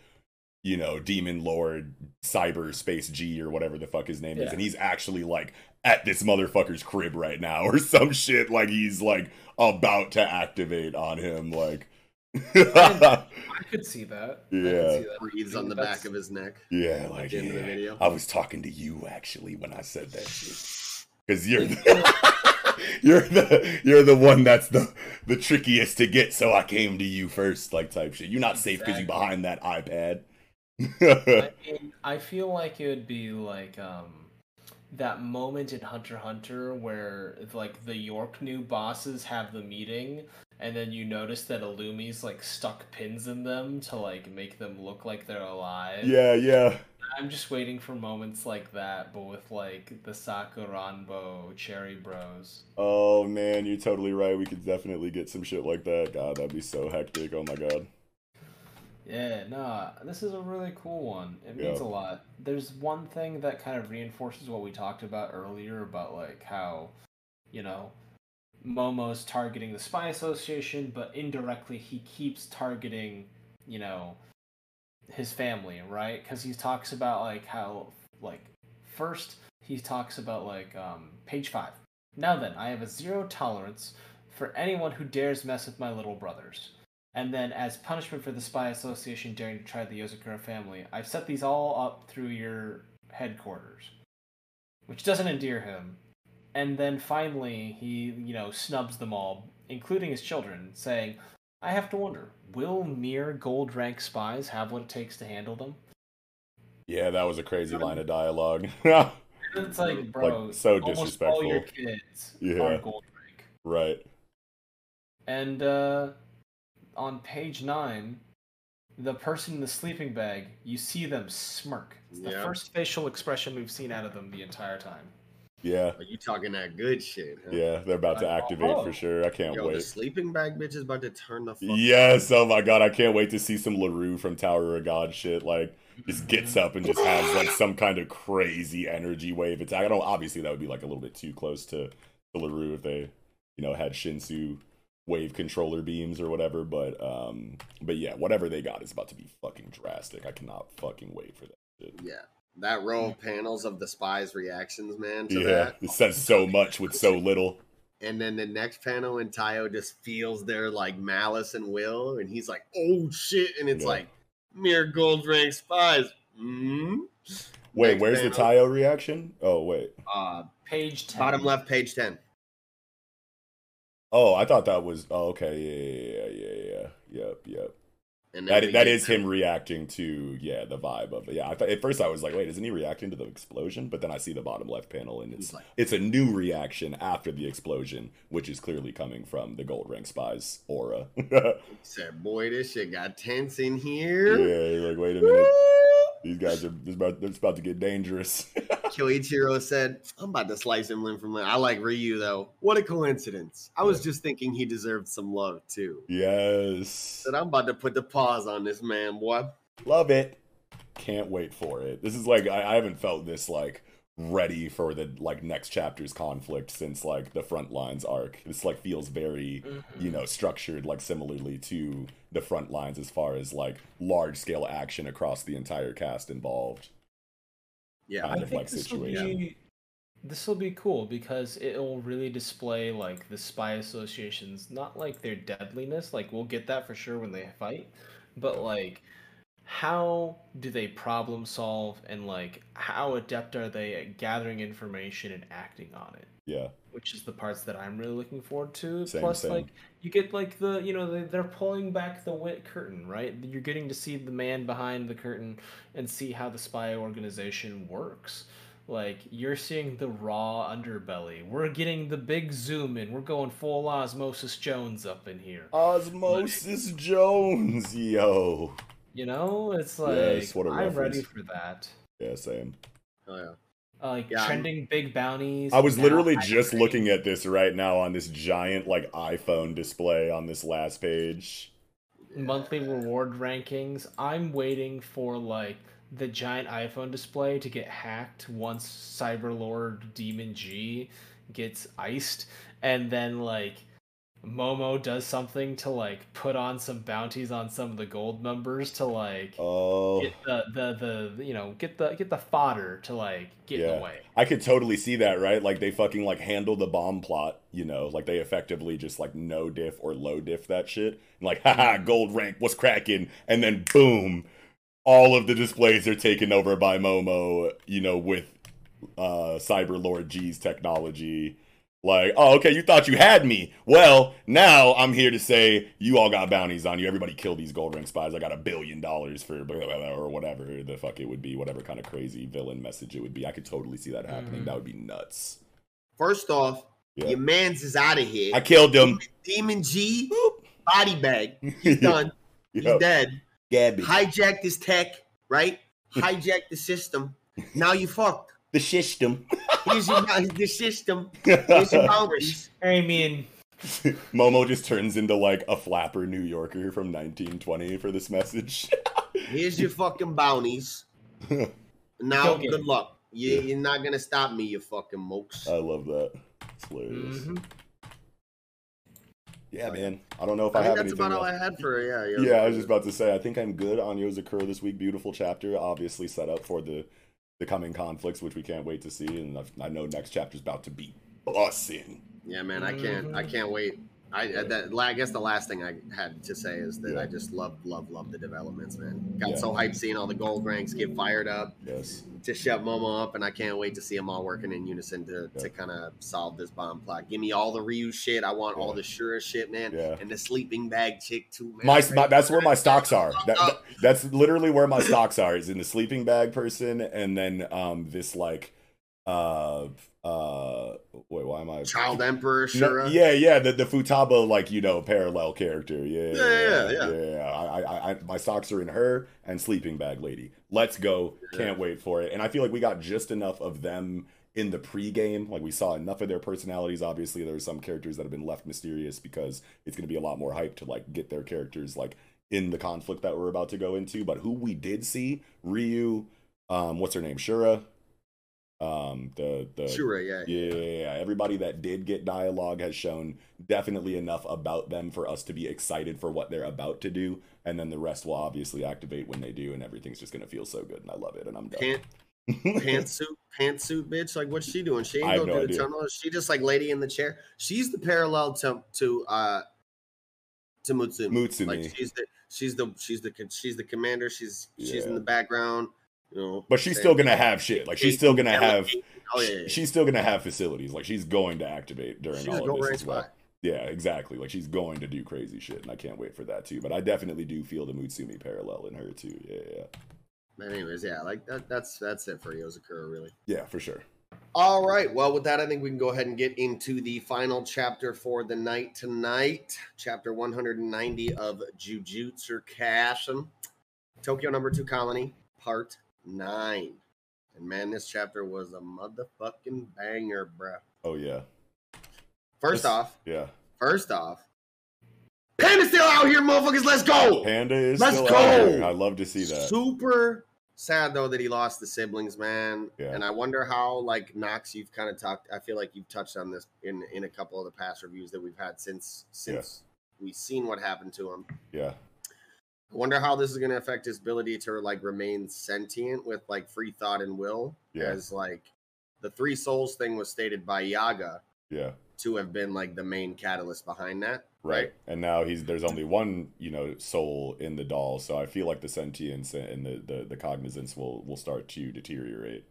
you know, Demon Lord Cyberspace G or whatever the fuck his name is, and he's actually like at this motherfucker's crib right now or some shit like he's like about to activate on him like I could see that. Yeah. see that. breathes on the That's- back of his neck. Yeah, at like the end of the video. I was talking to you actually when I said that shit. Cause you're The... you're the you're the one that's the the trickiest to get, so I came to you first, like type shit. You're not safe because you're behind that iPad. I mean, I feel like it would be like um that moment in Hunter Hunter where like the Yorknew bosses have the meeting and then you notice that Illumi's like stuck pins in them to like make them look like they're alive. yeah, yeah. I'm just waiting for moments like that, but with like the Sakuranbo Cherry Bros. Oh man, you're totally right. We could definitely get some shit like that. God, that'd be so hectic. Oh my god. Yeah, no, this is a really cool one. It means Yeah. a lot. There's one thing that kind of reinforces what we talked about earlier about like how, you know, Momo's targeting the Spy Association, but indirectly he keeps targeting, you know, his family, right? Because he talks about like how, like, first he talks about like um, page five. Now then, I have a zero tolerance for anyone who dares mess with my little brothers. And then, as punishment for the Spy Association daring to try the Yozakura family, I've set these all up through your headquarters, which doesn't endear him. And then finally, he, you know, snubs them all, including his children, saying, I have to wonder, will mere gold rank spies have what it takes to handle them? Yeah, that was a crazy line of dialogue. It's like, bro, Like, so almost all your disrespectful. kids Yeah. are gold rank. right. And uh, on page nine, the person in the sleeping bag, you see them smirk. It's the Yeah. first facial expression we've seen out of them the entire time. Yeah. Are you talking that good shit? Huh? Yeah, they're about to uh, activate oh. for sure. I can't Yo, the wait. sleeping bag bitch is about to turn the fuck. Yes, oh my god, I can't wait to see some LaRue from Tower of God shit. Like, just gets up and just has like some kind of crazy energy wave attack. I don't obviously that would be like a little bit too close to, to LaRue if they, you know, had Shinsu wave controller beams or whatever, but um but yeah, whatever they got is about to be fucking drastic. I cannot fucking wait for that shit. Yeah, that row of panels of the spies' reactions, man. To Yeah, that. it says so much with so little. And then the next panel, and Taiyo just feels their like malice and will, and he's like, "Oh shit!" And it's Yeah. like mere gold rank spies. mm Wait, Next where's the panel. Taiyo reaction? Oh wait. Uh, Page 10. bottom left, page ten. Oh, I thought that was. Oh, okay. Yeah, yeah, yeah, yeah, yeah. Yep, yep. And That that is him reacting to yeah the vibe of it. Yeah, I thought at first I was like, wait, isn't he reacting to the explosion? But then I see the bottom left panel and it's like- it's a new reaction after the explosion, which is clearly coming from the Gold Rank Spies aura. He said, "Boy, this shit got tense in here." Yeah, you're like, wait a minute, these guys are about it's about to get dangerous. Kyoichiro said, I'm about to slice him limb from limb. I like Ryu though. What a coincidence. I was just thinking he deserved some love too. yes, Said I'm about to put the pause on this man, boy. love it. Can't wait for it. This is like I, I haven't felt this like ready for the like next chapter's conflict since like the front lines arc. This like feels very you mm-hmm. know structured like similarly to the front lines as far as like large scale action across the entire cast involved. Yeah, kind I of think like this will situation. be this will be cool because it'll really display like the spy associations, not like their deadliness. Like we'll get that for sure when they fight, but like how do they problem solve and like how adept are they at gathering information and acting on it? Yeah. Which is the parts that I'm really looking forward to. Same, Plus, same. like you get like the you know they, they're pulling back the wit curtain, right? You're getting to see the man behind the curtain and see how the spy organization works. Like you're seeing the raw underbelly. We're getting the big zoom in. We're going full Osmosis Jones up in here. Osmosis Jones, yo. You know, it's like Yes, what a I'm ready reference. for that. Yeah, same. Oh yeah. Uh, like Yeah, trending big bounties. I was literally high just grade. looking at this right now on this giant like iPhone display on this last page. monthly reward rankings. I'm waiting for like the giant iPhone display to get hacked once Cyberlord Demon G gets iced, and then like Momo does something to like put on some bounties on some of the gold members to like Oh, get the, the the you know get the get the fodder to like get in yeah. the way. I could totally see that, right? Like they fucking like handle the bomb plot, you know, like they effectively just like no diff or low diff that shit. And like, haha, gold rank, what's cracking? And then boom, all of the displays are taken over by Momo, you know, with uh Cyber Lord G's technology. Like, oh, okay, you thought you had me. Well, now I'm here to say you all got bounties on you. Everybody kill these gold ring spies. I got a billion dollars for blah, blah, blah, or whatever the fuck it would be, whatever kind of crazy villain message it would be. I could totally see that happening. Mm-hmm. That would be nuts. First off, Yeah. your man's is out of here. I killed him. Demon G, body bag. He's done. He's dead. Gabby. Hijacked his tech, right? Hijacked the system. Now you fucked. The system. Here's your the system. Here's your boundaries. I mean, Momo just turns into like a flapper New Yorker from 1920 for this message. Here's your fucking bounties. Now, Go get good luck. You, You're not gonna stop me, you fucking mokes. I love that. It's hilarious. Mhm. Yeah, man. I don't know if I, I think have that's anything about all. I had for yeah. Yeah, Yeah, I was just about to say. I think I'm good on Yozakura this week. Beautiful chapter, obviously set up for the the coming conflicts, which we can't wait to see. And I know next chapter's about to be bussin'. Yeah, man, I can't. I can't wait. I I- that, I guess the last thing I had to say is that I just love, love, love the developments, man. Got Yeah. so hyped seeing all the gold ranks get fired up. Yes. To shut Momo up, and I can't wait to see them all working in unison to, to kind of solve this bomb plot. Give me all the Ryu shit. I want all the Shura shit, man. Yeah. And the sleeping bag chick too, man. My, my that's where my stocks are. That, that- that's literally where my stocks are. Is in the sleeping bag person, and then um this like uh uh wait why am I Child Emperor No, Shura. yeah, yeah, the the Futaba like you know parallel character. Yeah, Yeah, yeah, yeah. yeah. I, I, I, my socks are in her and sleeping bag lady. Let's go! Can't wait for it. And I feel like we got just enough of them in the pregame. Like we saw enough of their personalities. Obviously, there are some characters that have been left mysterious because it's going to be a lot more hype to like get their characters like in the conflict that we're about to go into. But who we did see, Ryu, um, what's her name, Shura. Um, the the Shura, yeah, yeah, yeah, yeah. Everybody that did get dialogue has shown definitely enough about them for us to be excited for what they're about to do, and then the rest will obviously activate when they do, and everything's just gonna feel so good, and I love it, and I'm done. Pant, pantsuit, pantsuit, bitch. Like, what's she doing? She ain't have go no through the tunnel. She just like lady in the chair. She's the parallel to to uh to Mutsumi. Mutsumi. Like she's the she's the she's the she's the commander. She's she's in the background. You know, But she's saying- still gonna have shit. Like she's still gonna have. Oh yeah, yeah, yeah. She's still gonna have facilities. Like she's going to activate during She's all of this as well. spy. Yeah, exactly. Like she's going to do crazy shit, and I can't wait for that too. But I definitely do feel the Mutsumi parallel in her too. Yeah, yeah, But anyways, yeah, like that, that's that's it for Yozakura, really. yeah, for sure. All right. Well, with that, I think we can go ahead and get into the final chapter for the night tonight. Chapter 190 of Jujutsu Kaisen, Tokyo Number Two Colony, Part Nine. And man, this chapter was a motherfucking banger, bruh. Oh yeah. First This- off, Yeah. first off, Panda's still out here, motherfuckers. Let's go. Panda is Let's still go. out here. I love to see that. Super sad though that he lost the siblings, man. Yeah. And I wonder how, like Knox, you've kind of talked. I feel like you've touched on this in in a couple of the past reviews that we've had since since we've seen what happened to him. Yeah. I wonder how this is going to affect his ability to like remain sentient with like free thought and will. Yeah. As like the three souls thing was stated by Yaga Yeah. to have been like the main catalyst behind that. Right. And now he's there's only one, you know, soul in the doll, so I feel like the sentience and the the, the cognizance will will start to deteriorate.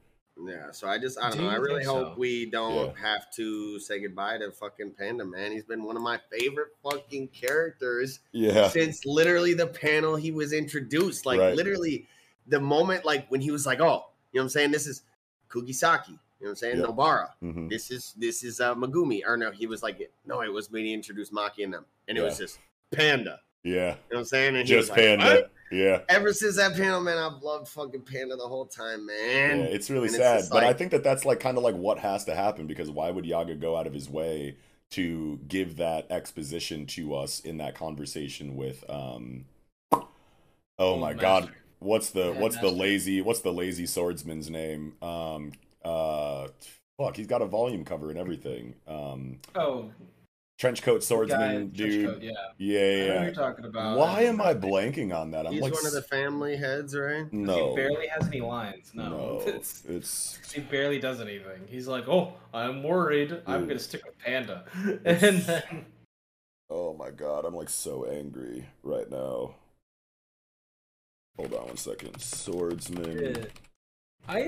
Yeah, so I just I don't Do know. I really hope so? we don't Yeah. have to say goodbye to fucking Panda Man. He's been one of my favorite fucking characters Yeah. since literally the panel he was introduced. Like Right. literally the moment like when he was like, "Oh, you know what I'm saying? This is Kugisaki." You know what I'm saying? Yeah. Nobara. Mhm. This is this is uh Megumi. Or no, he was like, no, it was when he introduced Maki and them, and it was just Panda. Yeah. You know what I'm saying? And he Just was like, Panda. "What?" Yeah. Ever since that panel, man, I've loved fucking Panda the whole time, man. Yeah, it's really And sad, just but I think that that's like kind of like what has to happen because why would Yaga go out of his way to give that exposition to us in that conversation with um Oh my god, what's the Yeah, what's the lazy what's the lazy swordsman's name? Um uh fuck, he's got a volume cover and everything. Um Oh, trench coat swordsman guy dude. coat, yeah. Yeah, I know yeah. who you're talking about. Why am I blanking on that? I'm He's like one of the family heads, right? no. He barely has any lines. No, No, It's- it's he barely does anything. He's like, "Oh, I'm worried. I'm gonna stick with Panda," and then Oh my god, I'm like so angry right now. Hold on one second. Swordsman. Yeah. I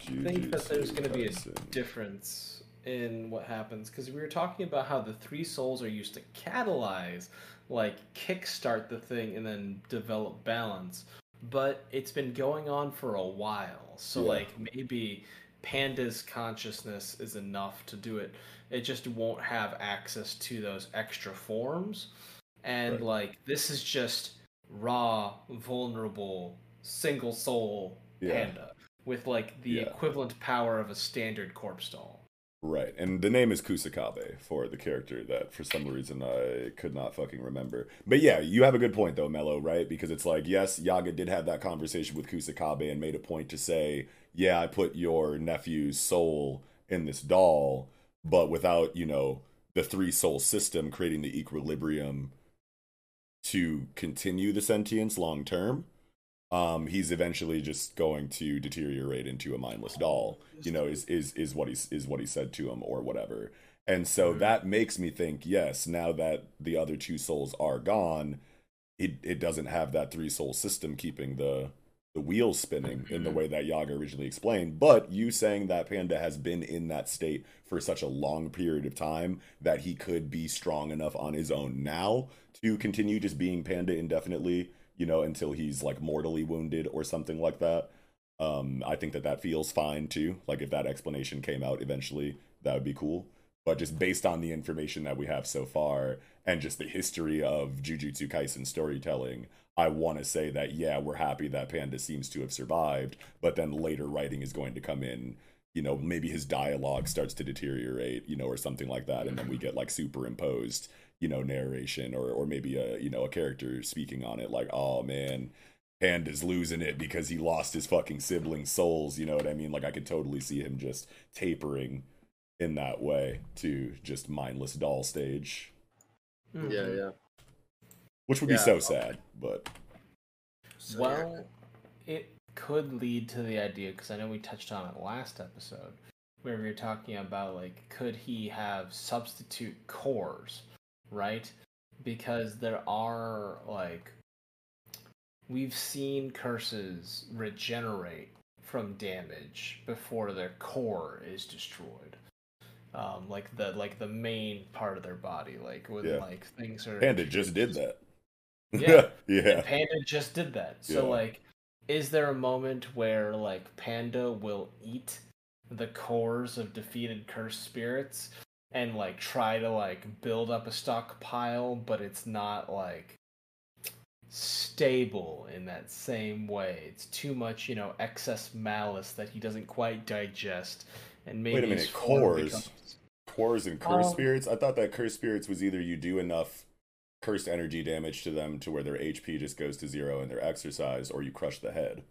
think that there's gonna be a difference in what happens because we were talking about how the three souls are used to catalyze, like kickstart the thing and then develop balance. But it's been going on for a while, so Yeah. like maybe Panda's consciousness is enough to do it. It just won't have access to those extra forms, and Right. like this is just raw, vulnerable, single soul Yeah. panda with like the Yeah. equivalent power of a standard corpse doll. Right, and the name is Kusakabe for the character that for some reason I could not fucking remember. But yeah, you have a good point though, Mello, right? Because it's like, yes, Yaga did have that conversation with Kusakabe and made a point to say, yeah, I put your nephew's soul in this doll, but without, you know, the three soul system creating the equilibrium to continue the sentience long term um, he's eventually just going to deteriorate into a mindless doll. You know, is is is what he's is what he said to him or whatever. And so that makes me think, yes, now that the other two souls are gone, it it doesn't have that three soul system keeping the the wheels spinning in the way that Yaga originally explained. But you saying that Panda has been in that state for such a long period of time that he could be strong enough on his own now to continue just being Panda indefinitely, you know, until he's like mortally wounded or something like that. Um, I think that that feels fine too. Like if that explanation came out eventually, that would be cool. But just based on the information that we have so far and just the history of Jujutsu Kaisen storytelling, I want to say that yeah, we're happy that Panda seems to have survived, but then later writing is going to come in. You know, maybe his dialogue starts to deteriorate, you know, or something like that, and then we get like superimposed, you know, narration, or or maybe a you know a character speaking on it, like, oh man, Panda's losing it because he lost his fucking sibling souls. You know what I mean? Like I could totally see him just tapering in that way to just mindless doll stage, Yeah, mm-hmm. yeah. which would be Yeah. so sad. But So, well, it could lead to the idea because I know we touched on it last episode where we were talking about like could he have substitute cores, right? Because there are like we've seen curses regenerate from damage before their core is destroyed. Um, like the like the main part of their body, like when Yeah. like things are Panda just did that. yeah, yeah. And Panda just did that. So Yeah. like, is there a moment where like Panda will eat the cores of defeated cursed spirits and like try to like build up a stockpile, but it's not like stable in that same way. It's too much, you know, excess malice that he doesn't quite digest, and maybe Wait a minute, cores, becomes- cores and cursed Um, spirits. I thought that cursed spirits was either you do enough cursed energy damage to them to where their HP just goes to zero and they're exorcised, or you crush the head.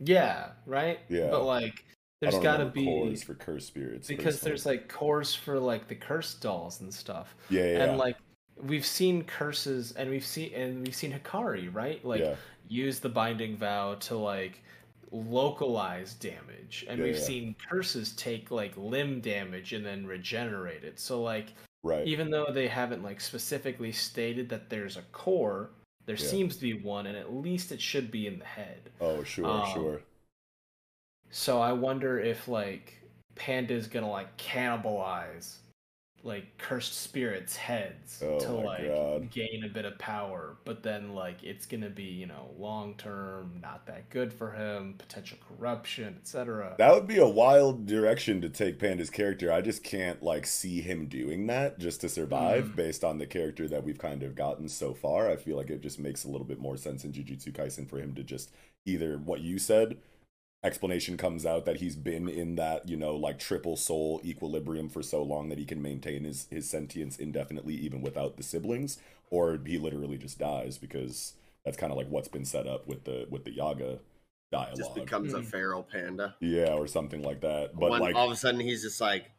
Yeah, right. Yeah. but like, I there's got to be cores for cursed spirits because personally. there's like cores for like the cursed dolls and stuff. Yeah, yeah, and yeah. like we've seen curses and we've seen and we've seen Hakari, right? Like Yeah. use the binding vow to like localize damage. And we've seen curses take like limb damage and then regenerate it. So like Right. even though they haven't like specifically stated that there's a core, there seems to be one and at least it should be in the head. Oh, sure, Um, sure. So I wonder if like Panda's gonna like cannibalize like cursed spirits' heads Oh to like God. gain a bit of power, but then like it's gonna be you know long term not that good for him, potential corruption, etc. That would be a wild direction to take Panda's character. I just can't like see him doing that just to survive Mm. based on the character that we've kind of gotten so far. I feel like it just makes a little bit more sense in Jujutsu Kaisen for him to just either what you said explanation comes out that he's been in that you know like triple soul equilibrium for so long that he can maintain his his sentience indefinitely even without the siblings or he literally just dies because that's kind of like what's been set up with the with the yaga dialogue just becomes a hmm. feral panda. yeah, or something like that. But When like, all of a sudden he's just like,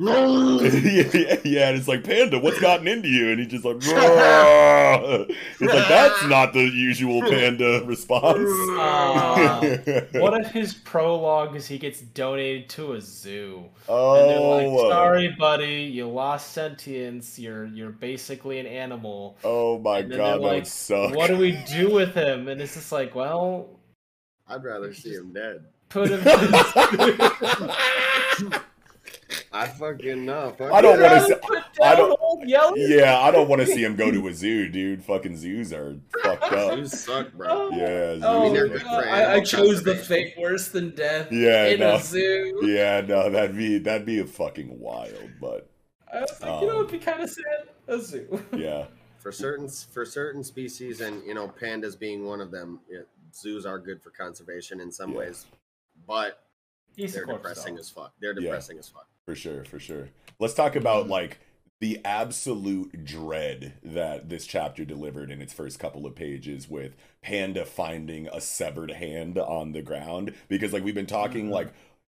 yeah, yeah, and it's like Panda, what's gotten into you? And he's just like, it's like that's not the usual Panda response. Uh, what if his prologue is he gets donated to a zoo? Oh, and like, sorry, buddy, you lost sentience. You're you're basically an animal. oh my god, that like, would. What do we do with him? And it's just like, well, I'd rather see him dead. put him. I I fucking know. Fuck I don't want to. Put I don't. old Yeah, I don't want to see him go to a zoo, dude. Fucking zoos are fucked up. Zoos suck, bro. Yeah, zoos Oh, they're good for I, I chose the conservation. fate worse than death Yeah, in no. a zoo. Yeah, no, that'd be that'd be a fucking wild, but I was like, you know, Um, it'd be kind of sad. A zoo. yeah. For certain for certain species, and you know, pandas being one of them, yeah, zoos are good for conservation in some Yeah. ways, but He's they're depressing dog. as fuck. They're Yeah. depressing as fuck. For sure, for sure. Let's talk about like the absolute dread that this chapter delivered in its first couple of pages with Panda finding a severed hand on the ground because like we've been talking Mhm. like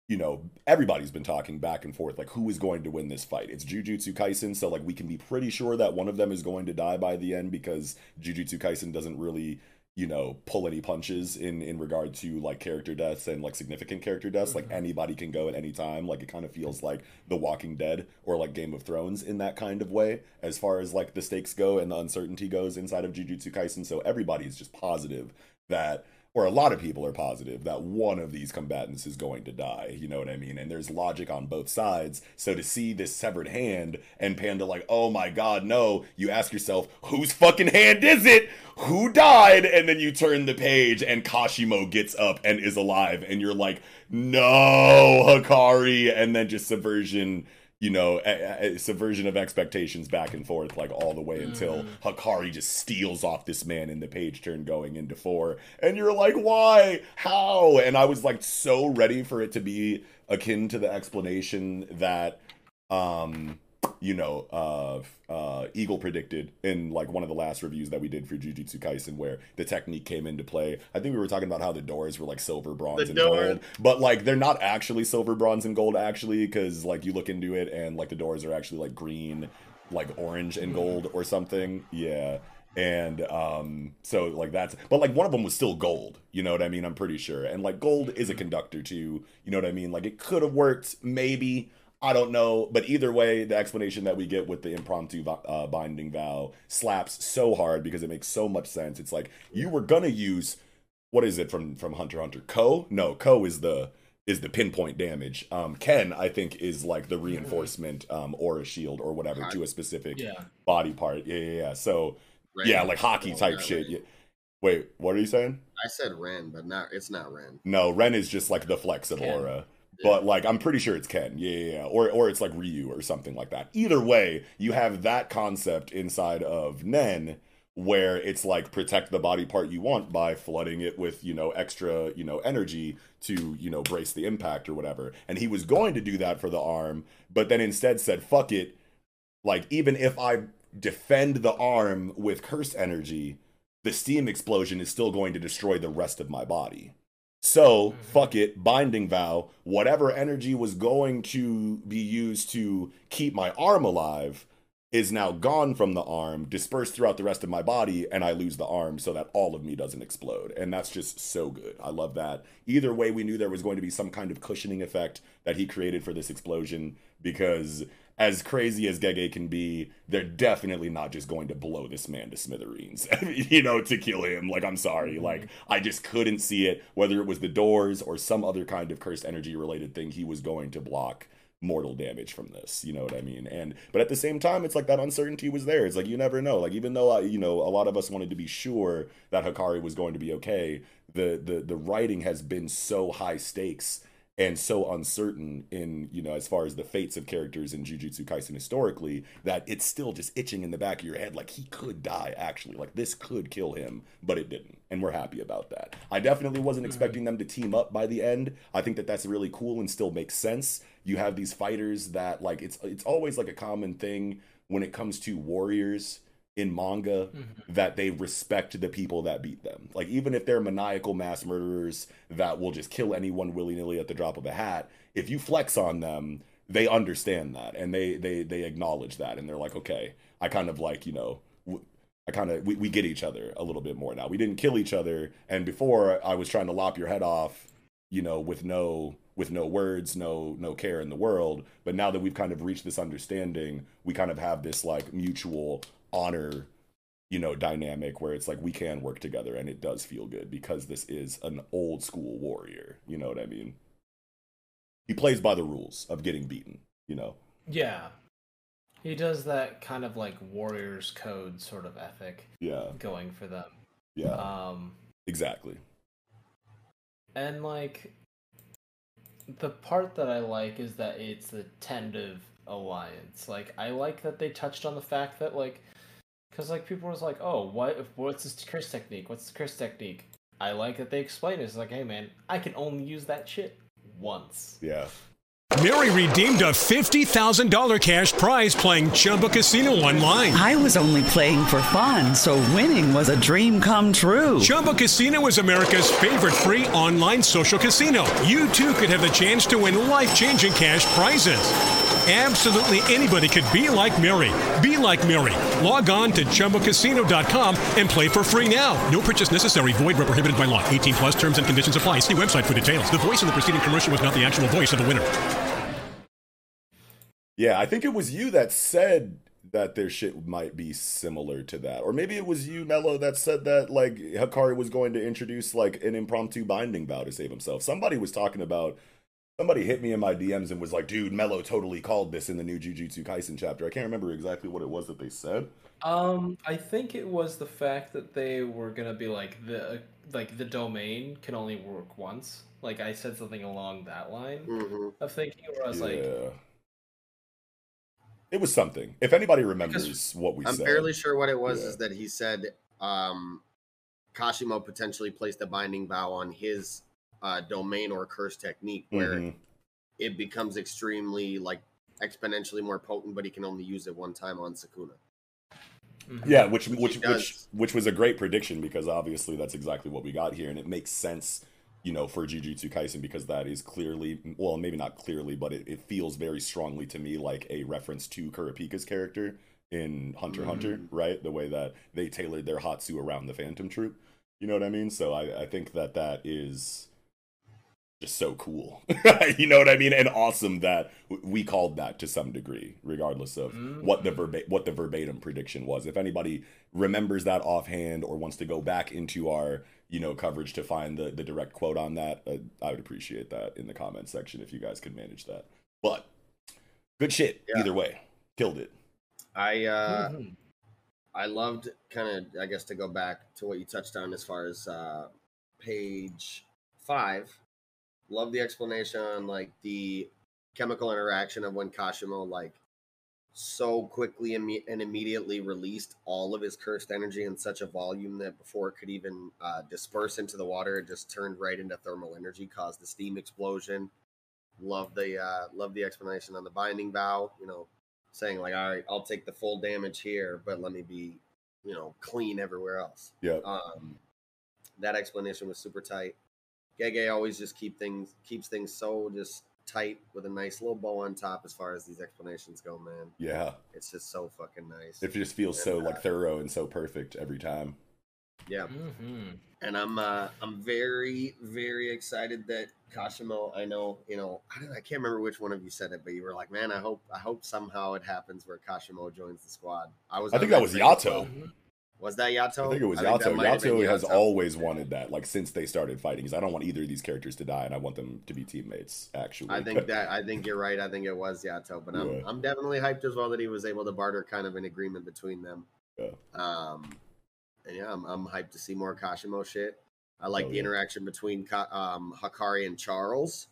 you know everybody's been talking back and forth like who is going to win this fight it's jujutsu kaisen so like we can be pretty sure that one of them is going to die by the end because jujutsu kaisen doesn't really you know pull any punches in in regard to like character deaths and like significant character deaths. Like mm-hmm. anybody can go at any time. Like it kind of feels like the walking dead or like game of thrones in that kind of way as far as like the stakes go and the uncertainty goes inside of jujutsu kaisen. So everybody's just positive that or a lot of people are positive that one of these combatants is going to die. You know what I mean? And there's logic on both sides. So to see this severed hand and Panda like, oh my god, no, you ask yourself, whose fucking hand is it? Who died? And then you turn the page and Kashimo gets up and is alive. And you're like, no, Hakari. And then just subversion you know, a, a subversion of expectations back and forth, like all the way until Hakari just steals off this man in the page turn going into four. And you're like, why? How? And I was like so ready for it to be akin to the explanation that, um, you know, uh, uh, Eagle predicted in like one of the last reviews that we did for Jujutsu Kaisen, where the technique came into play. I think we were talking about how the doors were like silver, bronze, The and door. gold, but like they're not actually silver, bronze, and gold actually, because like you look into it and like the doors are actually like green, like orange and gold or something. Yeah. And um so like that's but like one of them was still gold, you know what I mean? I'm pretty sure. And like gold is a conductor too, you know what I mean? Like it could have worked maybe I don't know, but either way, the explanation that we get with the impromptu uh, binding vow slaps so hard because it makes so much sense. It's like you were gonna use what is it from from Hunter Hunter? Ko? No, Ko is the is the pinpoint damage. Um, Ken, I think, is like the reinforcement um, or a shield or whatever to a specific Yeah. body part. Yeah, yeah, yeah. So Ren. yeah, like hockey Oh, type yeah, shit. Ren. Yeah. Wait, what are you saying? I said Ren, but not. It's not Ren. No, Ren is just like the flex of Ken. aura. But like I'm pretty sure it's Ken. Yeah, yeah, yeah. Or or it's like Ryu or something like that. Either way, you have that concept inside of Nen where it's like protect the body part you want by flooding it with, you know, extra, you know, energy to, you know, brace the impact or whatever. And he was going to do that for the arm, but then instead said, "Fuck it. Like even if I defend the arm with curse energy, the steam explosion is still going to destroy the rest of my body." So, mm-hmm. fuck it, binding vow, whatever energy was going to be used to keep my arm alive is now gone from the arm, dispersed throughout the rest of my body, and I lose the arm so that all of me doesn't explode. And that's just so good. I love that. Either way, we knew there was going to be some kind of cushioning effect that he created for this explosion because as crazy as Gege can be, they're definitely not just going to blow this man to smithereens, you know, to kill him. Like, I'm sorry. Mm-hmm. Like, I just couldn't see it, whether it was the doors or some other kind of cursed energy related thing he was going to block mortal damage from this you know what i mean and but at the same time it's like that uncertainty was there it's like you never know like even though I, you know a lot of us wanted to be sure that hakari was going to be okay the the the writing has been so high stakes and so uncertain in you know as far as the fates of characters in Jujutsu Kaisen historically that it's still just itching in the back of your head like he could die actually like this could kill him but it didn't and we're happy about that. I definitely wasn't mm-hmm. expecting them to team up by the end. I think that that's really cool and still makes sense. You have these fighters that like it's it's always like a common thing when it comes to warriors in manga mm-hmm. that they respect the people that beat them. Like even if they're maniacal mass murderers that will just kill anyone willy-nilly at the drop of a hat, if you flex on them, they understand that and they they they acknowledge that and they're like, "Okay, I kind of like, you know, I kind of we, we get each other a little bit more now. We didn't kill each other and before I was trying to lop your head off, you know, with no with no words, no no care in the world, but now that we've kind of reached this understanding, we kind of have this like mutual honor you know dynamic where it's like we can work together and it does feel good because this is an old school warrior you know what i mean he plays by the rules of getting beaten You know. Yeah. He does that kind of like warriors code sort of ethic. Yeah. Going for them. Yeah. Um Exactly. and like the part that I like is that it's the tentative alliance. Like I like that they touched on the fact that like cuz like people was like, "Oh, what what's this curse technique? What's the curse technique?" I like that they explain it. It's like, "Hey man, I can only use that shit once." Yeah. Mary redeemed a $50,000 cash prize playing Chumba Casino online. I was only playing for fun, so winning was a dream come true. Chumba Casino is America's favorite free online social casino. You too could have the chance to win life changing cash prizes. Absolutely anybody could be like Mary. Be like Mary. Log on to ChumbaCasino.com and play for free now. No purchase necessary. Void where prohibited by law. 18 plus terms and conditions apply. See website for details. The voice in the preceding commercial was not the actual voice of the winner. Yeah, I think it was you that said that their shit might be similar to that. Or maybe it was you, Mello, that said that like Hakari was going to introduce like an impromptu binding vow to save himself. Somebody was talking about somebody hit me in my DMs and was like, dude, Mello totally called this in the new Jujutsu Kaisen chapter. I can't remember exactly what it was that they said. Um, I think it was the fact that they were gonna be like the like the domain can only work once. Like I said something along that line Mm-hmm. of thinking, where I was yeah. like, It was something. If anybody remembers what we I'm said. fairly sure what it was Yeah. is that he said um, Kashimo potentially placed a binding vow on his uh, domain or curse technique where Mhm. it becomes extremely like exponentially more potent, but he can only use it one time on Sukuna. Yeah, which Which which which which was a great prediction because obviously that's exactly what we got here, and it makes sense, you know, for Jujutsu Kaisen because that is clearly, well, maybe not clearly, but it, it feels very strongly to me like a reference to Kurapika's character in Hunter x Hunter, right? The way that they tailored their Hatsu around the Phantom Troop, you know what I mean? So I, I think that that is just so cool. you know what I mean? And awesome that we called that to some degree, regardless of what the verba- what the verbatim prediction was. If anybody remembers that offhand or wants to go back into our you know coverage to find the the direct quote on that, uh, I would appreciate that in the comment section if you guys could manage that. But good shit either way, killed it. I uh, Mhm. I loved kind of I guess to go back to what you touched on as far as uh, page five. Love the explanation on like the chemical interaction of when Kashimo like so quickly and immediately released all of his cursed energy in such a volume that before it could even uh, disperse into the water, it just turned right into thermal energy, caused the steam explosion. Love the uh, love the explanation on the binding vow. You know, saying like, all right, I'll take the full damage here, but let me be, you know, clean everywhere else. Yeah. Um, that explanation was super tight. Gege always just keep things keeps things so just tight with a nice little bow on top as far as these explanations go, man. Yeah. It's just so fucking nice. It just feels so And, uh, like thorough and so perfect every time. Yeah. Mhm. And I'm uh I'm very, very excited that Kashimo, I know, you know, I don't I can't remember which one of you said it, but you were like, Man, I hope I hope somehow it happens where Kashimo joins the squad. I was I think that was train as Yato. Was that Yato? I think it was that Yato. might have been Yato has Yato. always wanted that, like since they started fighting. Because I don't want either of these characters to die, and I want them to be teammates. Actually, I think that I think you're right. I think it was Yato, but I'm Yeah. I'm definitely hyped as well that he was able to barter kind of an agreement between them. Yeah. Um, and yeah, I'm, I'm hyped to see more Kashimo shit. I like Oh, the yeah. interaction between um, Hakari and Charles.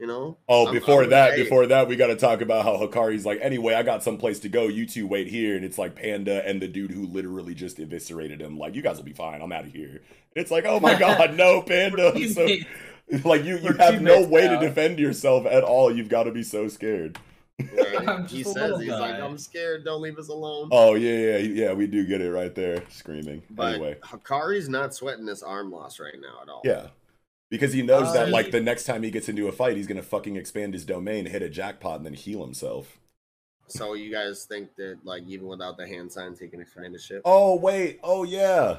You know. Oh, I'm- before I'm- that, before that, we got to talk about how Hakari's like, anyway, I got some place to go. You two wait here, and it's like Panda and the dude who literally just eviscerated him. Like, you guys will be fine. I'm out of here. It's like, oh my god, no, Panda. So, like you, you have no way now. to defend yourself at all. You've got to be so scared. right? He says little he's like. I'm scared. Don't leave us alone. Oh yeah, yeah, yeah. We do get it right there, screaming. but anyway, Hakari's not sweating this arm loss right now at all. yeah, because he knows Uh, that like he- the next time he gets into a fight, he's gonna fucking expand his domain, hit a jackpot, and then heal himself. So you guys think that like even without the hand signs, he can expand his ship? Oh wait, oh yeah.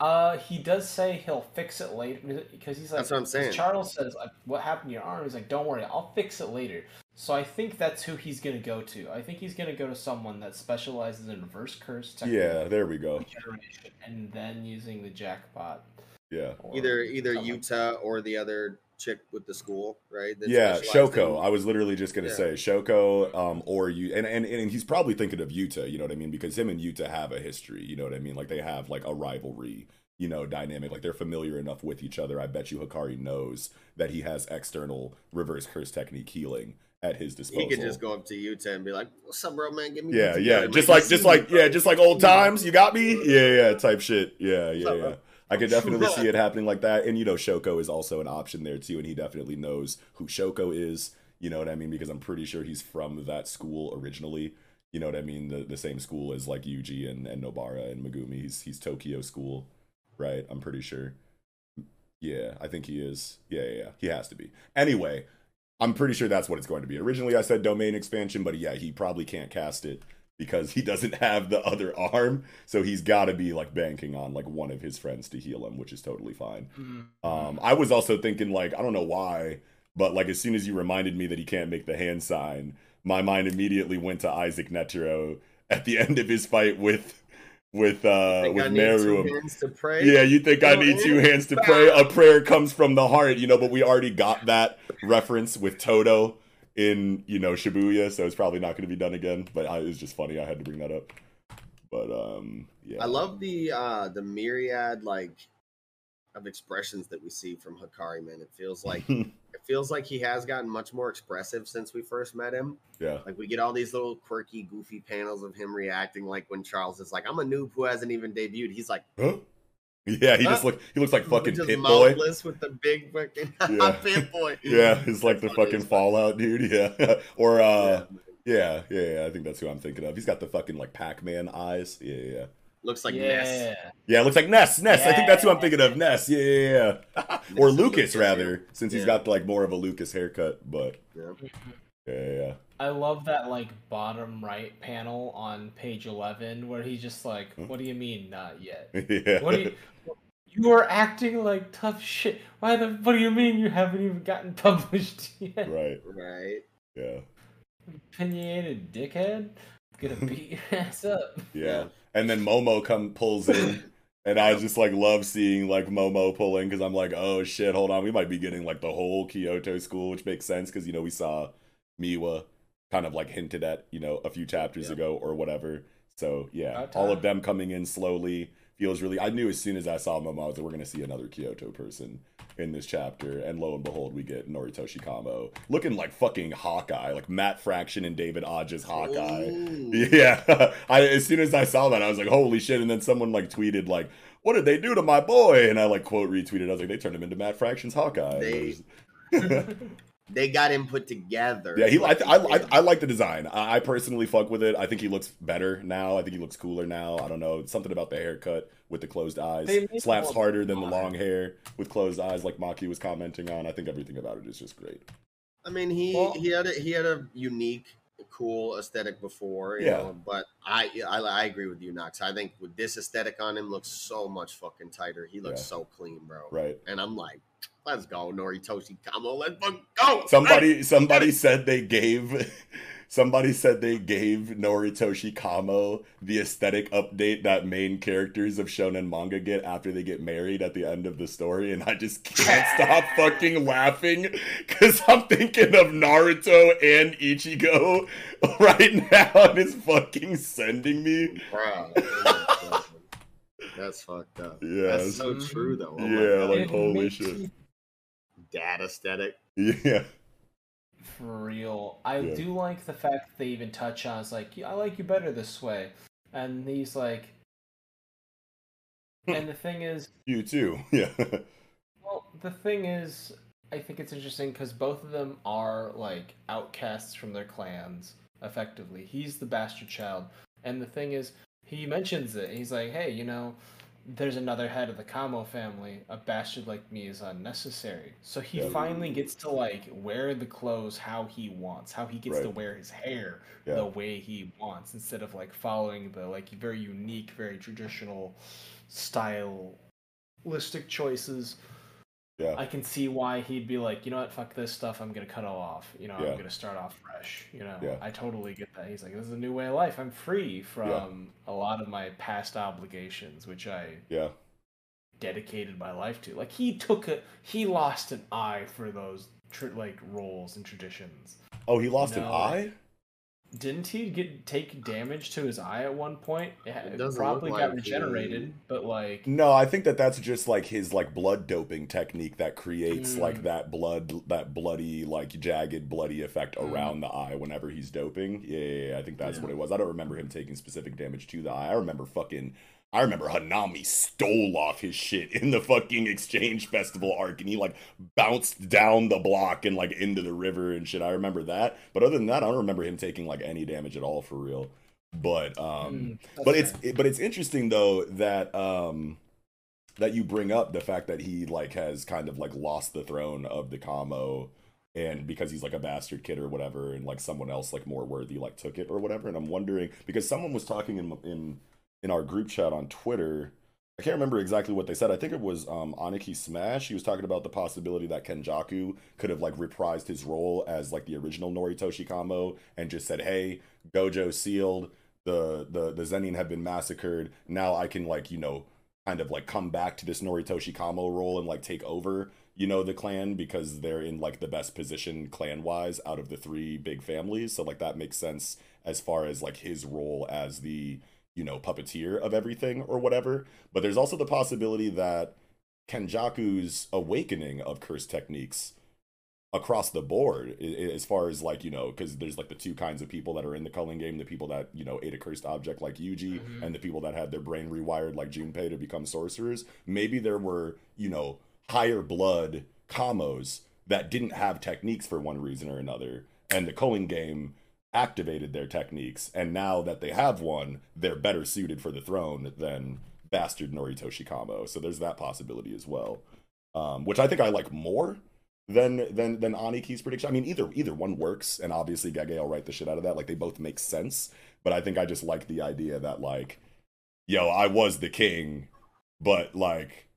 Uh, he does say he'll fix it later because he's like. That's what I'm saying. Charles says, like, "What happened to your arm?" He's like, "Don't worry, I'll fix it later." So I think that's who he's gonna go to. I think he's gonna go to someone that specializes in reverse curse Yeah, there we go. and then using the jackpot. Yeah. Either either something. Yuta or the other chick with the school, right? that yeah, specialized in- Shoko. I was literally just gonna Yeah. say Shoko, um, or you, and, and and he's probably thinking of Yuta. You know what I mean? Because him and Yuta have a history. You know what I mean? Like they have like a rivalry. You know, dynamic. Like they're familiar enough with each other. I bet you Hakari knows that he has external reverse curse technique healing at his disposal. He could just go up to Yuta and be like, "What's up, bro, man? Give me Yeah, yeah, just like, just like, yeah, just like old times. You got me, yeah, yeah, type shit. Yeah, yeah, yeah. I could definitely see it happening like that, and you know, Shoko is also an option there too, and he definitely knows who Shoko is. You know what I mean? Because I'm pretty sure he's from that school originally. You know what I mean? The the same school as like Yuji and, and Nobara and Megumi. He's he's Tokyo school, right? I'm pretty sure. Yeah, I think he is. Yeah, yeah, yeah. He has to be. Anyway, I'm pretty sure that's what it's going to be. Originally, I said domain expansion, but yeah, he probably can't cast it because he doesn't have the other arm. So he's got to be like banking on like one of his friends to heal him, which is totally fine. Um, I was also thinking like I don't know why, but like as soon as you reminded me that he can't make the hand sign, my mind immediately went to Isaac Netero at the end of his fight with with uh Think with I need two Meru. hands to pray? Yeah, you think I need two hands? hands to pray? A prayer comes from the heart, you know, but we already got that reference with Todo in, you know, Shibuya, so it's probably not going to be done again, but I, it was just funny I had to bring that up. But um yeah. I love the uh the myriad like of expressions that we see from Hakari, man. It feels like it feels like he has gotten much more expressive since we first met him. Yeah. Like we get all these little quirky, goofy panels of him reacting like when Charles is like, I'm a noob who hasn't even debuted. He's like Huh? Yeah, he just Huh? look he looks like fucking just Pip-Boy. with the big fucking Yeah. Pip-Boy. Yeah, he's like the fucking Fallout dude. Yeah, or uh, yeah, yeah, yeah. I think that's who I'm thinking of. He's got the fucking like Pac-Man eyes. Yeah, yeah, yeah. Looks like Yeah. Ness. Yeah, it looks like Ness. Ness. I think that's who I'm thinking of. Ness. Yeah, yeah, yeah. or Lucas, rather, since he's Yeah. got like more of a Lucas haircut. But Yeah. yeah, yeah. I love that like bottom right panel on page eleven where he's just like, hmm? "What do you mean not yet? Yeah. What do you? You are acting like tough shit. Why the? What do you mean you haven't even gotten published yet? Right. Right. Yeah. Opinionated dickhead. Gonna beat your ass up. Yeah. And then Momo come pulls in. And I just like love seeing like Momo pulling because I'm like, oh shit, hold on, we might be getting like the whole Kyoto school, which makes sense because you know we saw Miwa kind of like hinted at you know a few chapters ago or whatever. So yeah, all of them coming in slowly feels really. I knew as soon as I saw Momo like, we're gonna see another Kyoto person in this chapter, and lo and behold, we get Noritoshi Kamo looking like fucking Hawkeye, like Matt Fraction and David Aja's Hawkeye. Ooh. Yeah, I as soon as I saw that, I was like, "Holy shit!" And then someone like tweeted like, "What did they do to my boy?" And I like quote retweeted. I was like, "They turned him into Matt Fraction's Hawkeye." They- They got him put together. yeah, he. I, I, I, I like the design. I, I personally fuck with it. I think he looks better now. I think he looks cooler now. I don't know. Something about the haircut with the closed eyes slaps harder than the long hair with closed eyes, like Maki was commenting on. I think everything about it is just great. I mean, he Well- he had a, he had a unique, cool aesthetic before, you Yeah. know. But I, I I agree with you, Knox. I think with this aesthetic on him, looks so much fucking tighter. He looks Yeah. so clean, bro. Right. And I'm like, let's go, Noritoshi Kamo. Let's go. Somebody somebody said they gave somebody said they gave Noritoshi Kamo the aesthetic update that main characters of shonen manga get after they get married at the end of the story and I just can't stop fucking laughing cuz I'm thinking of Naruto and Ichigo right now and it's fucking sending me. That's fucked up. Yeah. That's so true, though. Oh yeah, like holy shit. me- dad aesthetic. Yeah. For real. I Yeah. do like the fact that they even touch on it's like, I like you better this way. And he's like And the thing is You too. Yeah. well the thing is I think it's interesting because both of them are like outcasts from their clans, effectively. He's the bastard child. And the thing is, he mentions it. He's like, hey, you know, there's another head of the Kamo family. A bastard like me is unnecessary. So he Yeah. finally gets to like wear the clothes how he wants, how he gets to wear his hair Yeah. the way he wants, instead of like following the like very unique, very traditional stylistic choices. Yeah. I can see why he'd be like, you know what, fuck this stuff. I'm gonna cut all off. You know, Yeah. I'm gonna start off fresh. You know, Yeah. I totally get that. He's like, this is a new way of life. I'm free from a lot of my past obligations, which I Yeah. dedicated my life to. Like he took a he lost an eye for those tr- like roles and traditions. Oh, he lost an No. eye. Didn't he get take damage to his eye at one point? It, it probably look got like he- regenerated, but like No, I think that that's just like his like blood doping technique that creates Mm. like that blood that bloody like jagged bloody effect Mm. around the eye whenever he's doping. Yeah, yeah, yeah, I think that's what it was. I don't remember him taking specific damage to the eye. I remember fucking I remember Hanami stole off his shit in the fucking exchange festival arc and he like bounced down the block and like into the river and shit. I remember that. But other than that, I don't remember him taking like any damage at all for real. But um Mm, but it's but it's interesting though that um that you bring up the fact that he like has kind of like lost the throne of the Kamo and because he's like a bastard kid or whatever and like someone else like more worthy like took it or whatever and I'm wondering because someone was talking in in in our group chat on Twitter I can't remember exactly what they said. I think it was um, Aniki Smash. He was talking about the possibility that Kenjaku could have like reprised his role as like the original Noritoshi Kamo and just said, "Hey, Gojo sealed. The the the Zenin have been massacred. Now I can like you know kind of like come back to this Noritoshi Kamo role and like take over." You know the clan because they're in like the best position clan wise out of the three big families. So like that makes sense as far as like his role as the you know, puppeteer of everything or whatever. But there's also the possibility that Kenjaku's awakening of curse techniques across the board, as far as like, you know, because there's like the two kinds of people that are in the culling game the people that, you know, ate a cursed object like Yuji, mm-hmm. and the people that had their brain rewired like Junpei to become sorcerers. Maybe there were, you know, higher blood Kamos that didn't have techniques for one reason or another. And the culling game activated their techniques, and now that they have one, they're better suited for the throne than bastard Noritoshi Kamo. So there's that possibility as well, um, which I think I like more than than than Aniki's prediction. I mean, either either one works, and obviously Gege will write the shit out of that. Like they both make sense, but I think I just like the idea that like, yo, I was the king, but like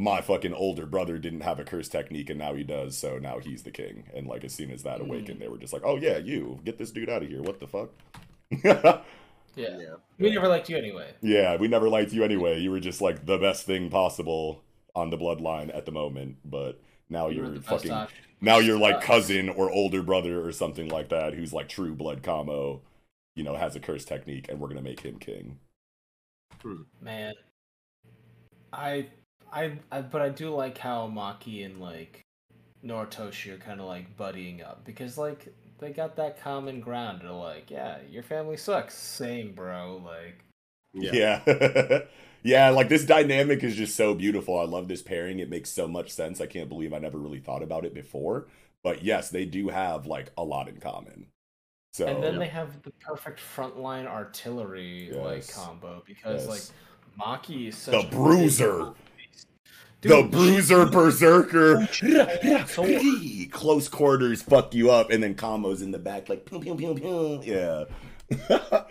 my fucking older brother didn't have a curse technique and now he does so now he's the king. And like as soon as that hmm. awakened they were just like oh yeah you get this dude out of here. What the fuck? Yeah. we never liked you anyway. yeah we never liked you anyway. You were just like the best thing possible on the bloodline at the moment but now you you're fucking option. now you're like cousin or older brother or something like that who's like true blood kamo you know has a curse technique and we're gonna make him king. Hmm. Man, I, I, I, but I do like how Maki and like Noritoshi are kind of like buddying up because like they got that common ground. They're like, yeah, your family sucks. Same, bro. Like, Yeah. Yeah. like this dynamic is just so beautiful. I love this pairing. It makes so much sense. I can't believe I never really thought about it before. But yes, they do have like a lot in common. So and then they have the perfect frontline artillery like combo because Yes. like Maki is the such a bruiser. the Dude, bruiser berserker. So- Close quarters fuck you up, and then combos in the back like pew pew pew pew. Yeah.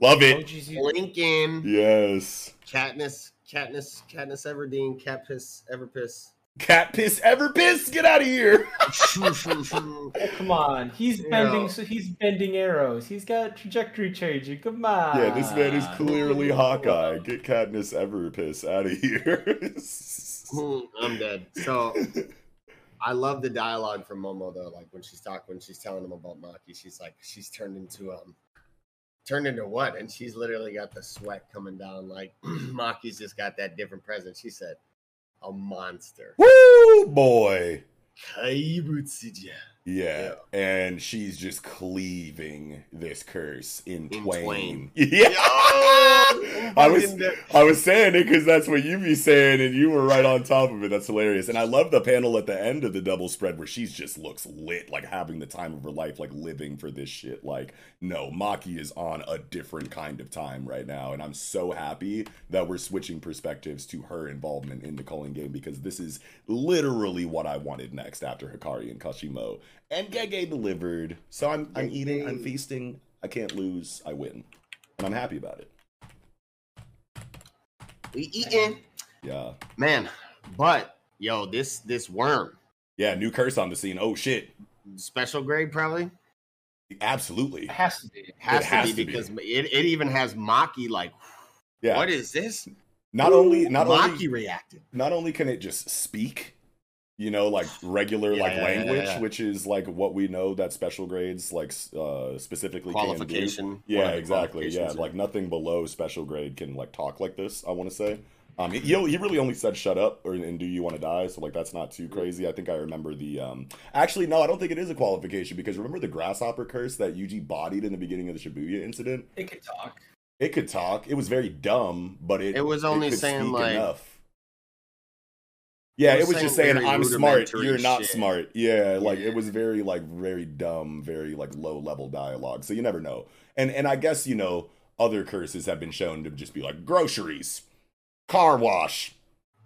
Love it. Lincoln, Yes. Katniss, Katniss, Katniss Everdeen, Catpiss, Everpiss. Cat piss ever piss. Get out of here. Oh, come on, he's bending. know. So he's bending arrows. He's got trajectory changing. Come on. Yeah, this man is clearly Hawkeye. Get Katniss Everpiss out of here. I'm dead. So I love the dialogue from Momo though. Like when she's talking, when she's telling him about Maki, she's like, she's turned into um, turned into what? And she's literally got the sweat coming down. Like Maki's just got that different presence. She said, a monster. Woo, boy. Kaibutsuja. Yeah. and she's just cleaving this curse in, In twain. twain. Yeah, I was. I was saying it because that's what you be saying, and you were right on top of it. That's hilarious, and I love the panel at the end of the double spread where she's just looks lit, like having the time of her life, like living for this shit. Like, no, Maki is on a different kind of time right now, and I'm so happy that we're switching perspectives to her involvement in the culling game because this is literally what I wanted next after Hakari and Kashimo, and Gege delivered. So I'm I'm eating, I'm feasting. I can't lose. I win, and I'm happy about it. We eating, Yeah. man. But yo, this this worm, Yeah, new curse on the scene. Oh shit. special grade probably. Absolutely. It has to be. Has, It has to be to be. because it, it even has Maki like Yeah. what is this? not only not Maki only reacted. not only can it just speak, you know, like regular Yeah, like yeah, yeah, language, yeah. which is like what we know that special grades like uh specifically can do. Qualification. Yeah, exactly. Yeah, qualifications, like nothing below special grade can like talk like this. I want to say. Um, he, he really only said "shut up" or "and do you want to die," so like that's not too crazy. I think I remember the. Um, actually, no, I don't think it is a qualification because remember the grasshopper curse that Yuji bodied in the beginning of the Shibuya incident. It could talk. It could talk. It was very dumb, but it It was only could saying, speak like- enough. Yeah, It was just saying I'm smart, you're not shit. smart. Yeah, like Yeah. it was very like very dumb, very like low level dialogue. So you never know. And and I guess you know other curses have been shown to just be like groceries, car wash.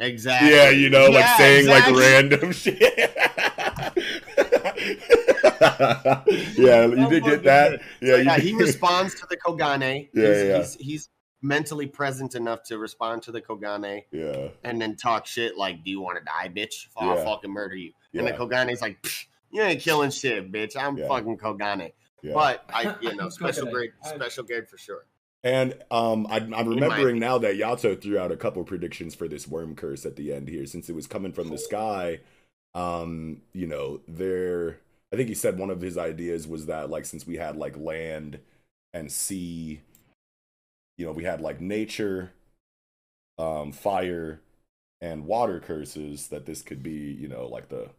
Exactly. Yeah, you know, like Yeah, saying exactly. like random shit. yeah, you did get that. Yeah, yeah, he responds to the Kogane. Yeah, he's, yeah. He's, he's mentally present enough to respond to the Kogane Yeah. and then talk shit like, "Do you want to die, bitch? I'll Yeah. fucking murder you." And the Yeah. Kogane's like, "You ain't killing shit, bitch. I'm Yeah. fucking Kogane." Yeah. But I, you know, special grade, special grade for sure. And um, I, I'm remembering now that Yato threw out a couple predictions for this worm curse at the end here, since it was coming from the sky. Um, you know, there. I think he said one of his ideas was that like since we had like land and sea, you know, we had like nature, um, fire, and water curses. That this could be, you know, like the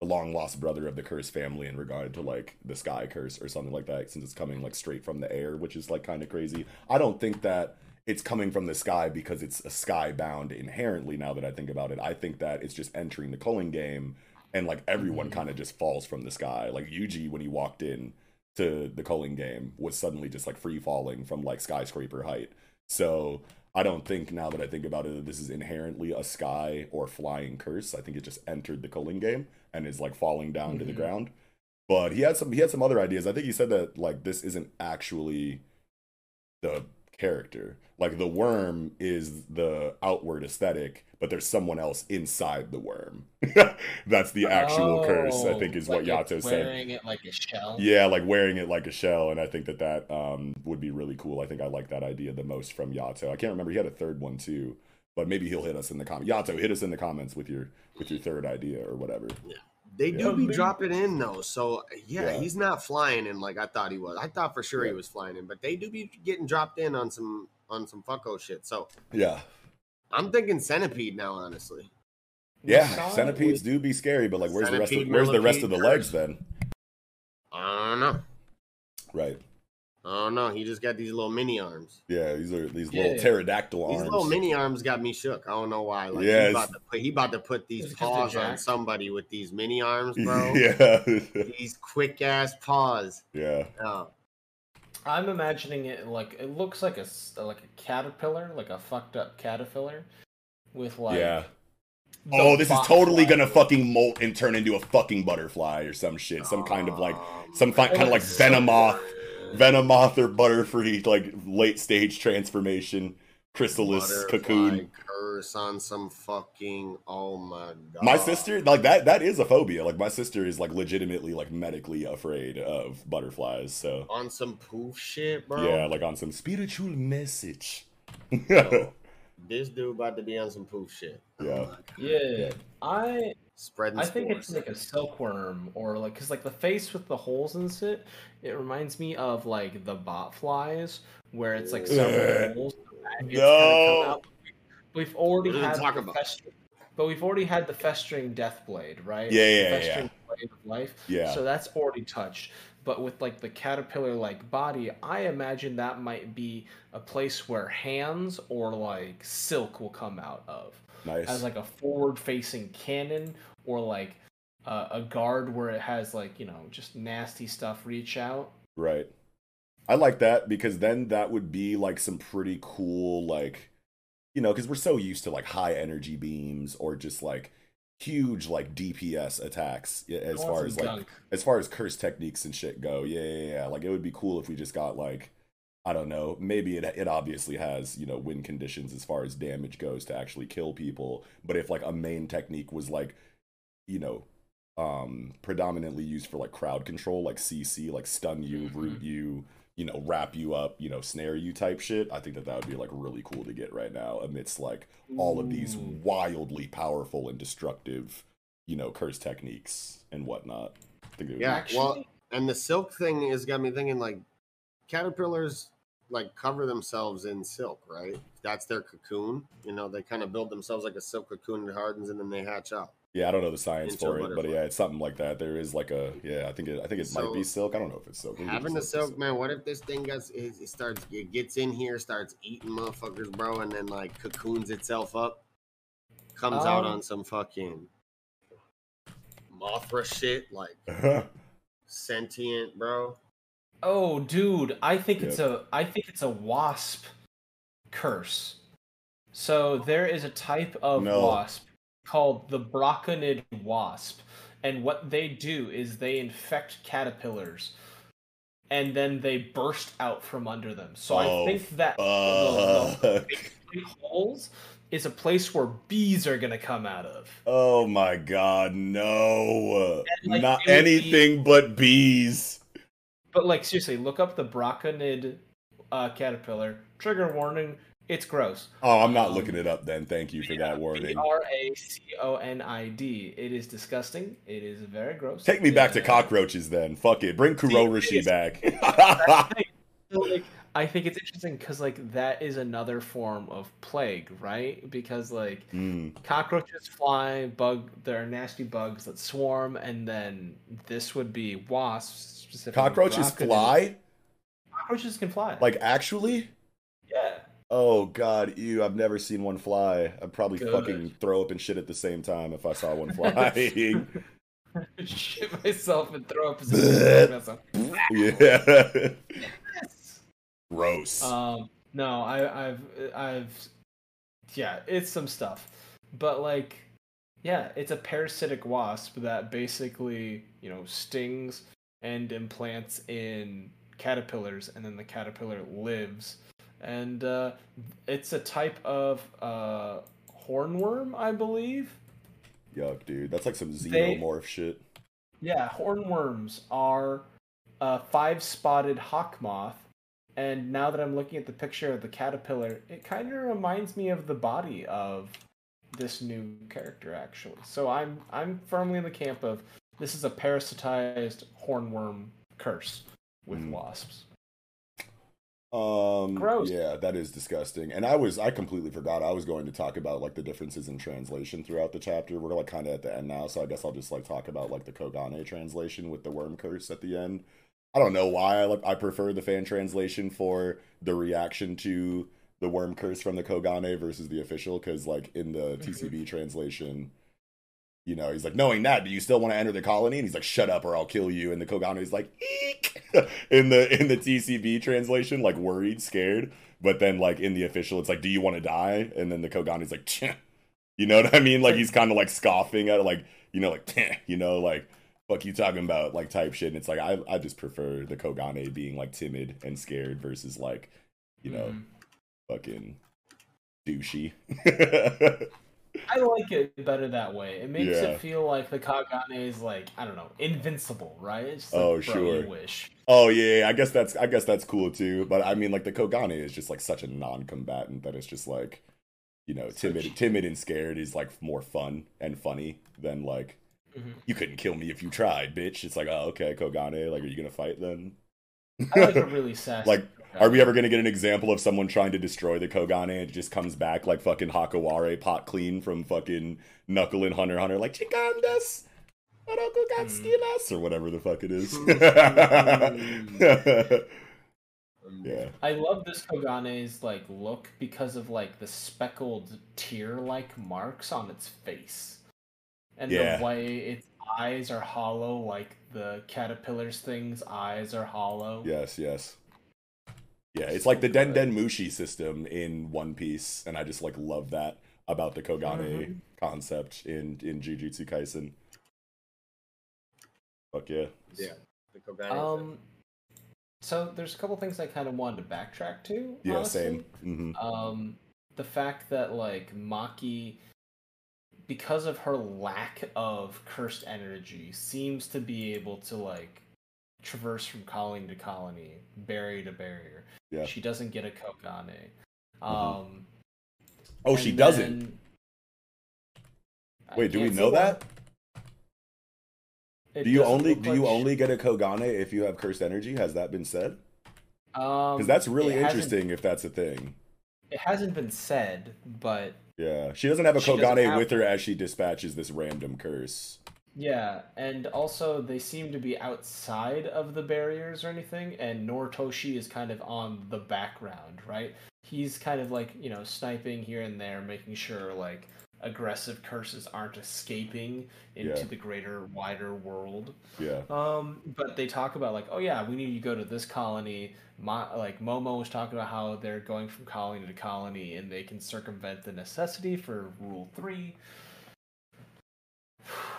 the long lost brother of the curse family in regard to like the sky curse or something like that since it's coming like straight from the air which is like kind of crazy. I don't think that it's coming from the sky because it's a sky bound inherently now that i think about it. I think that it's just entering the culling game and like everyone kind of just falls from the sky. Like yuji when he walked in to the culling game was suddenly just like free falling from like skyscraper height so I don't think now that I think about it that this is inherently a sky or flying curse. I think it just entered the culling game and is like falling down to the Mhm. ground. But he had some he had some other ideas. I think he said that like this isn't actually the character. Like the worm is the outward aesthetic, but there's someone else inside the worm. That's the actual curse, I think is Oh, what like Yato it's said. Wearing it like a shell. Yeah, like wearing it like a shell, and I think that that um, would be really cool. I think I like that idea the most from Yato. I can't remember he had a third one too, but maybe he'll hit us in the comments. Yato, hit us in the comments with your with your third idea or whatever. They Yeah. do be dropping in though, so yeah, Yeah. he's not flying in like I thought he was. I thought for sure he was flying in, but they do be getting dropped in on some on some fucko shit. So Yeah, I'm thinking centipede now, honestly. yeah. Centipedes do be scary, but like, where's the rest of where's the rest of the legs then? I don't know. Right. I don't know. He just got these little mini arms. Yeah, these are these Yeah. little pterodactyl arms. These little mini arms got me shook. I don't know why. Like Yeah, he about to put he about to put these It's 'cause paws on somebody with these mini arms, bro. yeah, These quick ass paws. yeah. Oh, I'm imagining it like it looks like a like a caterpillar, like a fucked up caterpillar, with like yeah. Oh, this is totally gonna fucking molt and turn into a fucking butterfly or some shit. Some kind of like some fi- kind of like it's so Venomoth, Venomoth or Butterfree, like late stage transformation, chrysalis butterfly cocoon. curse on some fucking. Oh my god. My sister, like that, that is a phobia. Like my sister is like legitimately like medically afraid of butterflies. So on some poof shit, bro. yeah, like on some spiritual message. Yo, this dude about to be on some poof shit. yeah, Yeah, I Spreading I think spores. it's like a silkworm or like because like the face with the holes in it. It reminds me of like the bot flies where it's like Ugh. several holes. and No. gonna come out. We've already What had talking the about? fester- but we've already had the festering death blade, right? Yeah, The yeah, yeah. blade of life. Yeah. So that's already touched. But with like the caterpillar like body, I imagine that might be a place where hands or like silk will come out of nice. as like a forward facing cannon or like uh, a guard where it has like you know just nasty stuff reach out Right. I like that because then that would be like some pretty cool, like, you know, because we're so used to like high energy beams or just like huge like DPS attacks as far as like as far as curse techniques and shit go. Yeah, yeah, yeah. Like it would be cool if we just got like I don't know, maybe it it obviously has, you know, win conditions as far as damage goes to actually kill people, but if like a main technique was like you know, um predominantly used for like crowd control like CC, like stun you, root you, you know, wrap you up, you know, snare you type shit. I think that that would be like really cool to get right now amidst like all of these wildly powerful and destructive, you know, curse techniques and whatnot. I think Yeah, be- well, and the silk thing has got me thinking like caterpillars like cover themselves in silk, right? That's their cocoon. You know, they kind of build themselves like a silk cocoon that hardens and then they hatch out. yeah, I don't know the science into for it, but yeah, it's something like that. There is like a yeah, I think it I think it might be silk. I don't know if it's silk. Having the it's silk, man. What if this thing gets it, it starts it gets in here, starts eating motherfuckers, bro, and then like cocoons itself up, comes out Um, on some fucking Mothra shit, like sentient, bro. Oh, dude, I think it's a I think it's a wasp curse. So there is a type of No. wasp called the Braconid wasp, and what they do is they infect caterpillars, and then they burst out from under them. So I Oh, think that the, the fuck. big three holes is a place where bees are gonna come out of. Oh my god, no. Like, Not would be- anything but bees. But like seriously, look up the Braconid uh, caterpillar. Trigger warning: it's gross. Oh, I'm not looking it up then. Thank you for that B warning. R A C O N I D. It is disgusting. It is very gross. Take me back to cockroaches then. Fuck it. Bring Kurourushi back. Like, I think it's interesting because like that is another form of plague, right? Because like Mm. cockroaches fly, bug. There are nasty bugs that swarm, and then this would be wasps. Specifically Cockroaches fly? Cockroaches can fly. Like actually? yeah. Oh god, ew, I've never seen one fly. I'd probably Good. fucking throw up and shit at the same time if I saw one flying. Shit myself and throw up. yeah. Gross. Um, no, I, I've, I've, yeah, it's some stuff, but like, yeah, it's a parasitic wasp that basically, you know, stings and implants in caterpillars, and then the caterpillar lives, and uh, it's a type of uh, hornworm, I believe. Yuck, dude. That's like some They- xenomorph shit. Yeah, hornworms are a five-spotted hawk moth, and now that I'm looking at the picture of the caterpillar, it kind of reminds me of the body of this new character, actually. So I'm I'm firmly in the camp of this is a parasitized hornworm curse with Mm. wasps. Um Gross. yeah, that is disgusting. And I was I completely forgot I was going to talk about like the differences in translation throughout the chapter. We're like kind of at the end now, so I guess I'll just like talk about like the Kogane translation with the worm curse at the end. I don't know why I like I prefer the fan translation for the reaction to the worm curse from the Kogane versus the official cuz like in the TCB translation you know, he's like, knowing that, do you still want to enter the colony? And he's like, shut up or I'll kill you. And the Kogane is like, eek in the in the TCB translation, like worried, scared. But then like in the official, it's like, do you want to die? And then the Kogane is like, Tch. you know what I mean? Like he's kind of like scoffing at it, like, you know, like, Tch, you know, like, fuck you talking about, like type shit. And it's like, I, I just prefer the Kogane being like timid and scared versus like, you know, Mhm. fucking douchey. I like it better that way. It makes Yeah. it feel like the Kogane is like I don't know, invincible, right? It's like, Oh, sure. Wish. Oh yeah, yeah, I guess that's I guess that's cool too. But I mean, like the Kogane is just like such a non-combatant that it's just like, you know, timid, timid and scared is like more fun and funny than like, Mhm. you couldn't kill me if you tried, bitch. It's like, oh okay, Kogane, like, are you gonna fight then? I like a really sassy. like, are we ever gonna get an example of someone trying to destroy the Kogane and it just comes back like fucking Hakoware pot clean from fucking Knuckle and Hunter Hunter, like Chikandas, Orokugatsukimasu, or whatever the fuck it is. yeah. I love this Kogane's like look because of like the speckled tear-like marks on its face, and Yeah. the way its eyes are hollow, like the caterpillar's things' eyes are hollow. Yes, yes. Yeah, it's like the Den Den Mushi system in One Piece, and I just like love that about the Kogane Mhm. concept in in Jujutsu Kaisen. Fuck yeah. Yeah. The Kogane Um. So there's a couple things I kind of wanted to backtrack to. Yeah, honestly. same. hmm um the fact that like Maki because of her lack of cursed energy seems to be able to like traverse from colony to colony, barrier to barrier. Yeah. She doesn't get a Kogane. Um, Oh, she doesn't. then- Wait, do we know that? Do you only do you she- only get a Kogane if you have cursed energy? Has that been said? Um, Because that's really interesting if that's a thing. It hasn't been said, but Yeah, she doesn't have a Kogane have- with her as she dispatches this random curse. Yeah, and also they seem to be outside of the barriers or anything, and Noritoshi is kind of on the background, right? He's kind of like you know sniping here and there, making sure like aggressive curses aren't escaping into Yeah. the greater, wider world. Yeah. Um, but they talk about like, oh yeah, we need to go to this colony. My, like Momo was talking about how they're going from colony to colony, and they can circumvent the necessity for Rule Three.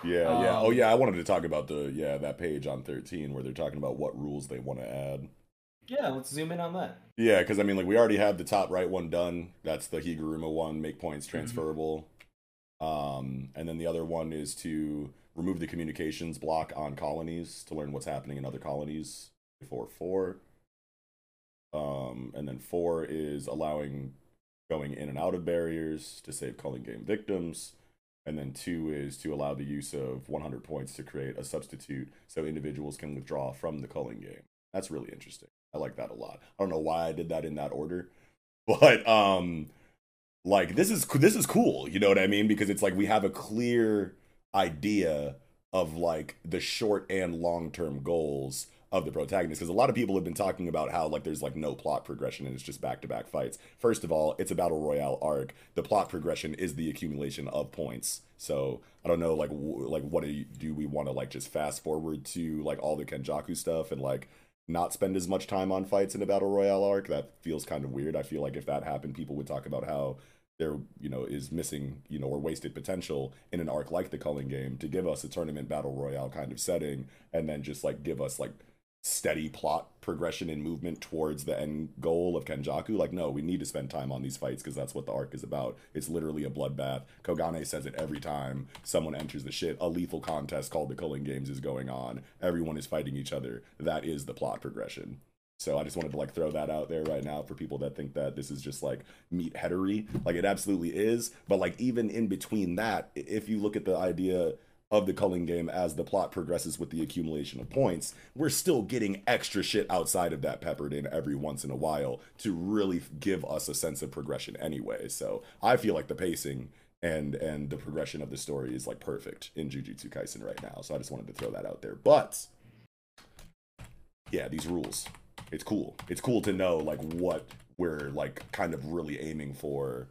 Yeah, yeah. Oh Um, yeah, I wanted to talk about the yeah, that page on 13 where they're talking about what rules they want to add. Yeah, let's zoom in on that. Yeah, because I mean, like we already have the top right one done. That's the Higuruma one. Make points Mm-hmm. transferable. Um, and then the other one is to remove the communications block on colonies to learn what's happening in other colonies. Before four. Um, and then four is allowing going in and out of barriers to save culling game victims. And then two is to allow the use of 100 points to create a substitute so individuals can withdraw from the culling game. That's really interesting. I like that a lot. I don't know why I did that in that order, but um, like this is this is cool. You know what I mean? Because it's like we have a clear idea of like the short and long term goals of the protagonist because a lot of people have been talking about how like there's like no plot progression and it's just back to back fights. First of all it's a battle royale arc. The plot progression is the accumulation of points. So i don't know like w- like what do, you, do we want to like just fast forward to like all the kenjaku stuff and like not spend as much time on fights in a battle royale arc? That feels kind of weird. I feel like if that happened people would talk about how there you know is missing you know or wasted potential in an arc like the culling game to give us a tournament battle royale kind of setting and then just like give us like steady plot progression and movement towards the end goal of Kenjaku. Like, no, we need to spend time on these fights because that's what the arc is about. It's literally a bloodbath. Kogane says it every time someone enters the shit. A lethal contest called the Culling Games is going on. Everyone is fighting each other. That is the plot progression. So I just wanted to like throw that out there right now for people that think that this is just like meat headery. Like it absolutely is. But like even in between that, if you look at the idea of the culling game as the plot progresses with the accumulation of points, we're still getting extra shit outside of that peppered in every once in a while to really give us a sense of progression anyway. So I feel like the pacing and and the progression of the story is like perfect in Jujutsu Kaisen right now. So I just wanted to throw that out there. But yeah, these rules. It's cool. It's cool to know like what we're like kind of really aiming for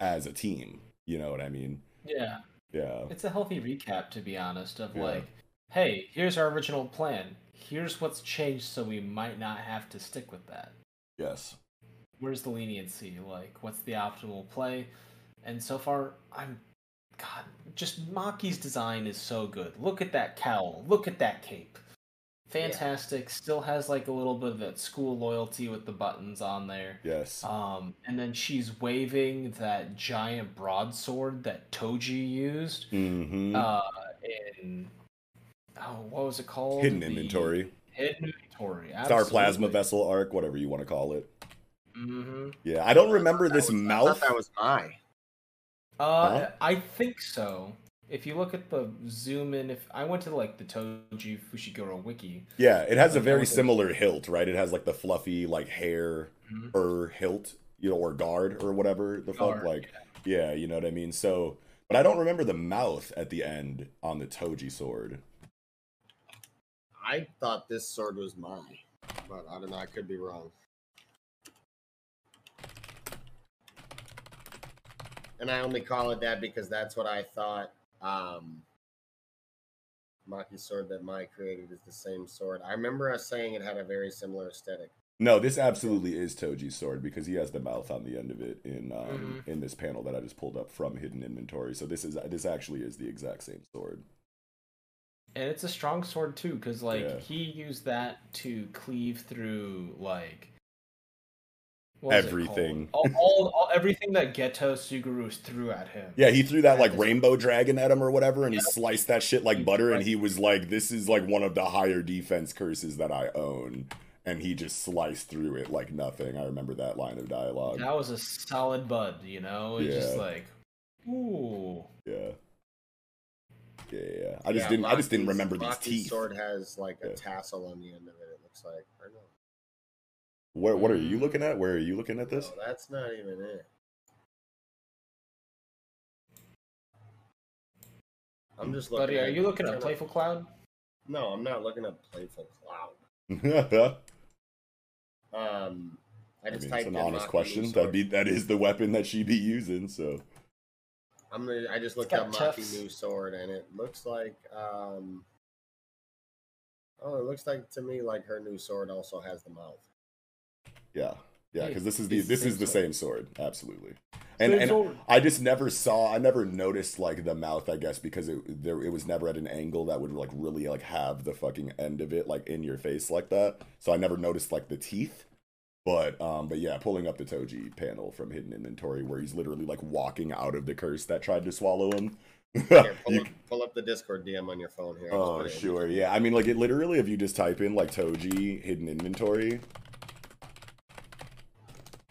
as a team. You know what I mean? Yeah. Yeah. It's a healthy recap, to be honest, of Yeah. like, hey, here's our original plan. Here's what's changed, so we might not have to stick with that. Yes. Where's the leniency? Like, what's the optimal play? And so far, I'm. God, just Maki's design is so good. Look at that cowl. Look at that cape. Fantastic. Still has like a little bit of that school loyalty with the buttons on there. Yes. Um, and then she's waving that giant broadsword that Toji used. Mm-hmm. Uh, in oh, what was it called? Hidden The- inventory. Hidden inventory. Star Plasma. Vessel arc, whatever you want to call it. mm-hmm. Yeah, I don't remember this I mouth. thought that was my Uh, Huh? I think so. If you look at the zoom in, if I went to like the Toji Fushiguro wiki, Yeah, it has a very with the- similar hilt, right? It has like the fluffy like hair Mhm. or hilt, you know, or guard or whatever the fuck. Guard, Like, yeah, you know what I mean. So, but I don't remember the mouth at the end on the Toji sword. I thought this sword was mine, but I don't know. I could be wrong. And I only call it that because that's what I thought. Um, Maki's sword that Mai created is the same sword. I remember us saying it had a very similar aesthetic. No, this absolutely is Toji's sword because he has the mouth on the end of it in um, Mhm. in this panel that I just pulled up from hidden inventory. So this is this actually is the exact same sword. and it's a strong sword too, because like Yeah. he used that to cleave through like What was it everything. All, all, all everything that Geto Suguru threw at him. Yeah, he threw that like rainbow dragon at him or whatever, and he sliced that shit like butter. And he was like, "This is like one of the higher defense curses that I own." And he just sliced through it like nothing. I remember that line of dialogue. That was a solid bud, you know. It's just like, ooh. Yeah. Yeah, yeah. I just Yeah, didn't. I just didn't Maki's- remember these Maki's teeth. sword has like a Yeah. tassel on the end of it. It looks like. Or What What are you looking at? Where are you looking at this? no, that's not even it. I'm just looking. Buddy, are you looking at Playful Cloud? No, I'm not looking at Playful Cloud. Um, I I mean, typed it's an honest question. That'd be that is the weapon that she be using. So I'm gonna. I just looked got up Maki new sword, and it looks like. um Oh, it looks like to me like her new sword also has the mouth. Yeah, yeah, because this is the this same is the sword. same sword, absolutely. And Same and sword. I just never saw, I never noticed like the mouth. I guess because it there it was never at an angle that would like really like have the fucking end of it like in your face like that. So I never noticed like the teeth. But um, but yeah, pulling up the Toji panel from Hidden Inventory where he's literally like walking out of the curse that tried to swallow him. Here, pull, You up, pull up the Discord DM on your phone here. I'll just Oh, put it in. sure. Yeah. I mean, like, it literally, if you just type in, like, Toji hidden inventory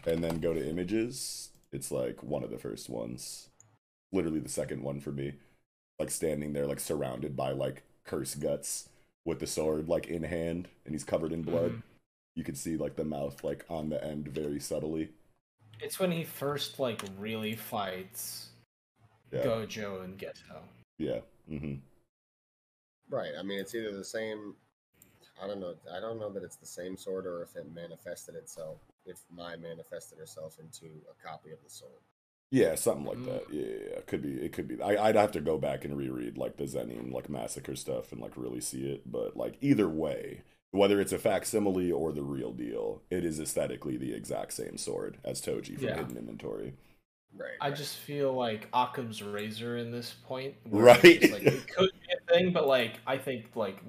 and then go to images, it's like one of the first ones. Literally the second one for me. Like, standing there, like, surrounded by, like, curse guts with the sword, like, in hand, and he's covered in blood. Mhm. You can see, like, the mouth, like, on the end very subtly. It's when he first like really fights Yeah. Gojo and Geto. Yeah. Mm-hmm. Right. I mean, it's either the same. I don't know. I don't know that it's the same sword or if it manifested itself. If Mai manifested herself into a copy of the sword. Yeah, something like mm. that. Yeah, yeah, yeah. could be. It could be. I, I'd have to go back and reread like the Zenin like massacre stuff and like really see it. But like either way, whether it's a facsimile or the real deal, it is aesthetically the exact same sword as Toji from Yeah. Hidden Inventory. Right. I just feel like Occam's razor in this point. Right. like, it could be a thing, but like I think like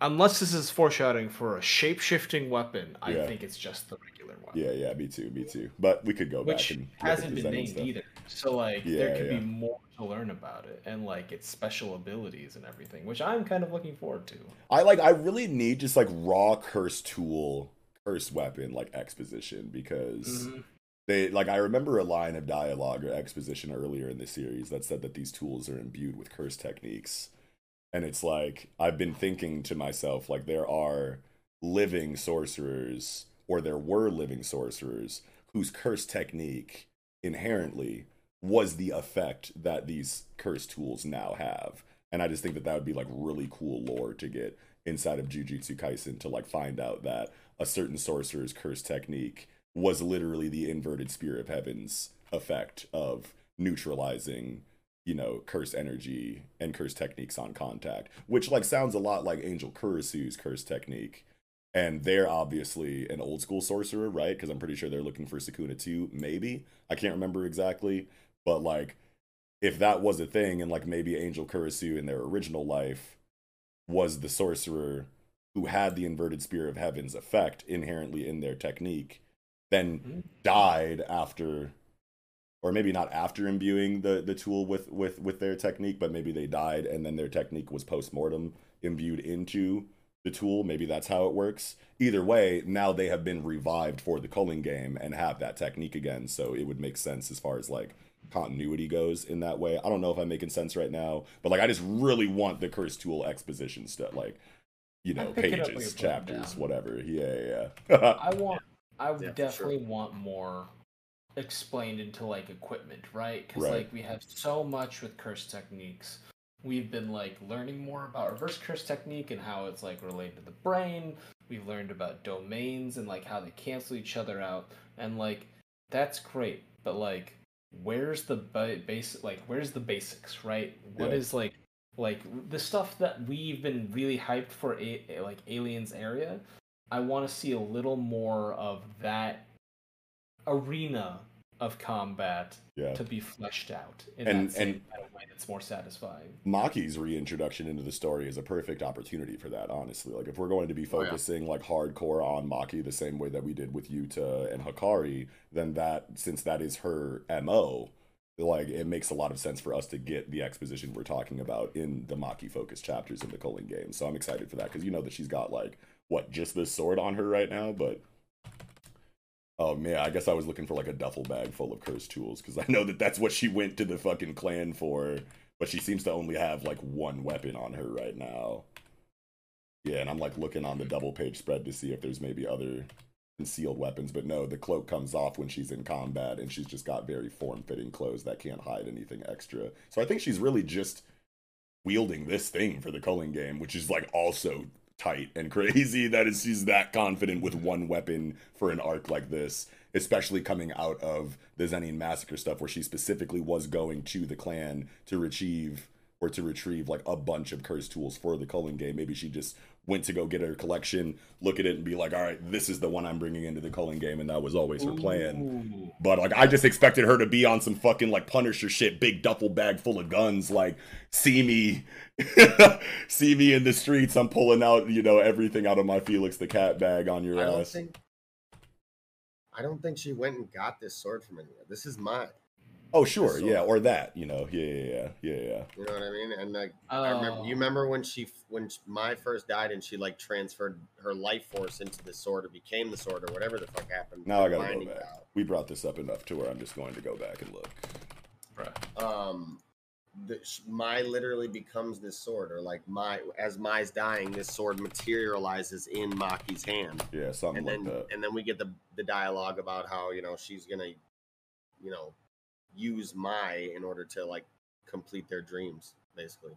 unless this is foreshadowing for a shape shifting weapon, I Yeah. think it's just the regular one. Yeah, yeah, me too, me too. But we could go Which back and hasn't been named stuff. either. So like there could yeah. be more to learn about it and like its special abilities and everything, which I'm kind of looking forward to. I like. I really need just like raw curse tool, curse weapon like exposition because Mhm. they like. I remember a line of dialogue or exposition earlier in the series that said that these tools are imbued with curse techniques, and it's like I've been thinking to myself like there are living sorcerers or there were living sorcerers whose curse technique inherently was the effect that these curse tools now have. And I just think that that would be like really cool lore to get inside of Jujutsu Kaisen to like find out that a certain sorcerer's curse technique was literally the inverted spear of heaven's effect of neutralizing you know curse energy and curse techniques on contact which like sounds a lot like angel Kurusu's curse technique. And they're obviously an old school sorcerer right? Because i'm pretty sure they're looking for Sukuna too maybe? I can't remember exactly. But like if that was a thing and like maybe angel Kurusu in their original life was the sorcerer who had the inverted spear of heaven's effect inherently in their technique then mm-hmm. died after or maybe not after imbuing the the tool with with with their technique but maybe they died and then their technique was post-mortem imbued into the tool. Maybe that's how it works. Either way now they have been revived for the culling game and have that technique again. So it would make sense as far as like continuity goes in that way. I don't know if i'm making sense right now but like i just really want the curse tool exposition stuff like you know pick it up when pages you're putting it chapters whatever. Yeah yeah I want I Yeah, for definitely want more explained into like equipment, right? Because Right. like we have so much with curse techniques. We've been like learning more about reverse curse technique and how it's like related to the brain. We've learned about domains and like how they cancel each other out, and like that's great. But like, where's the ba- basic? Like, where's the basics, right? What Yeah. is like like the stuff that we've been really hyped for a, like aliens area i want to see a little more of that arena of combat Yeah. to be fleshed out in And- that same and- kind of way that's more satisfying. Maki's reintroduction into the story is a perfect opportunity for that, honestly. Like, if we're going to be Oh, yeah. focusing like hardcore on Maki the same way that we did with Yuta and Hakari, then that, since that is her MO, like, it makes a lot of sense for us to get the exposition we're talking about in the Maki focused chapters in the Culling game. So I'm excited for that because you know that she's got, like, what, just this sword on her right now, but. Oh man, I guess I was looking for like a duffel bag full of cursed tools because I know that that's what she went to the fucking clan for. But she seems to only have like one weapon on her right now. Yeah, and I'm like looking on the double page spread to see if there's maybe other concealed weapons, but no, the cloak comes off when she's in combat and she's just got very form fitting clothes that can't hide anything extra. So I think she's really just wielding this thing for the culling game, which is like also tight and crazy that is she's that confident with one weapon for an arc like this, especially coming out of the Zenin massacre stuff where she specifically was going to the clan to retrieve or to retrieve like a bunch of cursed tools for the culling game. Maybe she just went to go get her collection, look at it and be like, all right, this is the one I'm bringing into the culling game. And that was always her plan. But like, I just expected her to be on some fucking like Punisher shit, big duffel bag full of guns. Like, see me, see me in the streets. I'm pulling out, you know, everything out of my Felix the Cat bag on your I don't ass. think. I don't think she went and got this sword from anywhere. This is mine. Oh, sure, This yeah, or that, you know, yeah, yeah, yeah, yeah, yeah. You know what I mean? And like, I remember. Oh. You remember when she when Mai first died and she like transferred her life force into the sword or became the sword or whatever the fuck happened. Now I gotta go back. vow. We brought this up enough to where I'm just going to go back and look. Right. Um the, Mai literally becomes this sword or like Mai as mai's dying this sword materializes in maki's hand Yeah, something and like then that. and then we get the the dialogue about how you know she's gonna you know use mai in order to like complete their dreams basically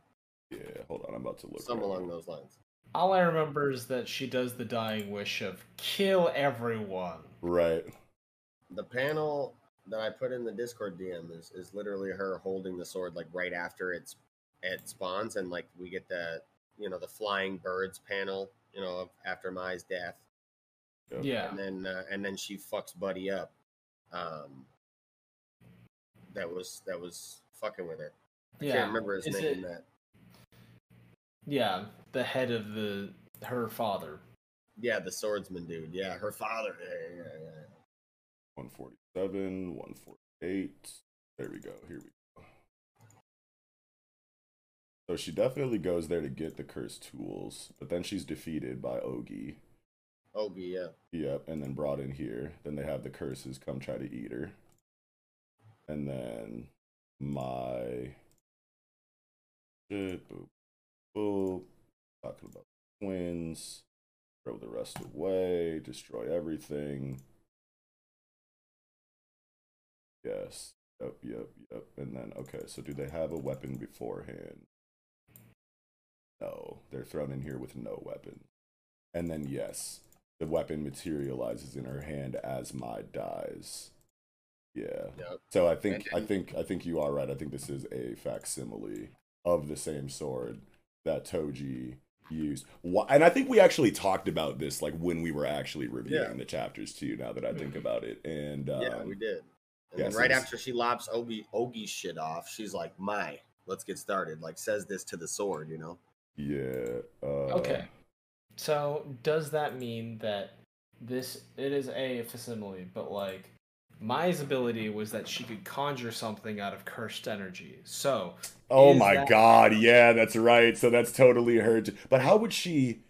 Yeah, hold on, I'm about to look. some right along now. those lines All I remember is that she does the dying wish of kill everyone. Right. the panel that I put in the Discord DM is, is literally her holding the sword like right after it's it spawns and like we get the you know the flying birds panel you know after Mai's death Yeah. and then uh, and then she fucks Buddy up um that was that was fucking with her I Yeah. can't remember his Is name it- that Yeah, the head of the her father. yeah the swordsman dude yeah her father yeah yeah yeah, yeah. 147, 148. There we go. Here we go. So she definitely goes there to get the cursed tools, but then she's defeated by Ogi. Ogi yeah Yep, and then brought in here. Then they have the curses come try to eat her. And then my shit, boop, boop. Talking about twins. Throw the rest away, destroy everything. Yes. Yep, yep, yep. And then okay, so do they have a weapon beforehand? No, they're thrown in here with no weapon. And then yes, the weapon materializes in her hand as Mai dies. Yeah. Yep. So I think And- I think I think you are right. I think this is a facsimile of the same sword that Toji used. And I think we actually talked about this like when we were actually reviewing Yeah. the chapters too. Now that I think about it, and um, yeah we did and yeah, then right this- after she lops Ogi Ogi's shit off, she's like, "Mai, let's get started." Like says this to the sword, you know. Yeah. Uh, Okay. So does that mean that this it is a facsimile, but like Mai's ability was that she could conjure something out of cursed energy. So Oh my that- god, yeah, that's right. So that's totally her. t- But how would she?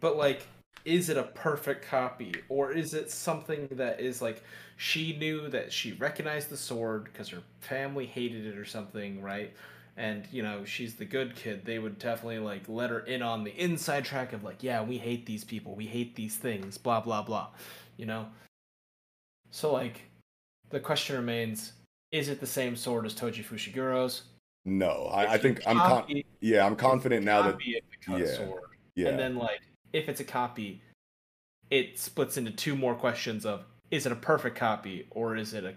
But like, is it a perfect copy, or is it something that is like she knew that she recognized the sword because her family hated it or something, right? And you know she's the good kid. They would definitely like let her in on the inside track of like, yeah, we hate these people, we hate these things, blah blah blah, you know. So like, the question remains: Is it the same sword as Toji Fushiguro's? No, I, I think I'm. Con- yeah, I'm confident now that. copy Yeah. sword. Yeah. And then like if it's a copy, it splits into two more questions of is it a perfect copy or is it a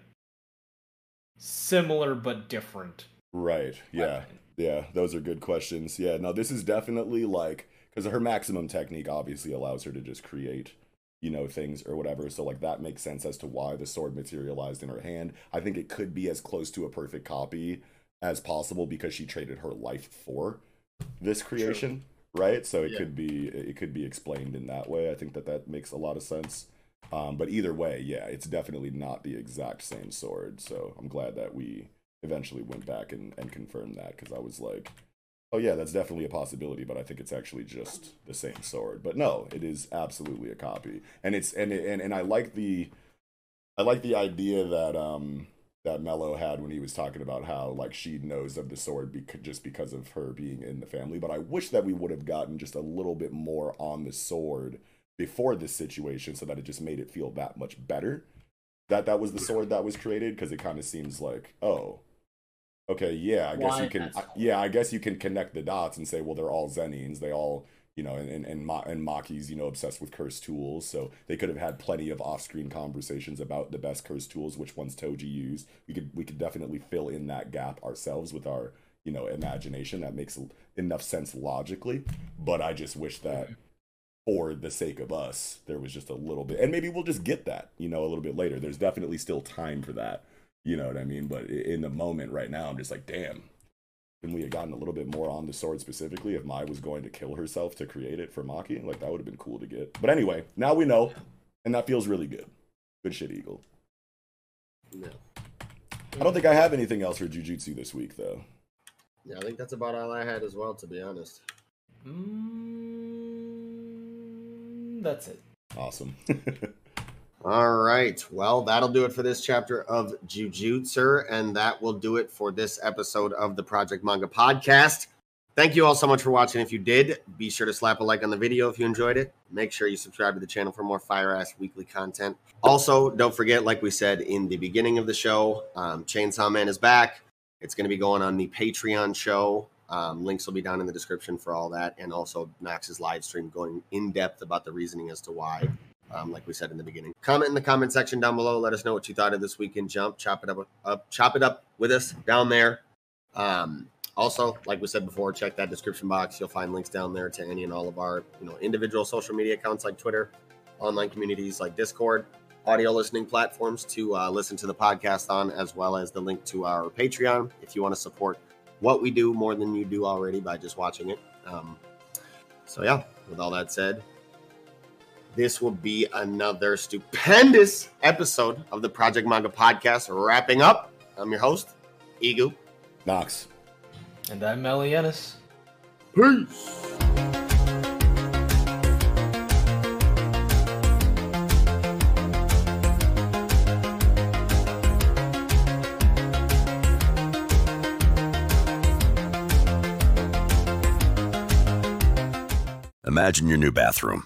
similar but different? Right. Yeah. Yeah. Those are good questions. Yeah. No, this is definitely like because her maximum technique obviously allows her to just create you know, things or whatever. So like that makes sense as to why the sword materialized in her hand. I think it could be as close to a perfect copy as possible because she traded her life for this creation, right? So it Yeah. could be it could be explained in that way. I think that that makes a lot of sense. Um, but either way, yeah, it's definitely not the exact same sword. So I'm glad that we eventually went back and, and confirmed that because I was like, oh yeah, that's definitely a possibility, but I think it's actually just the same sword. But no, it is absolutely a copy, and it's and and and I like the I like the idea that um that Mello had when he was talking about how like she knows of the sword because just because of her being in the family. But I wish that we would have gotten just a little bit more on the sword before this situation, so that it just made it feel that much better. That that was the sword that was created because it kind of seems like oh. Okay, yeah, I guess you can. I- yeah, I guess you can connect the dots and say, well, they're all Zenines. They all, you know, and and and, Ma- and Maki's, you know, obsessed with cursed tools. So they could have had plenty of off-screen conversations about the best cursed tools, which ones Toji used. We could we could definitely fill in that gap ourselves with our, you know, imagination. That makes enough sense logically. But I just wish that mm-hmm. for the sake of us, there was just a little bit, and maybe we'll just get that, you know, a little bit later. There's definitely still time for that, you know what I mean? But in the moment right now, I'm just like, damn, and we had gotten a little bit more on the sword specifically, if Mai was going to kill herself to create it for Maki, like that would have been cool to get. But anyway, now we know, and that feels really good. Good shit, Eagle. No. I don't think I have anything else for Jujutsu this week, though. Yeah, I think that's about all I had as well, to be honest. Mm, that's it. Awesome. All right. Well, that'll do it for this chapter of Jujutsu, and that will do it for this episode of the Project Manga Podcast. Thank you all so much for watching. If you did, be sure to slap a like on the video if you enjoyed it. Make sure you subscribe to the channel for more fire ass weekly content. Also, don't forget, like we said in the beginning of the show, um, Chainsaw Man is back. It's going to be going on the Patreon show. Um, links will be down in the description for all that, and also Max's live stream going in depth about the reasoning as to why um, like we said in the beginning. Comment in the comment section down below. Let us know what you thought of this weekend jump. Chop it up, up chop it up with us down there. Um, also, like we said before, check that description box. You'll find links down there to any and all of our, you know, individual social media accounts like Twitter, online communities like Discord, audio listening platforms to uh, listen to the podcast on, as well as the link to our Patreon if you want to support what we do more than you do already by just watching it. Um, so yeah, with all that said, this will be another stupendous episode of the Project Manga Podcast. Wrapping up, I'm your host, Egu. Knox. And I'm Melianis. Peace. Imagine your new bathroom.